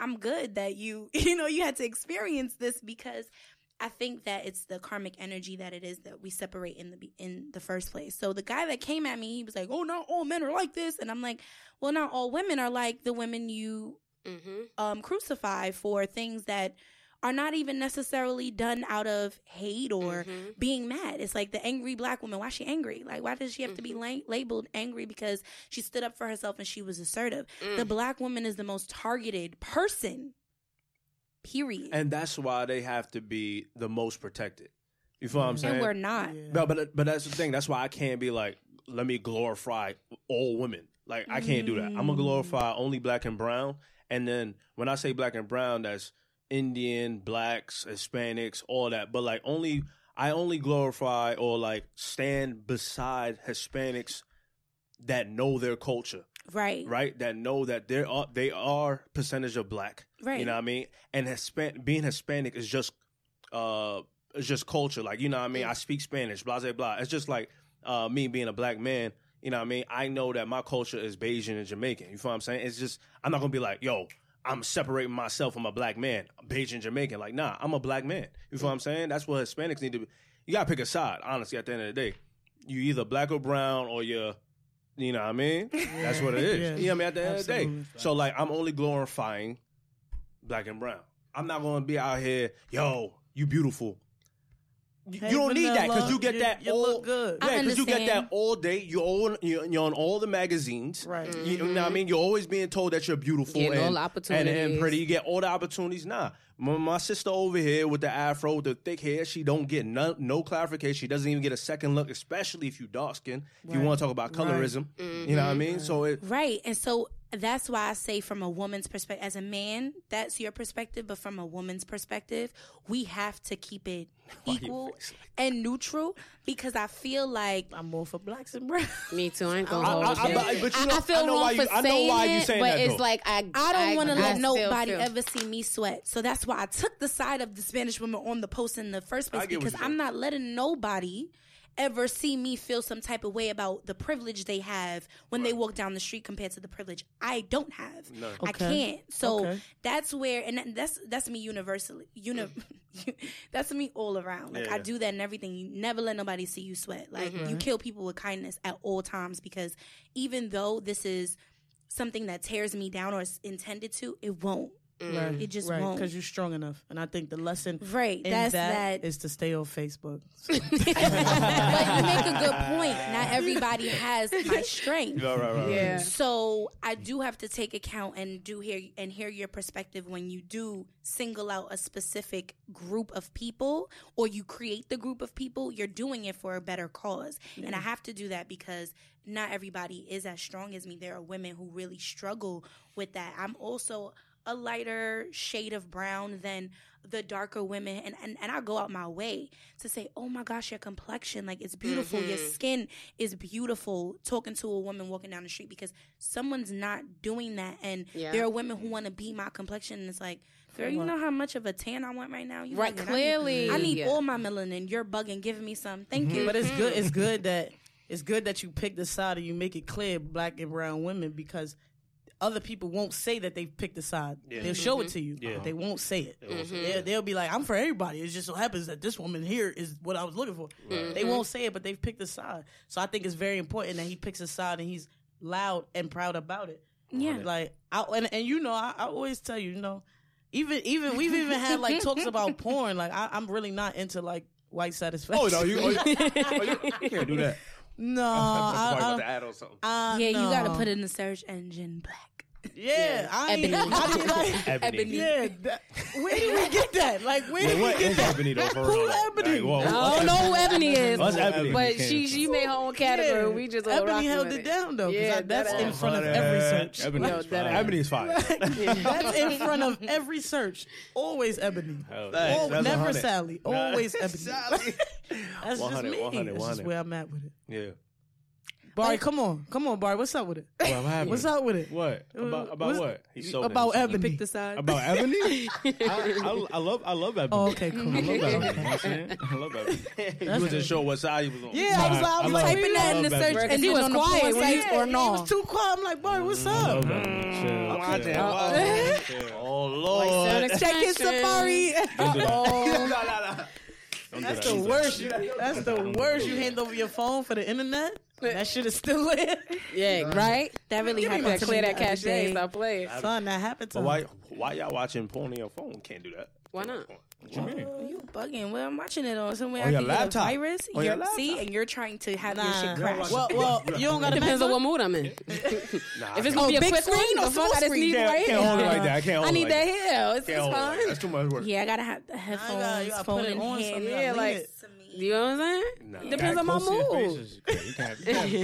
Speaker 6: I'm good that you, [laughs] you know, you had to experience this because I think that it's the karmic energy that it is that we separate in the in the first place. So the guy that came at me, he was like, "Oh, not all men are like this," and I'm like, "Well, not all women are like the women you
Speaker 2: Mm-hmm.
Speaker 6: um, crucify for things that are not even necessarily done out of hate or
Speaker 2: Mm-hmm.
Speaker 6: being mad. It's like the angry black woman. Why is she angry? Like, why does she have to
Speaker 2: Mm-hmm.
Speaker 6: be la- labeled angry because she stood up for herself and she was assertive?
Speaker 2: Mm.
Speaker 6: The black woman is the most targeted person. Period.
Speaker 3: And that's why they have to be the most protected. You feel what I'm saying?
Speaker 6: and we're not.
Speaker 5: Yeah.
Speaker 3: No, but but that's the thing. That's why I can't be like, let me glorify all women. Like I can't do that. I'm gonna glorify only black and brown. And then when I say black and brown, that's Indian, blacks, Hispanics, all that. But like only I only glorify or like stand beside Hispanics that know their culture,
Speaker 6: Right.
Speaker 3: right? That know that there are they are percentage of black.
Speaker 6: Right.
Speaker 3: You know what I mean? And Hispan- being Hispanic is just uh it's just culture. Like, you know what I mean? I speak Spanish, blah blah blah. It's just like uh me being a black man, you know what I mean? I know that my culture is Belizean and Jamaican. You feel what I'm saying? It's just I'm not gonna be like, yo, I'm separating myself from a black man, Belizean Jamaican. Like, nah, I'm a black man. You feel what I'm saying? That's what Hispanics need to be. You gotta pick a side, honestly, at the end of the day. You either black or brown or you're you know what I mean? That's what it is.
Speaker 5: Yeah.
Speaker 3: You know what I mean? At the end of the day. So like I'm only glorifying black and brown. I'm not gonna be out here, yo, you beautiful. You
Speaker 5: Hey,
Speaker 3: don't need that because you get
Speaker 5: you-
Speaker 3: that
Speaker 5: you
Speaker 3: all.
Speaker 5: look good.
Speaker 3: Yeah, because you get that all day. You all you're, you're on all the magazines,
Speaker 5: Right.
Speaker 3: You, know what I mm-hmm. mean? You're always being told that you're beautiful
Speaker 2: Getting all
Speaker 3: and,
Speaker 2: the
Speaker 3: and, and pretty. You get all the opportunities. Nah, my, my sister over here with the afro, with the thick hair, she don't get no, no clarification. She doesn't even get a second look, especially if you dark skin. If you want to talk about colorism, you know what I mean? Mm-hmm. So it.
Speaker 6: Right. And so that's why I say from a woman's perspective as a man, that's your perspective, but from a woman's perspective, we have to keep it [laughs] equal and neutral because I feel like
Speaker 5: I'm more for blacks and browns. [laughs]
Speaker 2: Me too. I ain't gonna
Speaker 3: I-
Speaker 2: hold
Speaker 3: I-
Speaker 2: it.
Speaker 3: I- but- but you know-
Speaker 2: I feel
Speaker 3: I know
Speaker 2: wrong
Speaker 3: why you-
Speaker 2: for
Speaker 3: I know
Speaker 2: saying
Speaker 3: why you
Speaker 2: it,
Speaker 3: saying
Speaker 2: but
Speaker 3: that,
Speaker 2: it's
Speaker 3: though.
Speaker 2: like I.
Speaker 6: I don't want to let
Speaker 2: still
Speaker 6: nobody
Speaker 2: feel-
Speaker 6: ever see me sweat. So that's why I took the side of the Spanish woman on the post in the first place
Speaker 3: I get what
Speaker 6: because I'm not letting nobody ever see me feel some type of way about the privilege they have when they walk down the street compared to the privilege I don't have. I
Speaker 5: Okay.
Speaker 6: can't. So
Speaker 5: Okay.
Speaker 6: that's where and that's that's me universally. Uni- [laughs] that's me all around. Like I do that in everything. You never let nobody see you sweat. Like you mm-hmm. kill people with kindness at all times because even though this is something that tears me down or is intended to, it won't.
Speaker 5: Right.
Speaker 6: It just
Speaker 5: right,
Speaker 6: won't.
Speaker 5: because you're strong enough. And I think the lesson
Speaker 6: Right,
Speaker 5: in
Speaker 6: that's
Speaker 5: that
Speaker 6: that.
Speaker 5: is to stay on Facebook. [laughs]
Speaker 6: but you make a good point. Not everybody has my strength.
Speaker 3: Right, right, right.
Speaker 2: Yeah.
Speaker 6: So I do have to take account and do hear and hear your perspective when you do single out a specific group of people or you create the group of people, you're doing it for a better cause. And I have to do that because not everybody is as strong as me. There are women who really struggle with that. I'm also a lighter shade of brown than the darker women and, and and I go out my way to say, "Oh my gosh, your complexion like it's beautiful. Your mm-hmm. skin is beautiful." Talking to a woman walking down the street because someone's not doing that and
Speaker 2: Yeah.
Speaker 6: there are women who want to be my complexion and it's like, "Girl, you know how much of a tan I want right now?" You
Speaker 2: Right,
Speaker 6: bugging. I need-
Speaker 2: clearly.
Speaker 6: I need,
Speaker 2: Yeah.
Speaker 6: all my melanin. You're bugging, giving me some. Thank mm-hmm. you.
Speaker 5: But it's good. It's [laughs] good that it's good that you pick the side and you make it clear, black and brown women, because other people won't say that they've picked a side. They'll show it mm-hmm. to you.
Speaker 3: Yeah.
Speaker 5: They won't say it. They'll, they'll be like, "I'm for everybody." It just so happens that this woman here is what I was looking for. They mm-hmm. won't say it, but they've picked a side. So I think it's very important that he picks a side and he's loud and proud about it.
Speaker 6: Yeah.
Speaker 5: Like, I, and and you know, I, I always tell you, you know, even even we've even had like talks about [laughs] porn. Like, I, I'm really not into like white satisfaction.
Speaker 3: Oh no, you, oh, you, [laughs] oh, you, you can't do that.
Speaker 5: No, [laughs]
Speaker 3: Probably
Speaker 5: I,
Speaker 3: about
Speaker 5: I,
Speaker 3: to add on something.
Speaker 5: I,
Speaker 6: yeah, you got to put it in the search engine black.
Speaker 5: Yeah, I ain't,
Speaker 2: Ebony.
Speaker 5: I mean, like,
Speaker 3: Ebony.
Speaker 5: yeah. That, where did we get that? Like, where
Speaker 3: Yeah,
Speaker 5: did
Speaker 3: what
Speaker 5: we get
Speaker 3: is
Speaker 5: that?
Speaker 3: Ebony though? For
Speaker 5: Who
Speaker 3: real?
Speaker 5: Ebony?
Speaker 3: Like, whoa,
Speaker 2: I don't know who Ebony is,
Speaker 3: What's Ebony?
Speaker 2: but she she made her own category.
Speaker 5: Yeah.
Speaker 2: We just all
Speaker 5: Ebony
Speaker 2: rocking
Speaker 5: held
Speaker 2: with
Speaker 5: it down though. 'cause
Speaker 2: Yeah,
Speaker 5: I- that's
Speaker 2: that
Speaker 5: in
Speaker 2: ass.
Speaker 5: front of every search.
Speaker 3: Ebony
Speaker 2: Yo,
Speaker 3: is
Speaker 2: that
Speaker 3: fire.
Speaker 2: ass.
Speaker 3: Ebony is fire. [laughs]
Speaker 5: That's in front of every search. Always Ebony.
Speaker 3: Hell,
Speaker 5: Al-
Speaker 3: that's- that's
Speaker 5: never
Speaker 3: 100.
Speaker 5: Sally. Always [laughs] Ebony.
Speaker 3: Sally. [laughs]
Speaker 5: That's just
Speaker 3: 100,
Speaker 5: me.
Speaker 3: 100,
Speaker 5: That's just
Speaker 3: 100.
Speaker 5: where I'm at with it.
Speaker 3: Yeah.
Speaker 5: Barry, come on, come on, Barry. What's up with it?
Speaker 3: What happened?
Speaker 5: What's up with it?
Speaker 3: What about about
Speaker 5: What's-
Speaker 3: what? He's so
Speaker 5: about
Speaker 3: busy.
Speaker 5: Ebony.
Speaker 2: Pick the side.
Speaker 3: About [laughs] Ebony? [laughs] I, I, I love I love Ebony.
Speaker 5: Oh, okay, cool.
Speaker 3: I love Ebony. You I'm saying? [laughs] I love Ebony. He wasn't sure what side he was on.
Speaker 5: Yeah, I was like, I was
Speaker 3: I
Speaker 5: like,
Speaker 3: love-
Speaker 6: Typing that in the search
Speaker 3: Ebony.
Speaker 6: engine
Speaker 2: he was quiet
Speaker 6: porn
Speaker 2: when he-
Speaker 6: or
Speaker 5: It
Speaker 6: no.
Speaker 5: was too quiet. I'm like, Barry, mm,
Speaker 3: what's
Speaker 5: up?
Speaker 3: love Chill, chill.
Speaker 5: Uh-oh.
Speaker 3: Chill. Oh Lord.
Speaker 5: Check his safari.
Speaker 3: Don't do that.
Speaker 5: Oh,
Speaker 3: No, no, no. Don't do
Speaker 5: that's
Speaker 3: that.
Speaker 5: the
Speaker 3: Don't
Speaker 5: worst. You- That's the worst. You hand over your phone for the internet. That shit is still there.
Speaker 2: Yeah, right.
Speaker 6: That really
Speaker 2: You
Speaker 6: happened
Speaker 2: better
Speaker 6: to
Speaker 2: clear
Speaker 6: me
Speaker 2: that
Speaker 6: the other
Speaker 2: cache.
Speaker 6: day.
Speaker 2: Stop playing.
Speaker 5: Son, that happened to
Speaker 3: But
Speaker 5: me.
Speaker 3: why why y'all watching porn on your phone? Can't do that.
Speaker 2: Why not?
Speaker 3: What you mean?
Speaker 6: Oh, you bugging? Well, I'm watching it on somewhere
Speaker 3: On
Speaker 6: I
Speaker 3: your
Speaker 6: can get a
Speaker 3: laptop.
Speaker 6: virus.
Speaker 3: On your
Speaker 6: You're- see, and you're trying to have your
Speaker 5: Nah.
Speaker 6: shit crash.
Speaker 5: Well, well, you don't got
Speaker 2: It depends on what mood I'm in.
Speaker 3: Nah, [laughs]
Speaker 2: If it's
Speaker 5: Oh,
Speaker 2: gonna be a oh,
Speaker 5: big
Speaker 2: quick
Speaker 5: screen
Speaker 2: one,
Speaker 5: or
Speaker 2: the fuck
Speaker 5: small
Speaker 2: I just
Speaker 5: screen?
Speaker 2: need
Speaker 3: Can't-
Speaker 2: right
Speaker 3: can't hold it
Speaker 2: here.
Speaker 3: like that. I can't hold
Speaker 2: I
Speaker 3: it
Speaker 2: need
Speaker 3: like
Speaker 2: that
Speaker 3: that.
Speaker 2: here. It's, it's
Speaker 3: Can't hold it.
Speaker 2: fine.
Speaker 3: That's too much work.
Speaker 6: yeah, I gotta have the
Speaker 5: gotta-
Speaker 6: headphones,
Speaker 5: you gotta
Speaker 6: phone
Speaker 5: put it
Speaker 6: in
Speaker 5: on
Speaker 6: hand.
Speaker 5: something.
Speaker 2: Yeah,
Speaker 5: lean
Speaker 2: like
Speaker 5: it.
Speaker 2: You know what I'm saying?
Speaker 3: Nah.
Speaker 2: Depends on my mood. [laughs]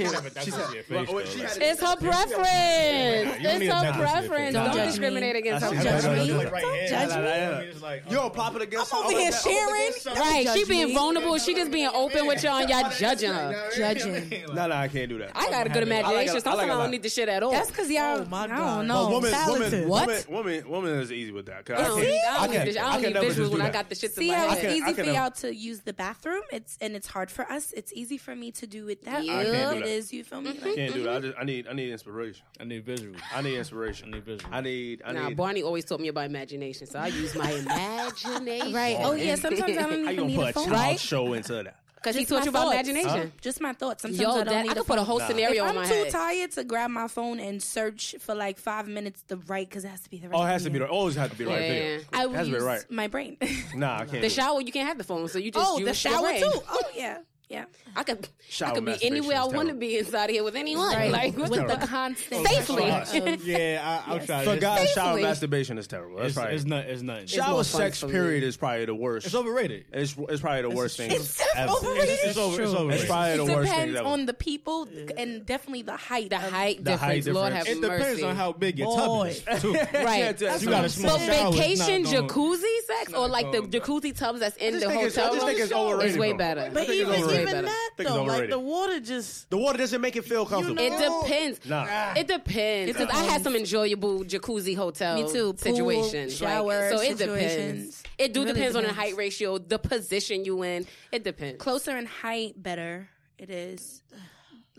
Speaker 2: It's her preference. It's her preference.
Speaker 5: Don't
Speaker 2: Don't discriminate
Speaker 5: me.
Speaker 2: against
Speaker 5: Don't
Speaker 2: her.
Speaker 5: judge
Speaker 2: Judge
Speaker 5: me.
Speaker 2: me.
Speaker 5: Don't judge me.
Speaker 3: Yo, pop it against.
Speaker 5: I'm over here sharing.
Speaker 2: Right, she being vulnerable. She just being open with y'all, and y'all judging her.
Speaker 6: Judging.
Speaker 3: No, no, I can't do that.
Speaker 2: I got a good imagination.
Speaker 3: I
Speaker 2: Sometimes
Speaker 3: a
Speaker 2: I
Speaker 3: lot.
Speaker 2: don't need the shit at all.
Speaker 6: That's because y'all.
Speaker 5: Oh, my
Speaker 6: I don't know.
Speaker 3: woman, woman,
Speaker 2: What?
Speaker 3: woman, woman, woman is easy with that.
Speaker 2: I
Speaker 3: I
Speaker 2: don't
Speaker 3: can't.
Speaker 2: need, I
Speaker 3: I
Speaker 2: don't need,
Speaker 3: can't.
Speaker 2: the, I
Speaker 3: I
Speaker 2: don't
Speaker 3: can
Speaker 2: need
Speaker 3: never just
Speaker 2: visuals when I got the shit to
Speaker 6: See how it's easy for y'all to use the bathroom? It's and it's hard for us. It's easy for me to do it that
Speaker 2: Yeah.
Speaker 6: way.
Speaker 2: I can't
Speaker 3: do
Speaker 6: It
Speaker 3: that.
Speaker 6: is. You feel me?
Speaker 2: Mm-hmm.
Speaker 6: Like,
Speaker 3: Can't do that. I just, I need, I need inspiration.
Speaker 4: I need visuals.
Speaker 3: I need inspiration.
Speaker 4: I need visuals.
Speaker 3: I need, I
Speaker 2: Nah,
Speaker 3: need.
Speaker 2: Barney always taught me about imagination, so I use my [laughs] imagination.
Speaker 6: right. Oh yeah. Sometimes I don't
Speaker 3: How you
Speaker 6: even
Speaker 3: gonna
Speaker 6: need
Speaker 3: put
Speaker 6: a
Speaker 3: a
Speaker 6: phone.
Speaker 3: child
Speaker 6: Right.
Speaker 3: show into that?
Speaker 2: Because he
Speaker 6: Just
Speaker 2: taught
Speaker 6: my
Speaker 2: you about
Speaker 6: thoughts.
Speaker 2: imagination.
Speaker 6: Just my thoughts. Sometimes
Speaker 2: Yo,
Speaker 6: I don't
Speaker 2: that,
Speaker 6: need
Speaker 2: I could put a
Speaker 6: phone.
Speaker 2: whole scenario
Speaker 6: if
Speaker 2: in
Speaker 6: I'm
Speaker 2: my
Speaker 6: too
Speaker 2: head.
Speaker 6: tired to grab my phone and search for like five minutes to write because it has to be the right.
Speaker 3: Oh, it has to be
Speaker 6: video.
Speaker 3: the always has to be the right
Speaker 2: Yeah,
Speaker 3: video.
Speaker 2: yeah.
Speaker 6: I
Speaker 3: It has to be right.
Speaker 6: my brain. [laughs]
Speaker 3: Nah, I can't.
Speaker 2: The shower, you can't have the phone, so you just
Speaker 6: oh,
Speaker 2: use
Speaker 6: the shower
Speaker 2: brain.
Speaker 6: too. Oh yeah, yeah. [laughs]
Speaker 2: I could, I could be anywhere I want to be inside here with anyone.
Speaker 6: Right.
Speaker 2: Like
Speaker 6: with
Speaker 2: the
Speaker 6: the constant
Speaker 2: Safely.
Speaker 6: of- [laughs] um,
Speaker 4: Yeah, I, I'll try.
Speaker 3: For
Speaker 4: it.
Speaker 3: guys, shower masturbation is terrible. That's
Speaker 4: it's,
Speaker 3: right.
Speaker 4: it's not. It's nothing.
Speaker 3: shower
Speaker 2: more
Speaker 3: sex period is probably the worst.
Speaker 4: It's overrated.
Speaker 3: It's, it's probably the worst thing.
Speaker 6: It's
Speaker 3: ever.
Speaker 6: overrated.
Speaker 4: It's, over, it's
Speaker 3: It's
Speaker 4: overrated.
Speaker 3: probably the
Speaker 6: It
Speaker 3: worst thing
Speaker 6: depends on the people and definitely the height.
Speaker 2: the
Speaker 6: of-
Speaker 2: height
Speaker 3: The height
Speaker 2: difference. Lord have
Speaker 3: difference.
Speaker 4: It depends on how big your tub is. Too. [laughs]
Speaker 2: Right.
Speaker 3: Yeah,
Speaker 4: you got a small
Speaker 2: But
Speaker 4: shower. it's
Speaker 2: vacation jacuzzi sex or like the jacuzzi tubs that's in the
Speaker 3: think it's- I
Speaker 2: hotel
Speaker 3: just
Speaker 2: room
Speaker 3: think overrated,
Speaker 2: is way better.
Speaker 5: But even
Speaker 3: overrated.
Speaker 5: even
Speaker 2: better.
Speaker 5: that
Speaker 3: think it's
Speaker 5: though, like
Speaker 3: overrated.
Speaker 5: the water just
Speaker 3: The water doesn't make it feel comfortable.
Speaker 2: It depends.
Speaker 3: Nah.
Speaker 2: It depends. Because I had some enjoyable jacuzzi hotel
Speaker 6: Me too. Pool,
Speaker 2: situations.
Speaker 6: shower
Speaker 2: so it depends. It do
Speaker 6: Really
Speaker 2: depends on the
Speaker 6: depends.
Speaker 2: height ratio, the position you in. It depends.
Speaker 6: closer in height, better it is.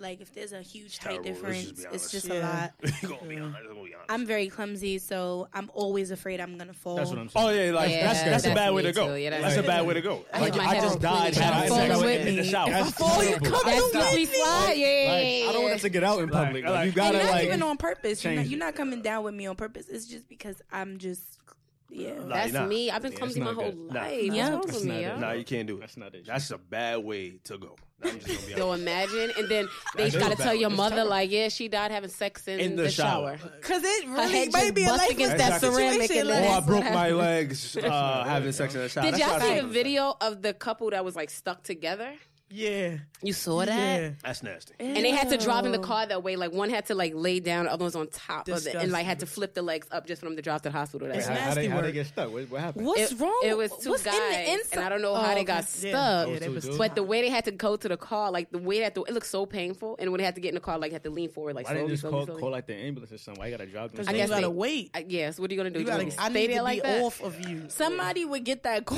Speaker 6: Like if there's a huge height
Speaker 3: terrible. Let's just
Speaker 6: difference, it's
Speaker 3: honest.
Speaker 6: just a lot. [laughs]
Speaker 3: Gonna be honest. Gonna be honest.
Speaker 6: I'm very clumsy, so I'm always afraid I'm gonna fall.
Speaker 4: That's what I'm oh, saying.
Speaker 3: Oh yeah, like
Speaker 2: Yeah,
Speaker 3: that's that's a
Speaker 2: that's
Speaker 3: bad way to go.
Speaker 2: Yeah, that's
Speaker 3: that's a bad way to go.
Speaker 2: I
Speaker 3: Like
Speaker 2: hit
Speaker 3: I just died
Speaker 2: completely.
Speaker 3: having
Speaker 6: Fall
Speaker 3: in the
Speaker 6: me.
Speaker 3: shower.
Speaker 4: That's
Speaker 6: fall, you
Speaker 4: terrible.
Speaker 6: come
Speaker 2: That's
Speaker 6: with me.
Speaker 2: slide. Yeah, yeah,
Speaker 4: Like. I don't want us to get out in public. Like,
Speaker 3: like-
Speaker 4: you gotta
Speaker 6: not
Speaker 4: like.
Speaker 6: even on purpose. You're not, you're not coming down with me on purpose. It's just because I'm just yeah.
Speaker 3: Nah,
Speaker 2: That's
Speaker 3: nah.
Speaker 2: me. I've been
Speaker 4: Yeah,
Speaker 2: clumsy my
Speaker 4: not
Speaker 2: whole
Speaker 4: good.
Speaker 3: Nah.
Speaker 2: life.
Speaker 6: Yeah.
Speaker 2: What's wrong
Speaker 4: That's
Speaker 2: with me,
Speaker 4: not
Speaker 2: yo?
Speaker 4: it.
Speaker 3: Nah, you can't do it.
Speaker 4: That's not it.
Speaker 3: That's a bad way to go. I'm just gonna be
Speaker 2: Yo,
Speaker 3: honest.
Speaker 2: imagine, and then they
Speaker 3: That is
Speaker 2: gotta
Speaker 3: bad.
Speaker 2: tell your
Speaker 3: It's
Speaker 2: mother,
Speaker 3: terrible.
Speaker 2: like, yeah, she died having sex in,
Speaker 3: In the
Speaker 2: the,
Speaker 3: shower.
Speaker 2: shower.
Speaker 6: Cause it
Speaker 2: Her
Speaker 6: really
Speaker 2: head
Speaker 6: might
Speaker 2: just
Speaker 6: be a
Speaker 2: bust
Speaker 6: life
Speaker 2: against that ceramic and
Speaker 3: Oh, I broke my [laughs] legs uh, having sex in the shower.
Speaker 2: Did
Speaker 3: That's
Speaker 2: y'all
Speaker 3: not
Speaker 2: see the
Speaker 3: safe.
Speaker 2: video of the couple that was like stuck together?
Speaker 5: Yeah.
Speaker 2: You saw that?
Speaker 5: Yeah.
Speaker 3: That's nasty.
Speaker 2: And they had to drive in the car that way. Like one had to like lay down, the other one's on top of it, and like had to flip the legs up just for them to drive to the hospital. That
Speaker 5: It's.
Speaker 4: How, how they,
Speaker 5: nasty
Speaker 4: how they get stuck? What, what happened?
Speaker 6: What's
Speaker 2: it,
Speaker 6: wrong?
Speaker 2: It was two
Speaker 6: What's
Speaker 2: guys,
Speaker 6: in the inside?
Speaker 2: and I don't know
Speaker 6: Oh,
Speaker 2: how they got
Speaker 5: Yeah.
Speaker 2: stuck.
Speaker 5: Yeah, they was
Speaker 4: Two
Speaker 2: But the way they had to go to the car, like the way that the, it looked so painful, and when they had to get in the car, like had to lean forward, like
Speaker 4: Why didn't
Speaker 2: slowly,
Speaker 4: just
Speaker 2: slowly,
Speaker 4: call,
Speaker 2: slowly.
Speaker 4: call like the ambulance or something? Why you gotta drive them?
Speaker 5: Because
Speaker 2: I
Speaker 5: you gotta
Speaker 2: they-
Speaker 5: wait.
Speaker 2: I, yes, what are you gonna do?
Speaker 5: You
Speaker 2: You
Speaker 5: gotta. I
Speaker 2: stay
Speaker 5: need
Speaker 2: there
Speaker 5: to
Speaker 2: like
Speaker 5: be
Speaker 2: that?
Speaker 5: off of you.
Speaker 6: Somebody would get that call.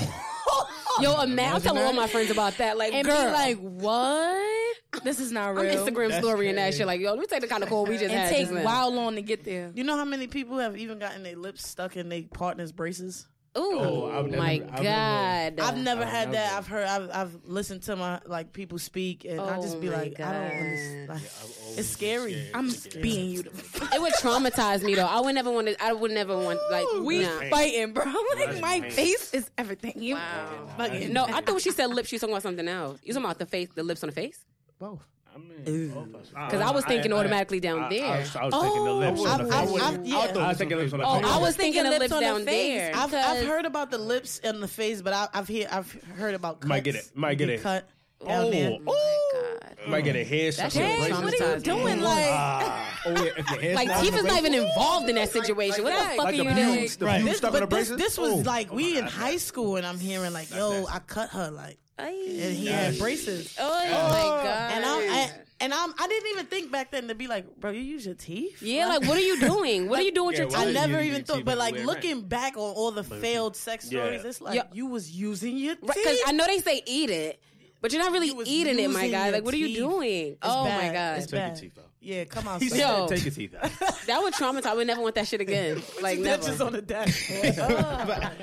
Speaker 2: Yo, a man, I'm telling all my friends about that. Like,
Speaker 6: and
Speaker 2: girl,
Speaker 6: be like, "What? This is not
Speaker 2: I'm
Speaker 6: real."
Speaker 2: Instagram
Speaker 4: That's
Speaker 2: story and that
Speaker 4: crazy.
Speaker 2: shit. Like, yo, let me take the kind of call we just
Speaker 6: and
Speaker 2: had.
Speaker 6: take
Speaker 2: just now.
Speaker 6: wow long to get there.
Speaker 5: You know how many people have even gotten their lips stuck in their partner's braces?
Speaker 2: Ooh,
Speaker 4: Oh, I've never-
Speaker 2: my
Speaker 4: I've never-
Speaker 2: god!
Speaker 5: I've never
Speaker 4: I've
Speaker 5: had that. I've heard. I've, I've listened to my like people speak, and I just
Speaker 2: Oh
Speaker 5: be
Speaker 2: my
Speaker 5: like, I don't understand. Like,
Speaker 4: I've
Speaker 5: it's scary.
Speaker 4: been
Speaker 6: I'm
Speaker 4: scared
Speaker 6: being you.
Speaker 2: It would traumatize me though. I would never want to. I would never want like
Speaker 6: we
Speaker 2: nah.
Speaker 6: fighting, bro. [laughs] Like my
Speaker 3: pain.
Speaker 6: face is everything. You
Speaker 2: Wow.
Speaker 6: fucking
Speaker 2: No, I thought when she said lips, she was talking about something else. You talking about the face, the lips on the face?
Speaker 5: Both.
Speaker 4: I mean, all of us.
Speaker 2: Because I was thinking automatically down
Speaker 3: I,
Speaker 2: there.
Speaker 3: I was, I was thinking the
Speaker 6: Oh,
Speaker 3: lips on
Speaker 5: I've-
Speaker 3: the
Speaker 5: I've- I've- yeah.
Speaker 3: I was thinking lips on the
Speaker 2: Oh,
Speaker 3: face.
Speaker 2: I was
Speaker 6: thinking
Speaker 2: thinking
Speaker 6: lips
Speaker 2: lips
Speaker 6: on the
Speaker 2: down
Speaker 6: face.
Speaker 2: there.
Speaker 5: I've, I've heard about the lips and the face, but I, I've hear I've heard about cuts.
Speaker 3: Might get it. Might get
Speaker 5: Be
Speaker 3: it.
Speaker 5: Cut down there.
Speaker 2: Oh my god!
Speaker 3: Might get a hair
Speaker 2: That
Speaker 3: stuck in
Speaker 2: shit
Speaker 3: the
Speaker 2: was
Speaker 3: braces.
Speaker 6: what are you
Speaker 2: traumatizing.
Speaker 6: doing? Like,
Speaker 3: Ah.
Speaker 4: Oh, yeah, if
Speaker 2: Like
Speaker 4: not
Speaker 2: Tifa's not even involved in that situation. what the fuck
Speaker 3: Like
Speaker 2: are you doing?
Speaker 4: Right.
Speaker 5: This,
Speaker 3: stuck in the
Speaker 5: but this, this was
Speaker 3: Oh.
Speaker 5: like we in
Speaker 3: that's
Speaker 5: high school, and I'm hearing like, "Yo, I cut her like," and he had
Speaker 3: Nasty.
Speaker 5: braces.
Speaker 2: Oh my oh. god!
Speaker 5: And I'm I, and I'm I didn't even think back then to be like, bro, you use your teeth.
Speaker 2: yeah, like what are you doing? What are you doing with
Speaker 4: Yeah,
Speaker 2: your
Speaker 4: what
Speaker 5: I
Speaker 2: teeth?
Speaker 4: you
Speaker 5: never
Speaker 4: using
Speaker 5: even
Speaker 4: your
Speaker 5: thought,
Speaker 4: teeth
Speaker 5: but like
Speaker 4: everywhere,
Speaker 5: looking back on all the failed sex
Speaker 3: Yeah.
Speaker 5: stories, it's like
Speaker 2: Yeah.
Speaker 5: you was using your teeth.
Speaker 2: Because I know they say eat it, but you're not really
Speaker 5: You was
Speaker 2: eating it, my
Speaker 5: using
Speaker 2: guy.
Speaker 5: your
Speaker 2: Like, what are you
Speaker 5: teeth.
Speaker 2: doing?
Speaker 5: It's
Speaker 2: oh
Speaker 5: bad.
Speaker 2: my god,
Speaker 5: It's
Speaker 4: Take your
Speaker 5: bad.
Speaker 4: teeth out.
Speaker 5: Yeah, come on.
Speaker 3: He
Speaker 5: son.
Speaker 3: said,
Speaker 2: Yo.
Speaker 3: take your teeth out.
Speaker 2: that would traumatize. I would never want that shit again. Like
Speaker 5: That's
Speaker 2: never.
Speaker 5: just on the dashboard. [laughs]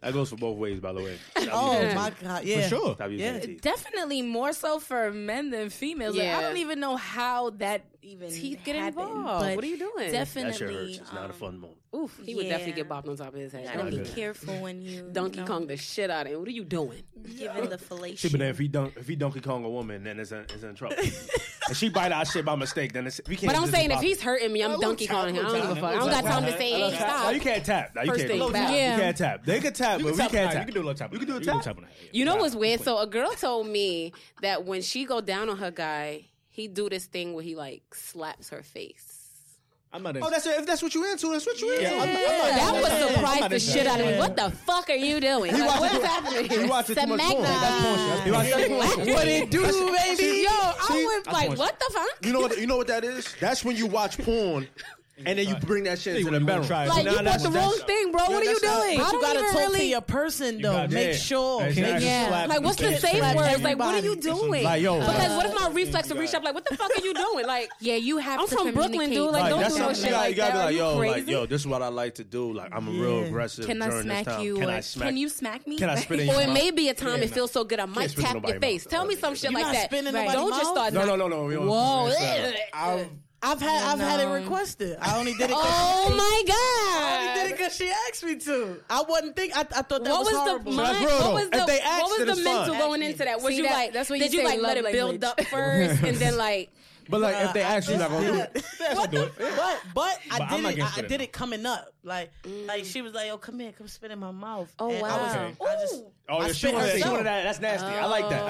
Speaker 3: That goes for both ways, by the way. [laughs]
Speaker 5: oh my god, yeah,
Speaker 4: For sure.
Speaker 3: Stop using
Speaker 5: Yeah.
Speaker 3: your teeth.
Speaker 6: definitely more so for men than females. Like,
Speaker 2: Yeah.
Speaker 6: I don't even know how that even
Speaker 2: Teeth get
Speaker 6: happened,
Speaker 2: involved.
Speaker 6: But
Speaker 2: What are you doing?
Speaker 6: Definitely,
Speaker 3: hurts. It's not a
Speaker 6: um,
Speaker 3: fun moment.
Speaker 2: Oof, he would definitely get bopped on top of his head.
Speaker 6: Gotta be
Speaker 3: good.
Speaker 6: careful when you
Speaker 2: Donkey
Speaker 6: you know,
Speaker 2: Kong the shit out of him. What are you doing?
Speaker 6: giving the
Speaker 3: See, but then if he dunk, if he Donkey Kong a woman, then it's in, it's in trouble. [laughs] and she bite our shit by mistake, then it's, we can't.
Speaker 2: But I'm saying if he's hurting me, I'm Donkey
Speaker 4: tap,
Speaker 2: Kong him. I
Speaker 4: look,
Speaker 2: don't give a fuck. I don't got time to say,
Speaker 4: look,
Speaker 2: hey,
Speaker 4: tap.
Speaker 3: No,
Speaker 2: stop.
Speaker 3: you can't tap. No, you
Speaker 2: First
Speaker 3: can't.
Speaker 2: thing
Speaker 3: You
Speaker 2: back.
Speaker 6: Yeah.
Speaker 3: can't tap. They can tap,
Speaker 4: You
Speaker 3: but
Speaker 4: can
Speaker 3: we
Speaker 4: tap
Speaker 3: can't
Speaker 4: the
Speaker 3: tap.
Speaker 4: You can do a little tap.
Speaker 3: You can do a
Speaker 4: You
Speaker 3: tap.
Speaker 4: tap on the head.
Speaker 2: You know what's weird? So a girl told me that when she go down on her guy, he do this thing where he like slaps her face.
Speaker 4: I'm not.
Speaker 3: Oh, that's it. If that's what you into, that's what you into.
Speaker 4: Yeah, I'm- I'm not-
Speaker 2: That
Speaker 4: I'm
Speaker 2: would
Speaker 4: not- I'm
Speaker 2: surprise
Speaker 4: not
Speaker 2: the shit out of me. What the fuck are you doing? Like, what's
Speaker 3: too-
Speaker 2: happening?
Speaker 3: he watching too much porn. That's porn shit.
Speaker 2: Samantha.
Speaker 3: He watching-
Speaker 5: what it do, baby?
Speaker 2: Yo, I was like, what the fuck?
Speaker 3: You know what? You know what that is? That's when you watch porn and then you bring that shit
Speaker 4: to
Speaker 3: into the bedroom.
Speaker 2: Like you bought the wrong thing, bro. What are you doing? I But
Speaker 5: you
Speaker 2: don't
Speaker 5: gotta
Speaker 2: even
Speaker 5: talk to your person though. Make sure.
Speaker 4: Exactly.
Speaker 2: Yeah.
Speaker 5: slap
Speaker 2: Like, what's the safe
Speaker 5: slap
Speaker 2: word? Like, what are you doing?
Speaker 3: Like, yo,
Speaker 2: because what if my uh, reflex will reach up? Like, what the fuck are you doing? Like, [laughs]
Speaker 7: Yeah, you have.
Speaker 2: I'm
Speaker 7: to
Speaker 2: from Brooklyn, dude. Like, don't do no shit
Speaker 3: you gotta,
Speaker 2: like that. Are
Speaker 3: be
Speaker 2: you like,
Speaker 3: yo, like,
Speaker 2: crazy?
Speaker 3: yo, this is what I like to do. Like, I'm real aggressive
Speaker 7: Can I smack you?
Speaker 3: Can I smack
Speaker 7: you smack me?
Speaker 3: Can I spit in your
Speaker 2: Or it may be a time it feels so good I might tap your face. Tell me some shit like that. Don't just start.
Speaker 3: No, no, no, no.
Speaker 2: Whoa.
Speaker 5: I've had I've had it
Speaker 7: um,
Speaker 5: requested. I only did it. [laughs]
Speaker 2: oh my god!
Speaker 5: I only did it because she asked me to. I wasn't think. I, I thought that
Speaker 2: what
Speaker 5: was,
Speaker 2: was
Speaker 5: horrible.
Speaker 3: The
Speaker 2: mind, what was the
Speaker 3: they asked,
Speaker 2: what was the mental fun. going into that? Was
Speaker 7: See,
Speaker 2: you
Speaker 7: that,
Speaker 2: like
Speaker 7: that's what
Speaker 2: did
Speaker 7: you,
Speaker 2: you like let it build up first and then like
Speaker 3: but like, if they actually not gonna do it.
Speaker 5: But but I did it. I, did it coming up. Like like mm. she was like, "Oh, come here, come spit in my mouth."
Speaker 2: Oh,
Speaker 5: I was-
Speaker 2: wow.
Speaker 3: Oh, yeah, she wanted, that. That's nasty. I like that. Oh.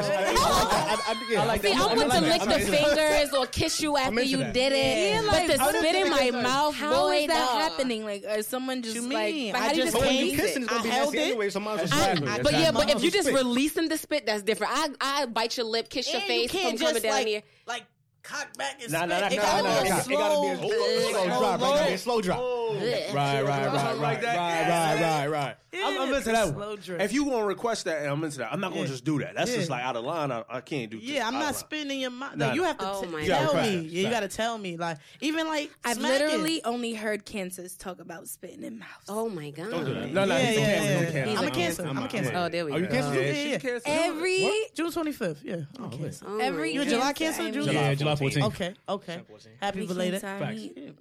Speaker 3: I, like that.
Speaker 2: See.
Speaker 3: I
Speaker 2: want
Speaker 3: to
Speaker 2: lick the fingers or kiss you after you
Speaker 4: that.
Speaker 2: did it.
Speaker 7: Yeah, like,
Speaker 2: but
Speaker 7: to
Speaker 2: spit in my like- mouth,
Speaker 7: How
Speaker 2: boy,
Speaker 7: is that
Speaker 2: nah.
Speaker 7: happening? Like, is someone just
Speaker 5: mean?
Speaker 7: like?
Speaker 5: but
Speaker 7: how do you
Speaker 5: just
Speaker 4: But when you
Speaker 7: release
Speaker 4: kissing, it's gonna be
Speaker 5: I held
Speaker 4: nasty
Speaker 5: it.
Speaker 4: anyway. So might as well
Speaker 2: but yeah, but if you just releasing the spit, that's different. I I bite your lip, kiss your face
Speaker 5: you
Speaker 2: from coming down here.
Speaker 5: like cock back and
Speaker 3: nah, nah, nah,
Speaker 5: it
Speaker 3: nah, nah, slow.
Speaker 4: It gotta be a
Speaker 5: slow,
Speaker 4: slow drop. Right? Slow drop. Right, right, right, right, right, right, right, right.
Speaker 3: I'm, I'm into that one. If you want to request that, I'm into that. I'm not going
Speaker 5: to
Speaker 3: just do that. That's just like out of line. I, I can't do.
Speaker 5: Yeah, I'm not spending your
Speaker 3: money.
Speaker 5: No, you have to
Speaker 2: oh
Speaker 5: t- tell me. You got to tell me. Like even like
Speaker 7: I've literally only heard Cancers talk about spitting in mouths.
Speaker 2: Oh my god.
Speaker 4: Don't do that.
Speaker 3: No, no.
Speaker 5: I'm a cancer.
Speaker 4: I'm
Speaker 5: a cancer.
Speaker 2: Oh, there we go.
Speaker 4: Are you cancer?
Speaker 5: Yeah,
Speaker 3: yeah.
Speaker 7: Every
Speaker 5: June 25th. Yeah,
Speaker 2: a.
Speaker 7: Every
Speaker 5: July
Speaker 7: cancer.
Speaker 4: July. 14th.
Speaker 5: Okay, okay. Happy belated.
Speaker 7: Be,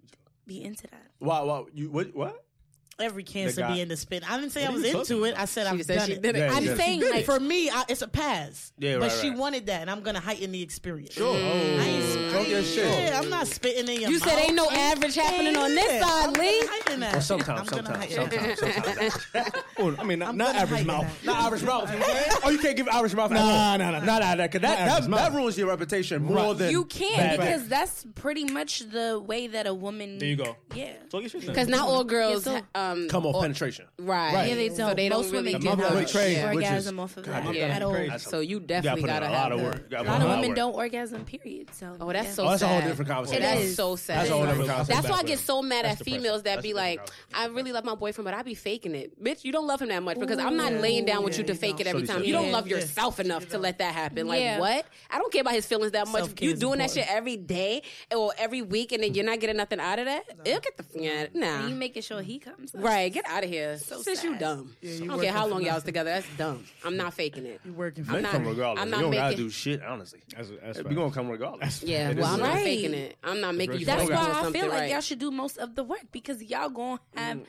Speaker 7: be into that.
Speaker 3: Wow, wow. You what? What?
Speaker 5: every cancer
Speaker 3: guy-
Speaker 5: being the spin. I didn't say I was into it. I said I've done it.
Speaker 3: Yeah,
Speaker 5: I'm
Speaker 3: yeah.
Speaker 5: saying like for me, I, it's a pass.
Speaker 3: Yeah, right.
Speaker 5: but she
Speaker 3: right.
Speaker 5: wanted that, and I'm gonna heighten the experience.
Speaker 3: Sure,
Speaker 5: I ain't
Speaker 3: oh,
Speaker 5: spitting.
Speaker 3: talk
Speaker 5: your
Speaker 3: shit.
Speaker 5: Yeah, I'm not spitting in your.
Speaker 2: You
Speaker 5: mouth.
Speaker 2: said ain't no average happening on this side, Lee.
Speaker 3: sometimes, sometimes, sometimes, sometimes. [laughs]
Speaker 4: I mean, not, average mouth.
Speaker 3: Not average mouth. oh, you can't give average mouth.
Speaker 4: Nah, nah, nah,
Speaker 3: nah, nah. That that,
Speaker 4: that,
Speaker 3: that ruins your reputation more than
Speaker 7: You can't because that's pretty much the way that a woman.
Speaker 4: There you go.
Speaker 7: Yeah.
Speaker 4: Talk your shit.
Speaker 2: Because not all girls um,
Speaker 3: come off
Speaker 2: or,
Speaker 3: penetration.
Speaker 2: Right.
Speaker 4: right.
Speaker 7: Yeah, they don't.
Speaker 2: So they don't swim
Speaker 7: women
Speaker 2: really
Speaker 7: do not orgasm off of
Speaker 3: God,
Speaker 7: that
Speaker 2: yeah.
Speaker 7: at all.
Speaker 2: So you definitely
Speaker 3: you gotta,
Speaker 2: gotta have
Speaker 3: a lot of work.
Speaker 7: A lot of women don't orgasm. Period. So
Speaker 2: oh, that's so.
Speaker 3: Oh, that's
Speaker 2: sad.
Speaker 3: a whole different conversation.
Speaker 7: That's
Speaker 2: so sad.
Speaker 3: That's a whole different conversation.
Speaker 2: That's why I get so mad at females that be like, I really love my boyfriend, but I be faking it, bitch. You don't love him that much because I'm not laying down with you to fake it every time. You don't love yourself enough to let that happen. Like what? I don't care about his feelings that much. You doing that shit every day or every week, and then you're not getting nothing out of that. It'll get the yeah. Nah.
Speaker 7: You making sure he comes.
Speaker 2: Right, get out of here.
Speaker 7: So
Speaker 2: Since
Speaker 7: sad.
Speaker 2: you dumb.
Speaker 5: Yeah, you I
Speaker 2: don't care how long y'all was together. That's dumb. I'm not faking it.
Speaker 5: You working for
Speaker 2: I'm not,
Speaker 3: come regardless.
Speaker 2: I'm not you
Speaker 3: don't gotta do shit, honestly.
Speaker 4: That's, that's
Speaker 3: we gonna come regardless.
Speaker 2: Yeah,
Speaker 3: yeah
Speaker 2: well, I'm
Speaker 3: right.
Speaker 2: not faking it. I'm not making you
Speaker 7: That's why I feel like y'all should do most of the work because y'all gonna have
Speaker 3: mm.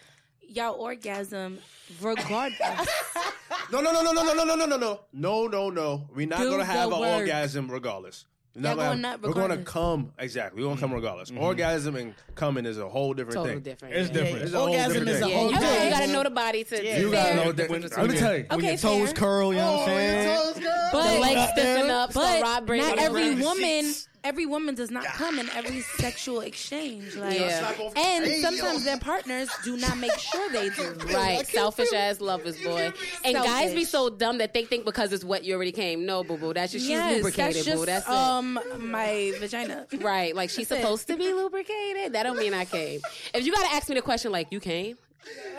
Speaker 7: y'all orgasm regardless. [laughs]
Speaker 3: no, no, no, no, no, no, no, no, no, no, no, no, no, no. We're not
Speaker 7: do
Speaker 3: gonna have an orgasm regardless. We're
Speaker 7: going to
Speaker 3: come exactly. We're going to come mm-hmm. regardless. Mm-hmm. Orgasm and coming is a whole different
Speaker 2: Totally
Speaker 3: thing.
Speaker 2: different.
Speaker 4: It's
Speaker 2: yeah.
Speaker 4: different.
Speaker 3: It's a whole different
Speaker 5: is a
Speaker 3: thing.
Speaker 2: you gotta know the body to.
Speaker 3: You gotta know that. Let me tell you.
Speaker 4: When
Speaker 7: Okay, your
Speaker 4: toes
Speaker 7: fair.
Speaker 4: curl, you know what I'm oh,
Speaker 2: saying?
Speaker 7: But the
Speaker 2: legs uh, stiffen up, so Rob but
Speaker 7: not every woman every woman does not come in every sexual exchange. Like,
Speaker 2: yeah.
Speaker 7: and hey, sometimes yo. their partners do not make sure they do. [laughs]
Speaker 2: Right, selfish ass lovers, boy. And selfish. guys be so dumb that they think because it's wet you already came. No, boo boo, that's just
Speaker 7: yes,
Speaker 2: she's lubricated,
Speaker 7: that's just,
Speaker 2: boo. That's
Speaker 7: um it. my vagina.
Speaker 2: Right, like she's supposed to be lubricated. That don't mean I came. If you gotta ask me the question, like you came,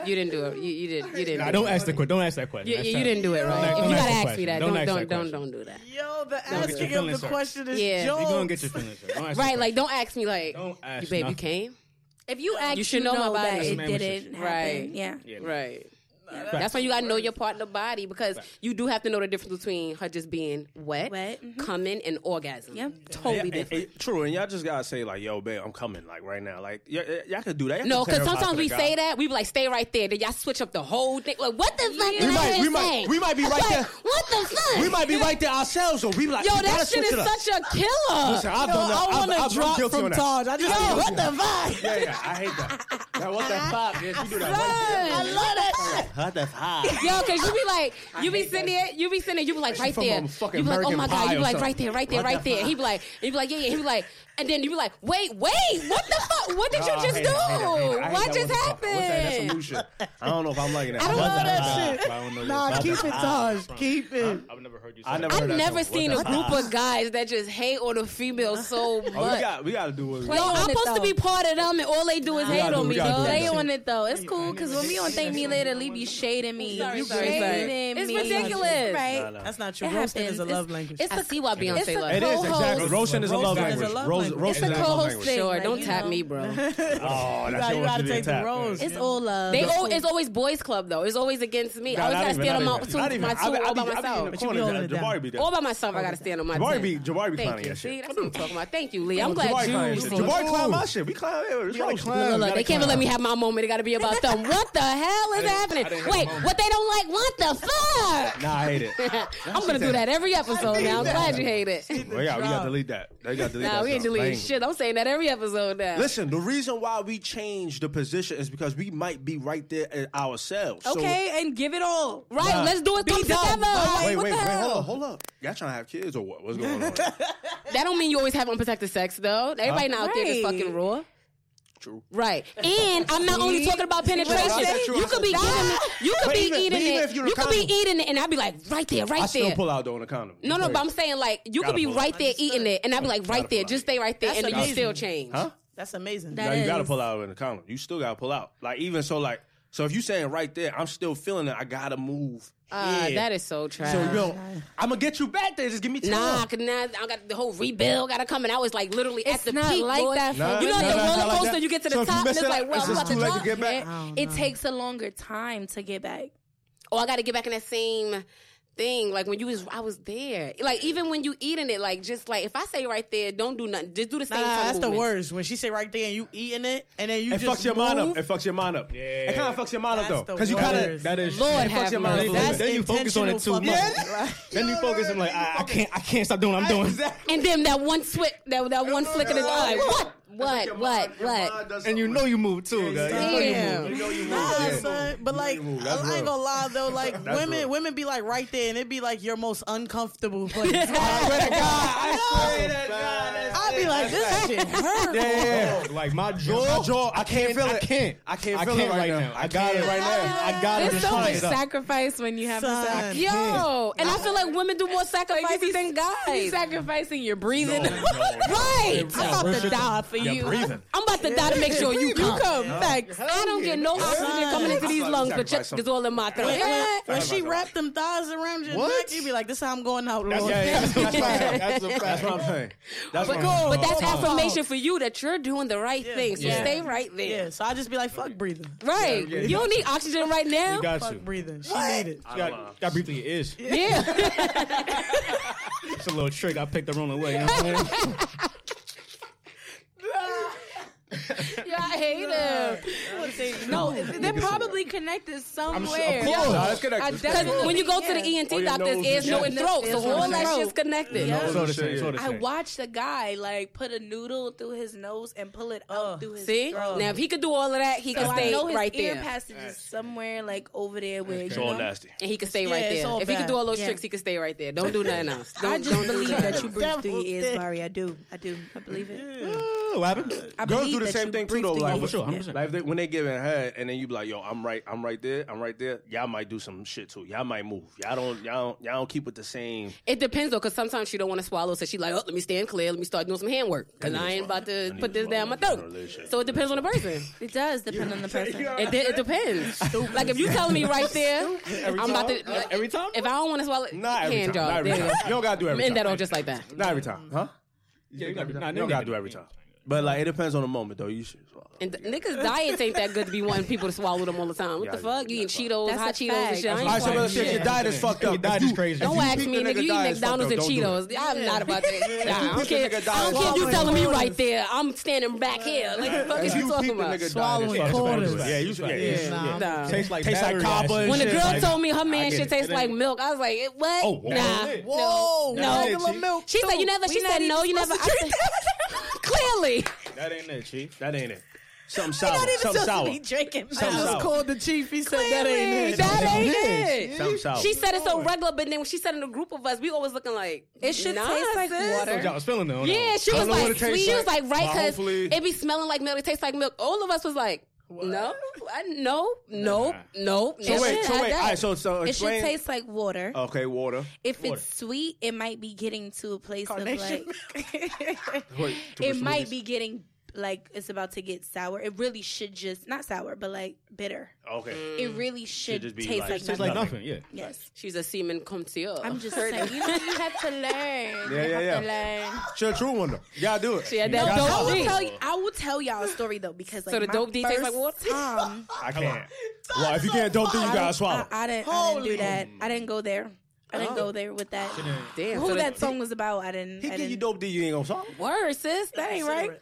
Speaker 2: you didn't do it. You, you did. You didn't.
Speaker 4: Nah,
Speaker 2: do
Speaker 4: don't
Speaker 2: it.
Speaker 4: ask the question. Don't ask that question.
Speaker 2: You, you,
Speaker 4: you
Speaker 2: didn't do it right. If you gotta ask,
Speaker 4: ask
Speaker 2: me that,
Speaker 4: don't
Speaker 2: don't don't, don't, don't do that.
Speaker 5: Yo, the
Speaker 4: don't
Speaker 5: asking of the question is
Speaker 2: yeah.
Speaker 5: Jokes.
Speaker 4: You gonna get your feelings hurt.
Speaker 2: Right? Like, don't ask me like,
Speaker 4: ask
Speaker 2: you, babe,
Speaker 4: nothing.
Speaker 2: you came.
Speaker 7: If you ask,
Speaker 2: you should know, know body.
Speaker 7: it.
Speaker 4: It
Speaker 7: didn't happen.
Speaker 2: Right?
Speaker 7: Yeah.
Speaker 4: Right.
Speaker 2: Right. That's why you gotta know your partner body because right. you do have to know the difference between her just being wet,
Speaker 7: wet, mm-hmm.
Speaker 2: coming, and orgasm.
Speaker 7: Yep,
Speaker 2: totally
Speaker 3: yeah,
Speaker 2: different.
Speaker 3: And, and, true, and y'all just gotta say like, "Yo, babe, I'm coming," like right now. Like y- y- y'all could do that. Y'all
Speaker 2: no, because sometimes we say that we be like, "Stay right there," then y'all switch up the whole thing. Like, what the fuck?
Speaker 3: We might, we might, we might be right
Speaker 2: like,
Speaker 3: there
Speaker 2: what the fuck?
Speaker 3: We might be right there ourselves, or we like.
Speaker 2: Yo, that shit is such a killer.
Speaker 3: Listen, I've done that.
Speaker 5: I want to drop from Taj. I just
Speaker 2: Yo, what
Speaker 5: the fuck?
Speaker 3: Yeah, yeah, I hate that. What the [laughs] fuck? Yes, you do that.
Speaker 6: I love that shit.
Speaker 4: What the fuck?
Speaker 2: Yo, cause you be like, you be sending it, you be sending, you be like right there. You be like, oh my god, you be like right there, right there, right there. He be like, he be like, yeah, yeah. He be like, and then you be like, wait, wait, what the fuck? What did
Speaker 3: no,
Speaker 2: you just do?
Speaker 3: That, that,
Speaker 2: what just
Speaker 3: happened? That? That's some new shit. I don't know if I'm liking that.
Speaker 2: I don't
Speaker 5: love that shit.
Speaker 4: I don't
Speaker 5: nah, keep it, Taj. Keep it.
Speaker 4: I've never heard you.
Speaker 3: I never.
Speaker 2: I've never seen a group of [laughs] guys that just hate on a female so much. [laughs]
Speaker 3: Oh, we got, to do
Speaker 2: it.
Speaker 7: No,
Speaker 2: I'm supposed to be part of them, and all they do is hate on me.
Speaker 3: They
Speaker 7: on it though. It's cool because when we on Thank Me Later, leave you shading me. You shading me.
Speaker 2: It's ridiculous,
Speaker 7: right?
Speaker 5: That's not true. Roshan is a love language.
Speaker 7: It's the
Speaker 2: see why Beyonce.
Speaker 3: It is exactly. Roshan is a love language. Rose, Rose
Speaker 7: it's a co-host thing.
Speaker 2: Sure,
Speaker 7: like,
Speaker 2: don't tap
Speaker 7: know.
Speaker 2: me, bro. [laughs] [laughs]
Speaker 3: oh, that's
Speaker 5: you gotta, take the Rose.
Speaker 7: It's all love.
Speaker 2: They
Speaker 7: all,
Speaker 2: it's always boys club though. It's always against me. I always gotta stand on my two, my two all by myself. All by myself, I gotta stand on my.
Speaker 3: Jabari be Jabari be clowning your shit.
Speaker 2: That's what I'm talking about. Thank you, Lee. I'm glad you.
Speaker 3: Jabari clown my shit. We clown.
Speaker 2: They can't even let me have my moment. It gotta be about them. What the hell is happening? Wait, what they don't like? What the fuck?
Speaker 3: Nah, I hate it.
Speaker 2: I'm gonna do that every episode now. I'm glad you hate it.
Speaker 3: Well, yeah, we gotta delete that. They gotta delete that.
Speaker 2: Definitely.
Speaker 3: Like,
Speaker 2: Shit, I'm saying that every episode now.
Speaker 3: Listen, the reason why we change the position is because we might be right there ourselves.
Speaker 7: Okay, so, and give it all.
Speaker 2: Right,
Speaker 3: nah,
Speaker 2: let's do it together.
Speaker 7: Like,
Speaker 3: wait, wait, wait, hold up, hold up. Y'all trying to have kids or what? What's going on? [laughs]
Speaker 2: that don't mean you always have unprotected sex though. Everybody uh, not right. out there
Speaker 7: is
Speaker 2: fucking raw.
Speaker 3: True.
Speaker 2: Right. [laughs] And I'm not only talking about penetration. You could be eating it. You could be eating it. You could be eating it, and I'd be like, right there, right
Speaker 3: I
Speaker 2: there.
Speaker 3: still pull out though on the condom.
Speaker 2: No, no, but I'm saying like you could be right there eating it, and I'd be like, right there, just stay right there, and you still change.
Speaker 3: Huh?
Speaker 5: That's amazing.
Speaker 3: Now you
Speaker 7: gotta
Speaker 3: pull out in the condom. You still gotta pull out. Like even so, like so if you saying right there, I'm still feeling it. I gotta move.
Speaker 2: Uh, that is so trash.
Speaker 3: So yo, I'm gonna get you back there. Just give me time.
Speaker 2: Nah, cause now I got the whole rebuild gotta come, and I was like literally
Speaker 7: it's
Speaker 2: at the
Speaker 7: not
Speaker 2: peak.
Speaker 7: Like
Speaker 2: boy.
Speaker 7: that.
Speaker 3: Nah,
Speaker 2: you know
Speaker 3: nah,
Speaker 2: the
Speaker 3: nah,
Speaker 2: roller coaster.
Speaker 3: Like
Speaker 2: you get to the
Speaker 3: so
Speaker 2: top, and it's like, well, I'm about to,
Speaker 3: jump. It,
Speaker 7: it takes a longer time to get back.
Speaker 2: Oh, I gotta get back in that same thing. Like when you was, I was there. Like even when you eating it, like just like if I say right there, don't do nothing. Just do the same.
Speaker 5: Nah, that's
Speaker 2: movement.
Speaker 5: the worst. When she say right there and you eating it, and then you
Speaker 3: it
Speaker 5: just
Speaker 3: fucks your
Speaker 5: move.
Speaker 3: mind up. It fucks your mind up. Yeah, it kind of fucks your mind
Speaker 5: that's
Speaker 3: up
Speaker 5: though,
Speaker 3: because you kind of
Speaker 4: that is
Speaker 2: Lord
Speaker 3: it fucks your mind up.
Speaker 5: That's
Speaker 4: then you focus on it too much.
Speaker 5: Yeah.
Speaker 4: Then you focus on like I, I, can't, I can't stop doing what I'm doing.
Speaker 3: Exactly.
Speaker 2: And then that one switch, that that one flick of the eye, what? What? Your what? Mind, what?
Speaker 4: And you know you move too, guys.
Speaker 2: Damn.
Speaker 3: You know you move.
Speaker 5: Nah,
Speaker 3: yeah.
Speaker 5: son. But like, I ain't gonna lie though. Like women,
Speaker 3: real.
Speaker 5: women be like right there, and it be like your most uncomfortable [laughs] place.
Speaker 3: I swear to God, I swear to God.
Speaker 5: I be like, this shit.
Speaker 4: Yeah, like my jaw,
Speaker 3: my jaw. I can't feel it. I can't.
Speaker 4: I can't feel
Speaker 3: it right now.
Speaker 4: I got it right now. I got it.
Speaker 7: There's so much sacrifice when you have to.
Speaker 2: Sac- Yo, and I feel like women do more sacrifices than guys.
Speaker 7: Sacrificing your breathing. [laughs]
Speaker 2: Right.
Speaker 7: I'm about to die for you you. you.
Speaker 3: breathing.
Speaker 2: I'm about to die to make sure you, you
Speaker 7: come. Facts.
Speaker 2: I don't get no oxygen coming into these lungs, but check is all in my throat.
Speaker 5: When she wrapped them thighs around your neck, you'd be like, this is how I'm going out, Lord. [laughs]
Speaker 4: That's
Speaker 3: what I'm saying. That's what I'm saying.
Speaker 2: But that's affirmation for you that you're doing the right thing. So stay right there.
Speaker 5: Yeah, so I just be like, fuck breathing.
Speaker 2: Right. You don't need oxygen right now.
Speaker 4: You got
Speaker 5: fuck breathing. She what? need it.
Speaker 4: She got, got breathing your ears.
Speaker 2: Yeah.
Speaker 4: it's a little trick I picked up on the way. You know what I'm saying? [laughs]
Speaker 2: I hate him. [laughs]
Speaker 7: No, they're probably connected somewhere.
Speaker 4: Of course.
Speaker 3: No, it's connected.
Speaker 2: Because when you go to the ENT doctor,
Speaker 3: it's
Speaker 2: ears,
Speaker 3: no,
Speaker 2: and throat. So all that shit's connected.
Speaker 7: I watched a guy like put a noodle through his nose and pull it up through his
Speaker 2: See? Now, if he could do all of that, he could stay right there.
Speaker 7: passages is somewhere like over there where
Speaker 3: it's all nasty.
Speaker 2: And he could stay right there. If he could do all those tricks, he could stay right there. Don't do nothing else.
Speaker 7: I just believe that you breathe through your ears, Mari. I do. I do. I believe it.
Speaker 4: Oh, what happened?
Speaker 3: Girls do the same thing too, though.
Speaker 7: Oh,
Speaker 3: like,
Speaker 4: for sure, 100%.
Speaker 3: Like they, when they give in head, and then you be like, yo, I'm right, I'm right there, I'm right there. Y'all might do some shit too. Y'all might move. Y'all don't, y'all don't, y'all don't keep it the same.
Speaker 2: It depends though, because sometimes she don't want to swallow, so she like, oh, let me stand clear, let me start doing some handwork, because I, ain't about to put this down my throat. So it depends on the person.
Speaker 7: It does depend on the person. [laughs]
Speaker 2: It, de- it depends. [laughs] like if you telling me right there,
Speaker 4: every
Speaker 2: I'm about to like,
Speaker 4: every time.
Speaker 2: If I don't want to swallow,
Speaker 3: not every
Speaker 2: hand
Speaker 3: time.
Speaker 2: You
Speaker 3: don't gotta do every time.
Speaker 2: End that on just like that.
Speaker 3: Not every time, huh?
Speaker 4: Yeah, you, gotta, nah,
Speaker 3: you don't gotta do every time. But like, it depends on the moment, though. You should, swallow.
Speaker 2: And th- niggas' diets ain't that good to be wanting people to swallow them all the time. What the fuck? You eat Cheetos,
Speaker 7: That's
Speaker 2: hot Cheetos, and shit. I
Speaker 3: so
Speaker 2: fucking
Speaker 3: real
Speaker 2: shit.
Speaker 3: Your diet is fucked up.
Speaker 4: Your diet is crazy.
Speaker 2: Don't ask me, nigga. You eat McDonald's and Cheetos. I'm not about that. [laughs] I don't care. I don't care if you telling me right there. I'm standing back here. Like, the fuck is you talking about?
Speaker 5: Swallowing quarters.
Speaker 3: Yeah, you yeah.
Speaker 5: Nah.
Speaker 4: Tastes like
Speaker 3: copper
Speaker 2: When the girl told me her man shit tastes like milk, I was like, what?
Speaker 3: Oh,
Speaker 2: nah.
Speaker 4: Whoa.
Speaker 2: No. She said, you never, she said, no, you never. clearly.
Speaker 3: That ain't it, chief. That ain't it. Something sour. Not even something supposed sour.
Speaker 8: To be drinking.
Speaker 5: I
Speaker 3: Something
Speaker 5: just
Speaker 3: sour.
Speaker 5: called the chief. He said that ain't it.
Speaker 2: That ain't
Speaker 4: it.
Speaker 2: it.
Speaker 3: Something sour.
Speaker 2: She said it so regular, but then when she said in a group of us, we always looking like
Speaker 6: It should
Speaker 2: nah,
Speaker 6: taste like
Speaker 2: sis.
Speaker 6: water.
Speaker 4: Y'all was feeling it. that
Speaker 2: Yeah, she was
Speaker 3: don't
Speaker 2: like, sweet. She was
Speaker 3: like,
Speaker 2: like, right, because
Speaker 3: hopefully-
Speaker 2: it be smelling like milk. It tastes like milk. All of us was like, no, I, no, nope, nope.
Speaker 3: So wait, so wait.
Speaker 2: that.
Speaker 3: All right, so so
Speaker 6: It should
Speaker 3: explain.
Speaker 6: taste like water.
Speaker 3: Okay, water.
Speaker 6: If it's sweet, it might be getting to a place
Speaker 5: Carnation.
Speaker 6: of like. [laughs]
Speaker 3: Wait, to [laughs]
Speaker 6: it might
Speaker 3: smoothies?
Speaker 6: be getting like it's about to get sour. It really should just not sour, but like bitter.
Speaker 3: Okay. Mm.
Speaker 6: It really should,
Speaker 3: just be
Speaker 6: taste
Speaker 3: like-
Speaker 6: like,
Speaker 3: Tastes
Speaker 4: Tastes
Speaker 6: nothing.
Speaker 4: like nothing. Yeah.
Speaker 6: Yes,
Speaker 2: She's a semen connoisseur.
Speaker 6: I'm just saying. You know, you have to learn.
Speaker 3: Yeah,
Speaker 6: you
Speaker 3: yeah,
Speaker 6: have to
Speaker 3: yeah.
Speaker 6: learn.
Speaker 3: She a true one though. You gotta do it.
Speaker 2: She had
Speaker 3: You
Speaker 2: that
Speaker 3: gotta
Speaker 2: dope
Speaker 3: swallow
Speaker 6: I will
Speaker 3: it.
Speaker 6: tell you. I will tell y'all a story though because like
Speaker 2: So the
Speaker 6: my
Speaker 2: dope D tastes like
Speaker 6: first
Speaker 2: water?
Speaker 6: Time, [laughs]
Speaker 3: I can't. Well, if you can't dope, then you
Speaker 6: I,
Speaker 3: gotta swallow.
Speaker 6: I, I didn't. I didn't do that. I didn't go there. I didn't go oh. there with that.
Speaker 2: Damn.
Speaker 6: Who
Speaker 2: so
Speaker 6: that song was about? I didn't.
Speaker 3: He
Speaker 6: I
Speaker 3: give you
Speaker 6: didn't.
Speaker 3: dope D, you ain't gonna swallow.
Speaker 2: Word, sis. That ain't right.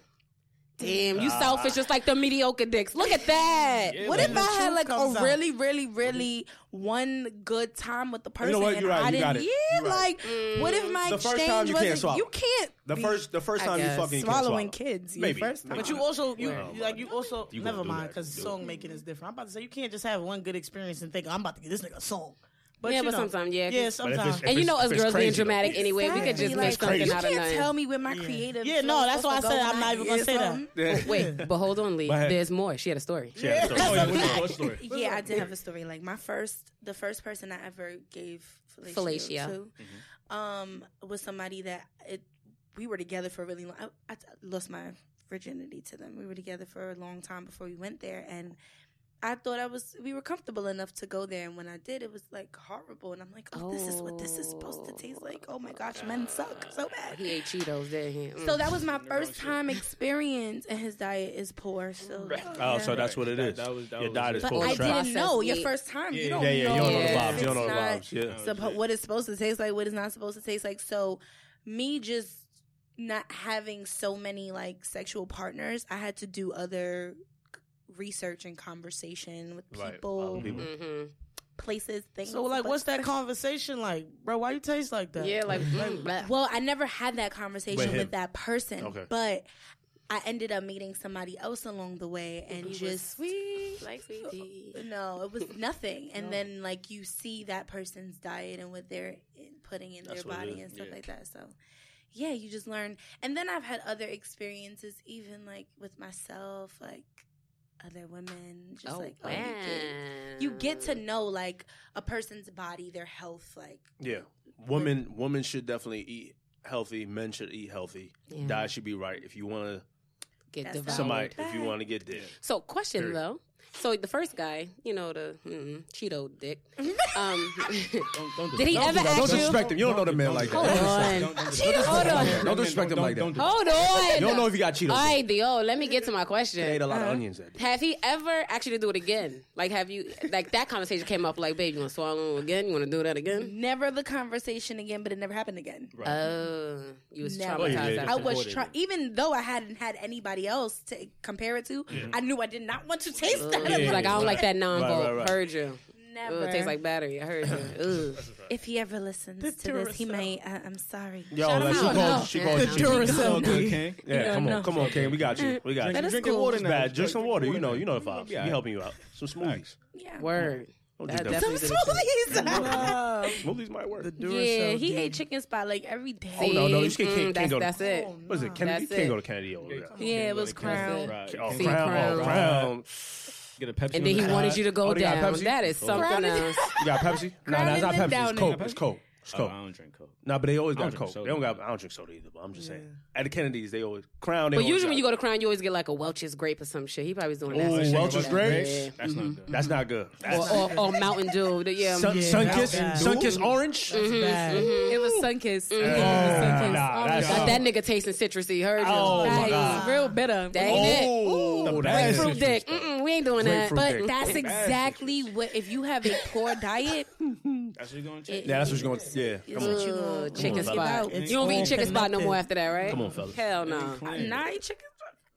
Speaker 5: Consider it.
Speaker 2: Damn, you selfish just like the mediocre dicks. Look at that.
Speaker 6: What if I had like a
Speaker 5: out.
Speaker 6: really, really, really one good time with the person?
Speaker 3: know what?
Speaker 6: and
Speaker 3: You're right.
Speaker 6: I
Speaker 3: You
Speaker 6: didn't,
Speaker 3: got it.
Speaker 6: Yeah,
Speaker 3: right.
Speaker 6: like what if mm. my
Speaker 3: The first
Speaker 6: exchange
Speaker 3: time you can't
Speaker 6: wasn't? You can't.
Speaker 3: The first, the first time you
Speaker 2: guess.
Speaker 3: fucking you can't
Speaker 6: swallowing
Speaker 3: swallow.
Speaker 6: kids. your
Speaker 3: Maybe.
Speaker 6: First time.
Speaker 5: But you also you
Speaker 3: Well,
Speaker 5: like you also
Speaker 3: you
Speaker 5: never mind because song making is different. I'm about to say you can't just have one good experience and think I'm about to get this nigga a song. But
Speaker 2: Yeah, but
Speaker 5: know,
Speaker 2: sometimes, yeah,
Speaker 5: yeah,
Speaker 2: 'cause-
Speaker 3: But if
Speaker 5: sometimes.
Speaker 2: And you know us girls being
Speaker 3: crazy, though.
Speaker 2: dramatic anyway. We could just
Speaker 6: Exactly,
Speaker 2: make
Speaker 6: like,
Speaker 2: something
Speaker 6: you
Speaker 2: out of
Speaker 6: can't tell me where my creative.
Speaker 5: Yeah, no, that's why I said I'm not even gonna say that.
Speaker 3: Yeah.
Speaker 2: Wait, [laughs] but hold on, Lee. There's more. She had a story.
Speaker 3: She had a story.
Speaker 4: Oh, yeah, what's the- what's the story?
Speaker 6: Yeah, I did have a story. Like my first, the first person I ever gave fellatio,
Speaker 2: Fellatio.
Speaker 6: to, um, was somebody that it. We were together for a really long. I, I lost my virginity to them. We were together for a long time before we went there, and I thought I was. We were comfortable enough to go there, and when I did, it was like horrible. And I'm like, oh, this is what this is supposed to taste like. Oh my gosh, men suck so bad.
Speaker 2: He ate Cheetos, did he? Mm.
Speaker 6: So that was my first time experience, and his diet is poor. So
Speaker 3: Oh, so that's what it
Speaker 4: That-
Speaker 3: is.
Speaker 4: that was- that
Speaker 3: Your
Speaker 4: was
Speaker 3: diet
Speaker 4: it.
Speaker 3: is
Speaker 6: But
Speaker 3: full
Speaker 6: I didn't know your first time.
Speaker 4: Yeah,
Speaker 6: you don't
Speaker 3: yeah, yeah,
Speaker 6: know.
Speaker 3: you don't
Speaker 2: know the vibes,
Speaker 3: you don't know the vibes, yeah.
Speaker 6: suppo- what it's supposed to taste like, what it's not supposed to taste like. So, me just not having so many like sexual partners, I had to do other research and conversation with
Speaker 3: Right,
Speaker 6: people,
Speaker 3: other people.
Speaker 2: hmm
Speaker 6: places, things.
Speaker 5: So like, what's that conversation like, bro? Why you taste like that?
Speaker 2: Yeah, like, mm.
Speaker 6: Well, I never had that conversation
Speaker 3: him.
Speaker 6: with that person,
Speaker 3: Okay.
Speaker 6: but I ended up meeting somebody else along the way, and
Speaker 2: He was
Speaker 6: just
Speaker 2: sweet, like sweet tea.
Speaker 6: No, it was [laughs] nothing. And then like you see that person's diet and what they're putting in
Speaker 3: That's
Speaker 6: their body and stuff
Speaker 3: yeah.
Speaker 6: like that. So yeah, you just learn. And then I've had other experiences, even like with myself, like other women, just
Speaker 2: Oh,
Speaker 6: like oh,
Speaker 2: man.
Speaker 6: you, get, you get to know like a person's body, their health, like
Speaker 3: Yeah, women women should definitely eat healthy. Men should eat healthy.
Speaker 2: Yeah.
Speaker 3: Diet should be right. If you want to
Speaker 2: Get
Speaker 6: That's
Speaker 2: devoured.
Speaker 3: somebody, if you want to get dead,
Speaker 2: So, question
Speaker 3: Period.
Speaker 2: though. So the first guy, you know the mm, Cheeto dick. [laughs] Um,
Speaker 4: Don't, don't
Speaker 2: did he
Speaker 3: Don't
Speaker 2: ever
Speaker 3: do that.
Speaker 2: ask
Speaker 3: Don't
Speaker 2: you?
Speaker 3: disrespect him. You don't know the man like
Speaker 2: Hold
Speaker 3: that.
Speaker 2: on.
Speaker 4: Don't- don't-
Speaker 2: Cheeto, hold on.
Speaker 3: Don't disrespect him like that.
Speaker 2: Hold on.
Speaker 3: You don't know if you got Cheeto.
Speaker 2: All right, Dio. Let me get to my question.
Speaker 3: They ate
Speaker 2: question.
Speaker 3: a lot of onions that day.
Speaker 2: Have he ever actually do it again? Like, have you like that conversation came up? Like, babe, you want to swallow him again? You want to do that again?
Speaker 6: never the conversation again, but it never happened again.
Speaker 2: Oh, you was
Speaker 6: Never.
Speaker 2: traumatized.
Speaker 3: Oh, yeah,
Speaker 6: I was
Speaker 3: Supported
Speaker 6: trying, even though I hadn't had anybody else to compare it to. I knew I did not want to taste that.
Speaker 2: He was like, I don't like that non
Speaker 3: Right,
Speaker 2: vote.
Speaker 3: right, right.
Speaker 2: Heard you.
Speaker 6: Never.
Speaker 2: Ooh, it tastes like battery. I heard you. Ugh. [laughs]
Speaker 6: if he ever listens
Speaker 5: The
Speaker 6: to this, he may. I, I'm sorry.
Speaker 3: Yo,
Speaker 2: Shout
Speaker 3: like, she called.
Speaker 2: No.
Speaker 3: She called
Speaker 2: The
Speaker 3: you.
Speaker 5: Duracell.
Speaker 4: Good, King.
Speaker 3: Yeah,
Speaker 6: Yeah,
Speaker 3: come on, come on, King. We got you. [laughs] We got
Speaker 6: That
Speaker 3: you.
Speaker 6: is
Speaker 4: Drinking
Speaker 6: cool.
Speaker 4: water
Speaker 3: It's
Speaker 4: now.
Speaker 3: bad. Drink some water. You know, you know the vibes. We helping you out. Some smoothies.
Speaker 6: Yeah.
Speaker 2: Word. That
Speaker 3: that.
Speaker 6: Some
Speaker 2: did it.
Speaker 6: smoothies. [laughs]
Speaker 3: Smoothies might work.
Speaker 5: The
Speaker 6: yeah, he
Speaker 5: D.
Speaker 6: ate chicken spot like every day.
Speaker 3: Oh no, no, you can't, can't,
Speaker 2: Mm,
Speaker 3: can't go.
Speaker 2: that's,
Speaker 3: To,
Speaker 2: that's it.
Speaker 5: Oh,
Speaker 3: what is it? Kennedy?
Speaker 2: That's
Speaker 3: you can't
Speaker 2: it.
Speaker 3: go to Kennedy over there.
Speaker 6: Yeah, it was crown.
Speaker 4: Right.
Speaker 3: Oh, crown.
Speaker 2: Crown.
Speaker 3: Oh, crown.
Speaker 4: Get a Pepsi.
Speaker 2: And then he wanted you to go
Speaker 3: Oh,
Speaker 2: down. That is something else.
Speaker 3: You got Pepsi? No,
Speaker 6: Crown
Speaker 3: no, it's
Speaker 6: is
Speaker 3: not Pepsi. It's
Speaker 6: Downey.
Speaker 3: Coke. It's Coke. It's
Speaker 4: Oh,
Speaker 3: Coke.
Speaker 4: I don't drink Coke.
Speaker 3: No, but they always
Speaker 4: I
Speaker 3: got
Speaker 4: don't drink
Speaker 3: Coke.
Speaker 4: soda.
Speaker 3: They don't got. I don't drink soda either. But I'm just saying. At the Kennedys, they always Crown. They
Speaker 2: But
Speaker 3: always
Speaker 2: usually when you go to Crown, you always get like a Welch's grape or some shit. He probably was doing that.
Speaker 3: Ooh,
Speaker 2: shit.
Speaker 3: Welch's
Speaker 2: Yeah.
Speaker 3: grapes?
Speaker 2: Yeah.
Speaker 4: That's not mm-hmm. good.
Speaker 3: That's not good. That's
Speaker 2: Or, or, or Mountain Dew. The- [laughs] Yeah.
Speaker 3: Sun,
Speaker 5: Yeah,
Speaker 3: Sunkist,
Speaker 5: that's. Sunkist
Speaker 3: mm-hmm. orange.
Speaker 5: That's mm-hmm. bad.
Speaker 6: It was Sunkist.
Speaker 2: Mm-hmm.
Speaker 6: Sunkist.
Speaker 3: Nah,
Speaker 6: Oh,
Speaker 3: that's-
Speaker 2: Got that nigga tasting citrusy. Heard you.
Speaker 3: Oh, my God.
Speaker 6: real bitter.
Speaker 2: That ain't it.
Speaker 3: Oh, that is
Speaker 2: Grapefruit dick. Mm-mm, we ain't doing that.
Speaker 3: Grapefruit
Speaker 2: But
Speaker 3: dick.
Speaker 6: That's exactly what. If you have a poor diet, [laughs]
Speaker 4: That's what you're going to.
Speaker 3: Yeah, that's what you're going to. Yeah, come on.
Speaker 6: what you
Speaker 2: Ugh, chicken spot. You don't
Speaker 5: all
Speaker 2: eat chicken spot no more after that, right?
Speaker 3: Come on, fellas.
Speaker 2: Hell no.
Speaker 6: Nah, I eat chicken.